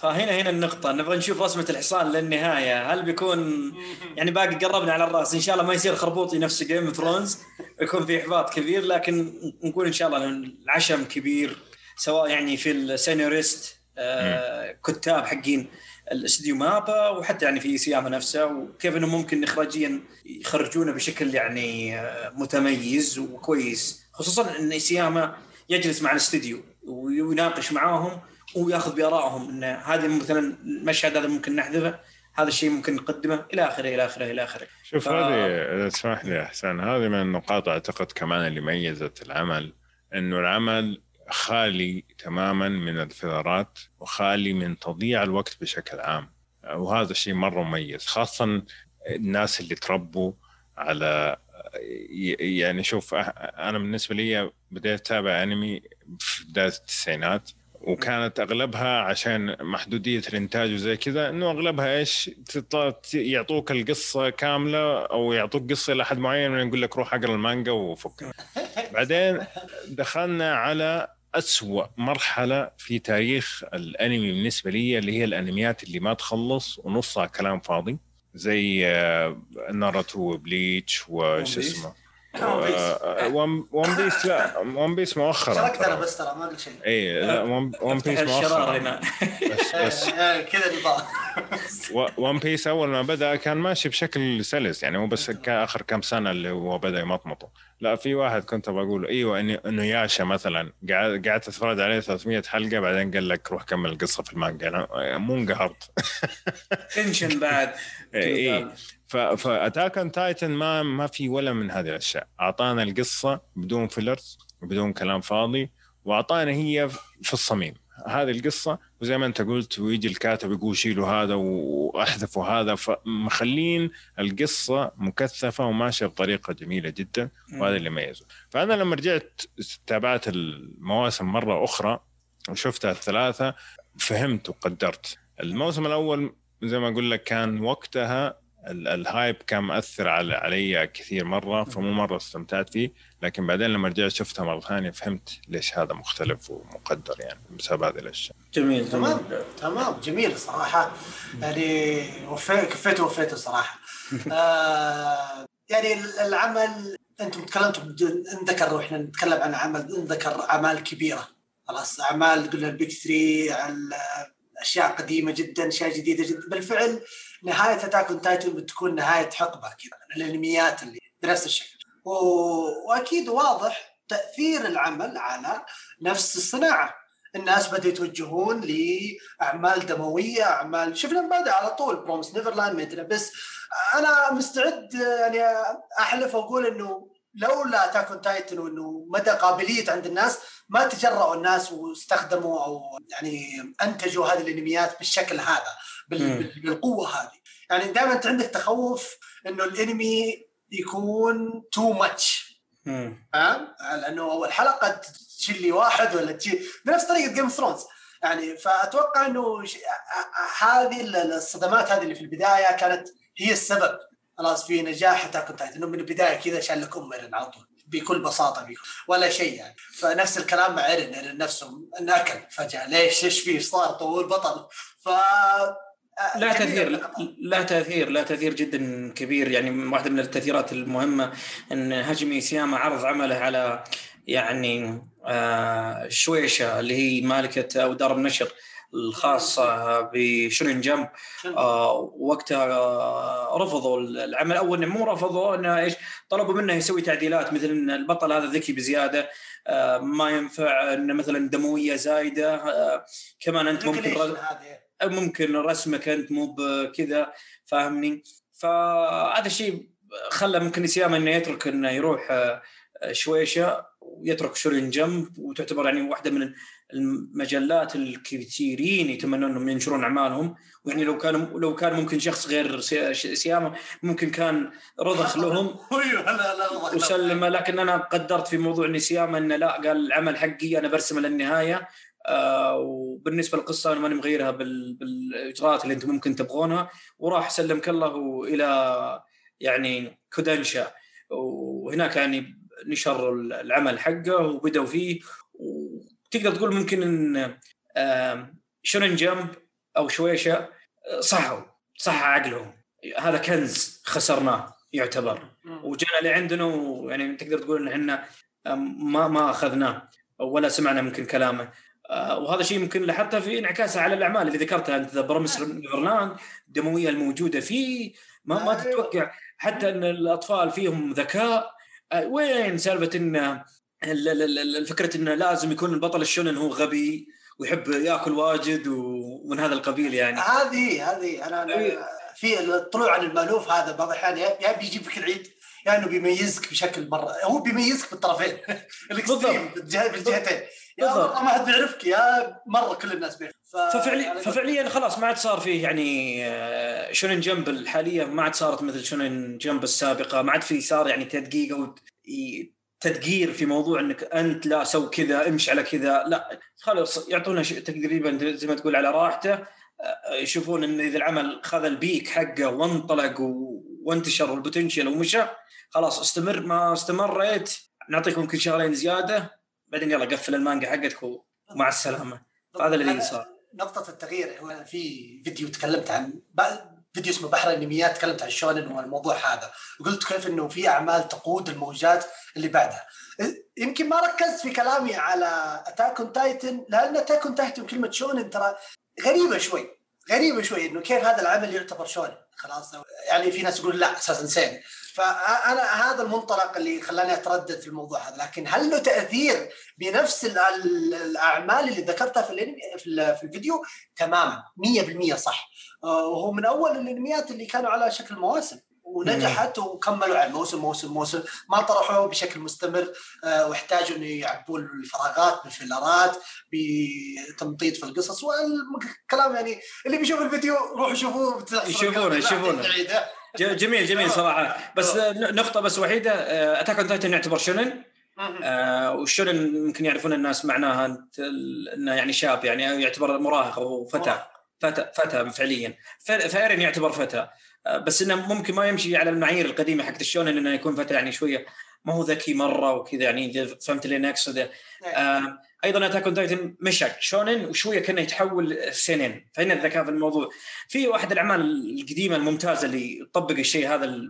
فهنا هنا النقطة. نبغى نشوف رسمة الحصان للنهاية. هل بيكون يعني باقي قربنا على الرأس. إن شاء الله ما يصير خربوطي نفس Game of Thrones يكون في إحباط كبير لكن نقول إن شاء الله العشم كبير سواء يعني في السينيوريست آه كتاب حقين. الاستديو مابا وحتى يعني في سياما نفسه وكيف إنه ممكن اخراجيا يخرجونه بشكل يعني متميز وكويس. خصوصا إن سياما يجلس مع الاستديو ويناقش معاهم ويأخذ بآرائهم إن هذه مثلا المشهد هذا ممكن نحذفه هذا الشيء ممكن نقدمه إلى آخره إلى آخره إلى آخره. شوف ف... هذه إذا تسمح لي أحسن هذه من النقاط أعتقد كمان اللي ميزت العمل إنه العمل خالي تماما من الفلرات وخالي من تضييع الوقت بشكل عام. وهذا الشيء مرة مميز خاصه الناس اللي تربوا على يعني شوف أنا بالنسبة لي بديت أتابع أنمي في بداية التسعينات وكانت أغلبها عشان محدودية الإنتاج وزي كذا إنه أغلبها إيش يعطوك القصة كاملة أو يعطوك قصة إلى حد معين يقول لك روح أقرأ المانجا وفك بعدين دخلنا على أسوأ مرحلة في تاريخ الأنمي بالنسبة لي اللي هي الأنميات اللي ما تخلص ونصها كلام فاضي زي آه، ناروتو وبليتش وش اسمه؟ ون بيس لا. ون بيس مؤخرا. شاركت أنا بس ترى ما قلت شيء. اي لا ون بيس مؤخرا. هنا. بس بس كذا نظام. ون بيس أول ما بدأ كان ماشي بشكل سلس يعني هو بس آخر كم سنة اللي هو بدأ يمطمطه. لا في واحد كنت بقول إيوه انه ياشا مثلا. قاعد قعدت اتفرج عليه 300 حلقة بعدين قال لك روح كمل القصة في المانجا. أنا مو انقهرت. تنشن بعد. (laughs) اي ف Attack on Titan ما ما في ولا من هذه الأشياء. أعطانا القصة بدون fillers وبدون كلام فاضي وأعطانا هي في الصميم. هذه القصة وزي ما أنت قلت ويجي الكاتب يقول شيلوا هذا وأحذفوا هذا فمخلين القصة مكثفة وماشية بطريقة جميلة جدا وهذا اللي ميزه فأنا لما رجعت تابعت المواسم مرة أخرى وشفتها الثلاثة فهمت وقدرت. الموسم الأول زي ما أقول لك كان وقتها الهايب كان مأثر على علي كثير مرة فمو مرة استمتعت فيه. لكن بعدين لما رجعت شفتها مرة ثانية فهمت ليش هذا مختلف ومقدر يعني بسبب هذه الأشياء. جميل تمام تمام. جميل صراحة. يعني وفيت كفيت وفيته صراحة. (laughs) آه يعني العمل أنتم تكلمتوا انذكر وإحنا نتكلم عن عمل انذكر أعمال كبيرة. خلاص أعمال قلنا ال big 3 على أشياء قديمة جدا أشياء جديدة جدا. بالفعل نهاية Attack on Titan بتكون نهاية حقبة كذا الإنميات اللي بنفس الشكل. و... وأكيد واضح تأثير العمل على نفس الصناعة. الناس بدأوا يتوجهون لأعمال دموية اعمال شفنا بعدها على طول Promised Neverland مدري بس أنا مستعد يعني أحلف وأقول إنه لولا Attack on Titan وإنه مدى قابلية عند الناس ما تجرأوا الناس واستخدموا أو يعني أنتجوا هذه الإنميات بالشكل هذا. بالقوة هذه. يعني دائما أنت عندك تخوف إنه الإنمي يكون too much ها؟ لأنه أول حلقة تشيل لي واحد ولا تشيل بنفس طريقة Game of Thrones يعني فأتوقع إنه هذه الصدمات هذه اللي في البداية كانت هي السبب. خلاص في نجاح Attack on Titan إنه من البداية كذا شال لك ام ايرن على طول. بكل بساطة بيكون. ولا شيء يعني. فنفس الكلام مع ايرن ايرن نفسه انأكل فجأة. ليش إيش فيه؟ صار طول بطل. ف لا تأثير لا تأثير لا تأثير جدا كبير. يعني واحدة من التأثيرات المهمة إن هجمي سياما عرض عمله على يعني آه شويشة اللي هي مالكة أو دار النشر الخاصة بشونين جمب آه وقتها آه رفضوا العمل اول مو رفضوا إنه إيش طلبوا منه يسوي تعديلات مثل إن البطل هذا ذكي بزيادة آه ما ينفع إنه مثلا دموية زايدة آه كمان أنت ممكن ممكن رسمك أنت مو بكذا فاهمني؟ فهذا الشيء خلى ممكن سياما إنه يترك إنه يروح آه، شويشه ويترك شورين جنب وتعتبر يعني واحدة من المجلات الكثيرين يتمنون إنهم ينشرون أعمالهم. ويعني لو كان لو كان ممكن شخص غير سياما ممكن كان رضخ لهم (laughs) وسلم لكن أنا قدرت في موضوع إن سياما إنه لا قال العمل حقي أنا برسمه للنهاية. آه وبالنسبة للقصة أنا ماني مغيرها بالإجراءات اللي أنتم ممكن تبغونها. وراح سلمك الله إلى يعني كودنشا وهناك يعني نشر العمل حقه وبدأوا فيه. وتقدر تقول ممكن إن شونن جمب أو شويشه صحوا صح عقلهم. هذا كنز خسرناه يعتبر. وجانا لعندنا ويعني تقدر تقول إن إحنا ما ما أخذناه ولا سمعنا ممكن كلامه. آه، وهذا شيء ممكن لاحظته في انعكاسه على الأعمال اللي ذكرتها أنت The Promised Neverland الدموية الموجودة فيه. ما ما أيوه. تتوقع حتى إن الأطفال فيهم ذكاء. آه، وين سالفة إن الفكرة انه لازم يكون البطل ال shonen هو غبي ويحب يأكل واجد ومن هذا القبيل يعني. هذه هذه أنا, أنا في الطلوع عن المألوف هذا بعض الأحيان يا بيجيب فيك العيد يعني بيميزك بشكل مره هو بيميزك بالطرفين. (laughs) ال extreme بالجهتين. يا مرة ما حد بيعرفك يا مرة كل الناس بيعرفك. ف... ففعليا ففعليا خلاص ما عاد صار فيه يعني آه، Shonen Jump الحاليه ما عاد صارت مثل Shonen Jump السابقة. ما عاد في صار يعني تدقيق أو تدقير في موضوع إنك أنت لا سو كذا امشي على كذا. لا خلاص يعطونا تقريبا زي ما تقول على راحته. آه، يشوفون إن إذا العمل خذ ال peak حقه وانطلق وانتشر ال potential ومشى خلاص استمر. ما استمريت نعطيك ممكن شهرين زيادة. بعدين يلا قفل المانجا حقتك ومع السلامة. هذا اللي صار. نقطة التغيير هو في فيديو تكلمت عن فيديو اسمه بحر الأنميات تكلمت عن ال shonen والموضوع هذا. وقلت كيف إنه في أعمال تقود الموجات اللي بعدها. يمكن ما ركزت في كلامي على Attack on Titan لأن Attack on Titan كلمة shonen ترى غريبة شوي. غريبه شوي إنه كيف هذا العمل يعتبر شونن خلاص. يعني في ناس يقول لا أساسا سيني فأنا هذا المنطلق اللي خلاني أتردد في الموضوع هذا. لكن هل له تأثير بنفس الأعمال اللي ذكرتها في في الفيديو؟ تماما. 100% صح. آه، وهو من أول الأنميات اللي كانوا على شكل مواسم. ونجحت وكملوا على موسم موسم موسم. ما طرحوه بشكل مستمر. آه، واحتاجوا إنه يعبوا الفراغات بالفيلرات بتمطيط في القصص. والكلام يعني اللي بيشوف الفيديو روحوا شوفوه يشوفونه يشوفونه. جميل جميل صراحة. بس نقطة بس وحيدة. Attack on Titan يعتبر shonen. آه وال shonen يمكن يعرفون الناس معناها إنه يعني شاب يعني يعتبر مراهق أو فتى. فتى فتى فعليا. فايرن يعتبر فتى. آه بس إنه ممكن ما يمشي على المعايير القديمة حقت ال shonen إنه يكون فتى يعني شوية ما هو ذكي مرة وكذا يعني فهمت اللي أنا أقصده. آه أيضا Attack on Titan مشى shonen وشوية كأنه يتحول seinen فهنا الذكاء في الموضوع. في واحد الأعمال القديمة الممتازة اللي طبق الشيء هذا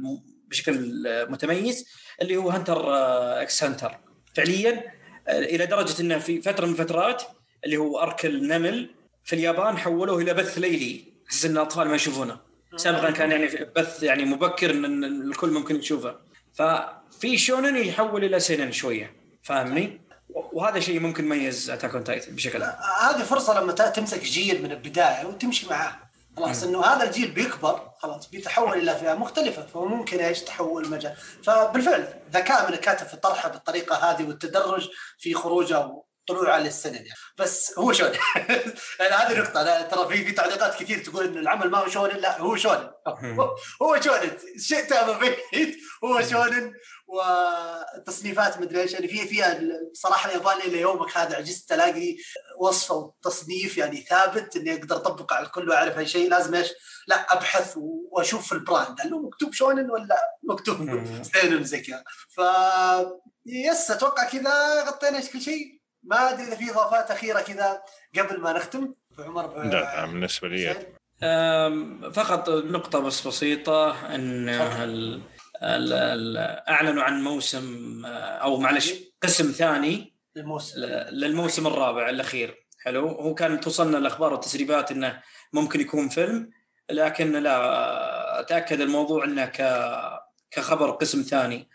بشكل متميز اللي هو Hunter x Hunter فعليا آه، إلى درجة إنه في فترة من الفترات اللي هو arc النمل في اليابان حولوه إلى بث ليلي. بحيث إن الاطفال ما يشوفونه. سابقا كان يعني بث يعني مبكر ان الكل ممكن يشوفه. ففي شونن يحول إلى سينن شوية. فاهمني؟ وهذا شيء ممكن يميز Attack on Titan بشكل عام. هذه فرصة لما تمسك جيل من البداية وتمشي معاه. خلاص إنه هذا الجيل بيكبر خلاص بيتحول إلى فئة مختلفة. فممكن إيش؟ تحول المجال فبالفعل ذكاء من الكاتب في طرحه بالطريقة هذه والتدرج في خروجه طلوعه للسنن يعني. بس هو شون. (laughs) يعني هذه نقطة. أنا ترى في في تعليقات كثير تقول انه العمل ما هو شونن لا هو شونن هو شونن شئت أم أبيت. هو شونن وتصنيفات مدري إيش. يعني في فيها صراحة اليابان إلى يومك هذا عجزت الاقي وصفة وتصنيف يعني ثابت إني أقدر أطبقه على الكل وأعرف أي شيء. لازم إيش؟ لا أبحث وأشوف ال brand. هل هو مكتوب شونن ولا مكتوب؟ سينن زي كذا ف yes أتوقع كذا غطينا كل شيء. ما أدري إذا في إضافات أخيرة كذا قبل ما نختم. عمر لا بالنسبة لي. فقط نقطة بس بسيطة إن ال ال ال أعلنوا عن موسم أو معلش قسم ثاني للموسم. للموسم الرابع الأخير. حلو؟ هو كان توصلنا الأخبار والتسريبات إنه ممكن يكون فيلم لكن لا تاكد الموضوع إنه ك كخبر قسم ثاني.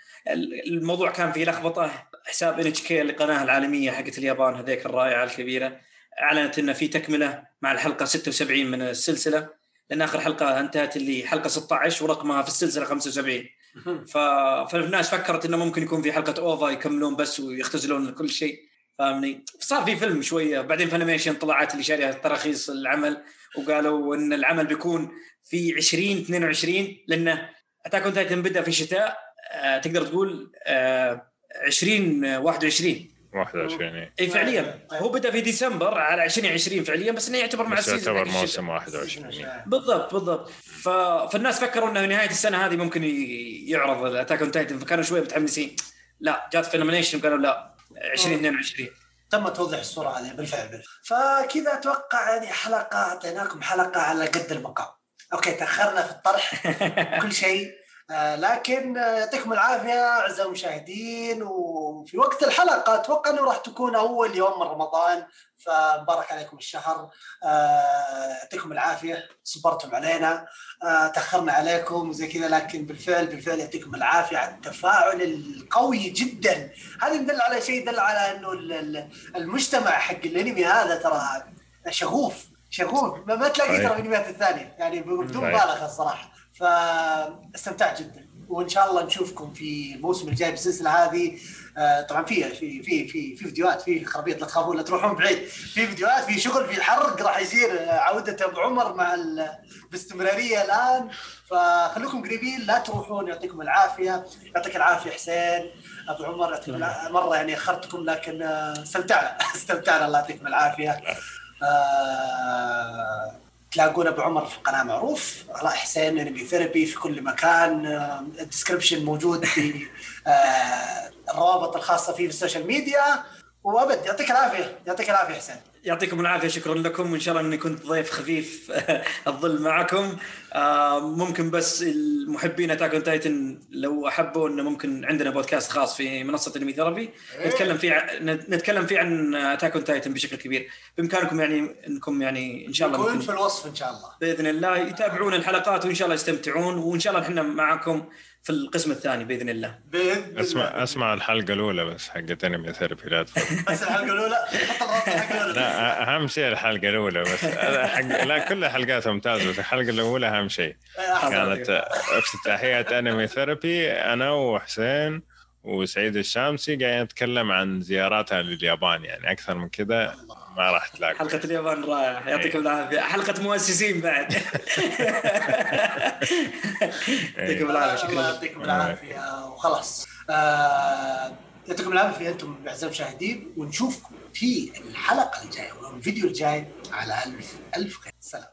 الموضوع كان فيه لخبطة. حساب ان اتش كي القناه العالمية حقت اليابان هذيك الرائعة الكبيرة أعلنت إنه في تكملة مع الحلقة 76 من السلسلة. لأن آخر حلقة انتهت اللي حلقة 16 ورقمها في السلسلة 75 ف... فالناس فكرت إنه ممكن يكون في حلقة OVA يكملون بس ويختزلون كل شيء. فاهمني؟ صار في فيلم شوية. بعدين Funimation طلعت اللي شاريه تراخيص العمل وقالوا إن العمل بيكون في 20 22 لأنه Attack on Titan بدأ في الشتاء آه تقدر تقول آه 20 21 21 اي فعليا. هو بدأ في ديسمبر على 2020 فعليا بس إنه يعتبر مع ال season يعتبر موسم 21 بالضبط بالضبط. ف... فالناس فكروا إنه نهاية السنة هذه ممكن يعرض ال Attack on Titan فكانوا شوي متحمسين. لا جات Funimation قالوا لا 2022 تم توضيح الصورة هذه بالفعل, بالفعل. فكذا أتوقع يعني حلقة أعطيناكم حلقة على قد المقام. okay تأخرنا في الطرح. (laughs) كل شيء آه، لكن يعطيكم العافية أعزائي المشاهدين وفي وقت الحلقة أتوقع إنه راح تكون أول يوم من رمضان فمبارك عليكم الشهر. آه، يعطيكم العافية صبرتم علينا. آه، تأخرنا عليكم زي كذا لكن بالفعل بالفعل يعطيكم العافية على التفاعل القوي جدا. هذا يدل على شيء يدل على إنه المجتمع حق الأنمي هذا ترى شغوف شغوف. ما تلاقي ترى الأنميات الثانية يعني بدون مبالغة الصراحة. فاستمتعت جدا. وإن شاء الله نشوفكم في الموسم الجاي بالسلسلة هذه. آه، طبعا في في في في فيديوهات في خرابيط لا تخافون لا تروحون بعيد. في فيديوهات في شغل في حرق راح يصير. عودة أبو عمر مع باستمرارية الآن. فخلوكم قريبين لا تروحون. يعطيكم العافية. يعطيك العافية حسين. أبو عمر يعطيكم مرة يعني أخرتكم لكن آه، استمتعنا. (laughs) استمتعنا. الله يعطيكم العافية. آه تلاقون ابو عمر في القناه معروف. علاء حسين Anime Therapy في كل مكان. ال description موجود في آه، الروابط الخاصة فيه في ال social media وأبد يعطيك العافية يعطيك العافية حسين يعطيكم العافية شكرا لكم وإن شاء الله إني كنت ضيف خفيف (laughs) الظل معكم. ممكن بس المحبين Attack on Titan لو أحبوا إنه ممكن عندنا بودكاست خاص في منصة Anime Therapy. إيه. نتكلم فيه نتكلم فيه عن Attack on Titan بشكل كبير. بإمكانكم يعني إنكم يعني إن شاء الله يكون في الوصف إن شاء الله. بإذن الله يتابعون الحلقات وإن شاء الله يستمتعون. وإن شاء الله إحنا معكم في القسم الثاني بإذن الله. بإذن أسمع أسمع الحلقة الأولى بس حقت Anime Therapy لا بس (laughs) الحلقة الأولى؟ حط الحلقة الاولى لا أهم شيء الحلقة الأولى بس. حق... لا كل الحلقات ممتازة بس الحلقة الأولى أهم شيء. كانت افتتاحية Anime Therapy أنا وحسين وسعيد الشامسي قاعدين نتكلم عن زياراتها لليابان يعني أكثر من كذا. ما راح تلاقي حلقة اليابان رائعة يعطيكم العافية. حلقة مؤسسين بعد. (laughs) يعطيكم العافية. الله يعطيكم العافية. وخلاص. آه، يعطيكم العافية. أنتم أعزائي المشاهدين ونشوفكم في الحلقة الجاية والفيديو الجاي على ألف ألف خير. سلام.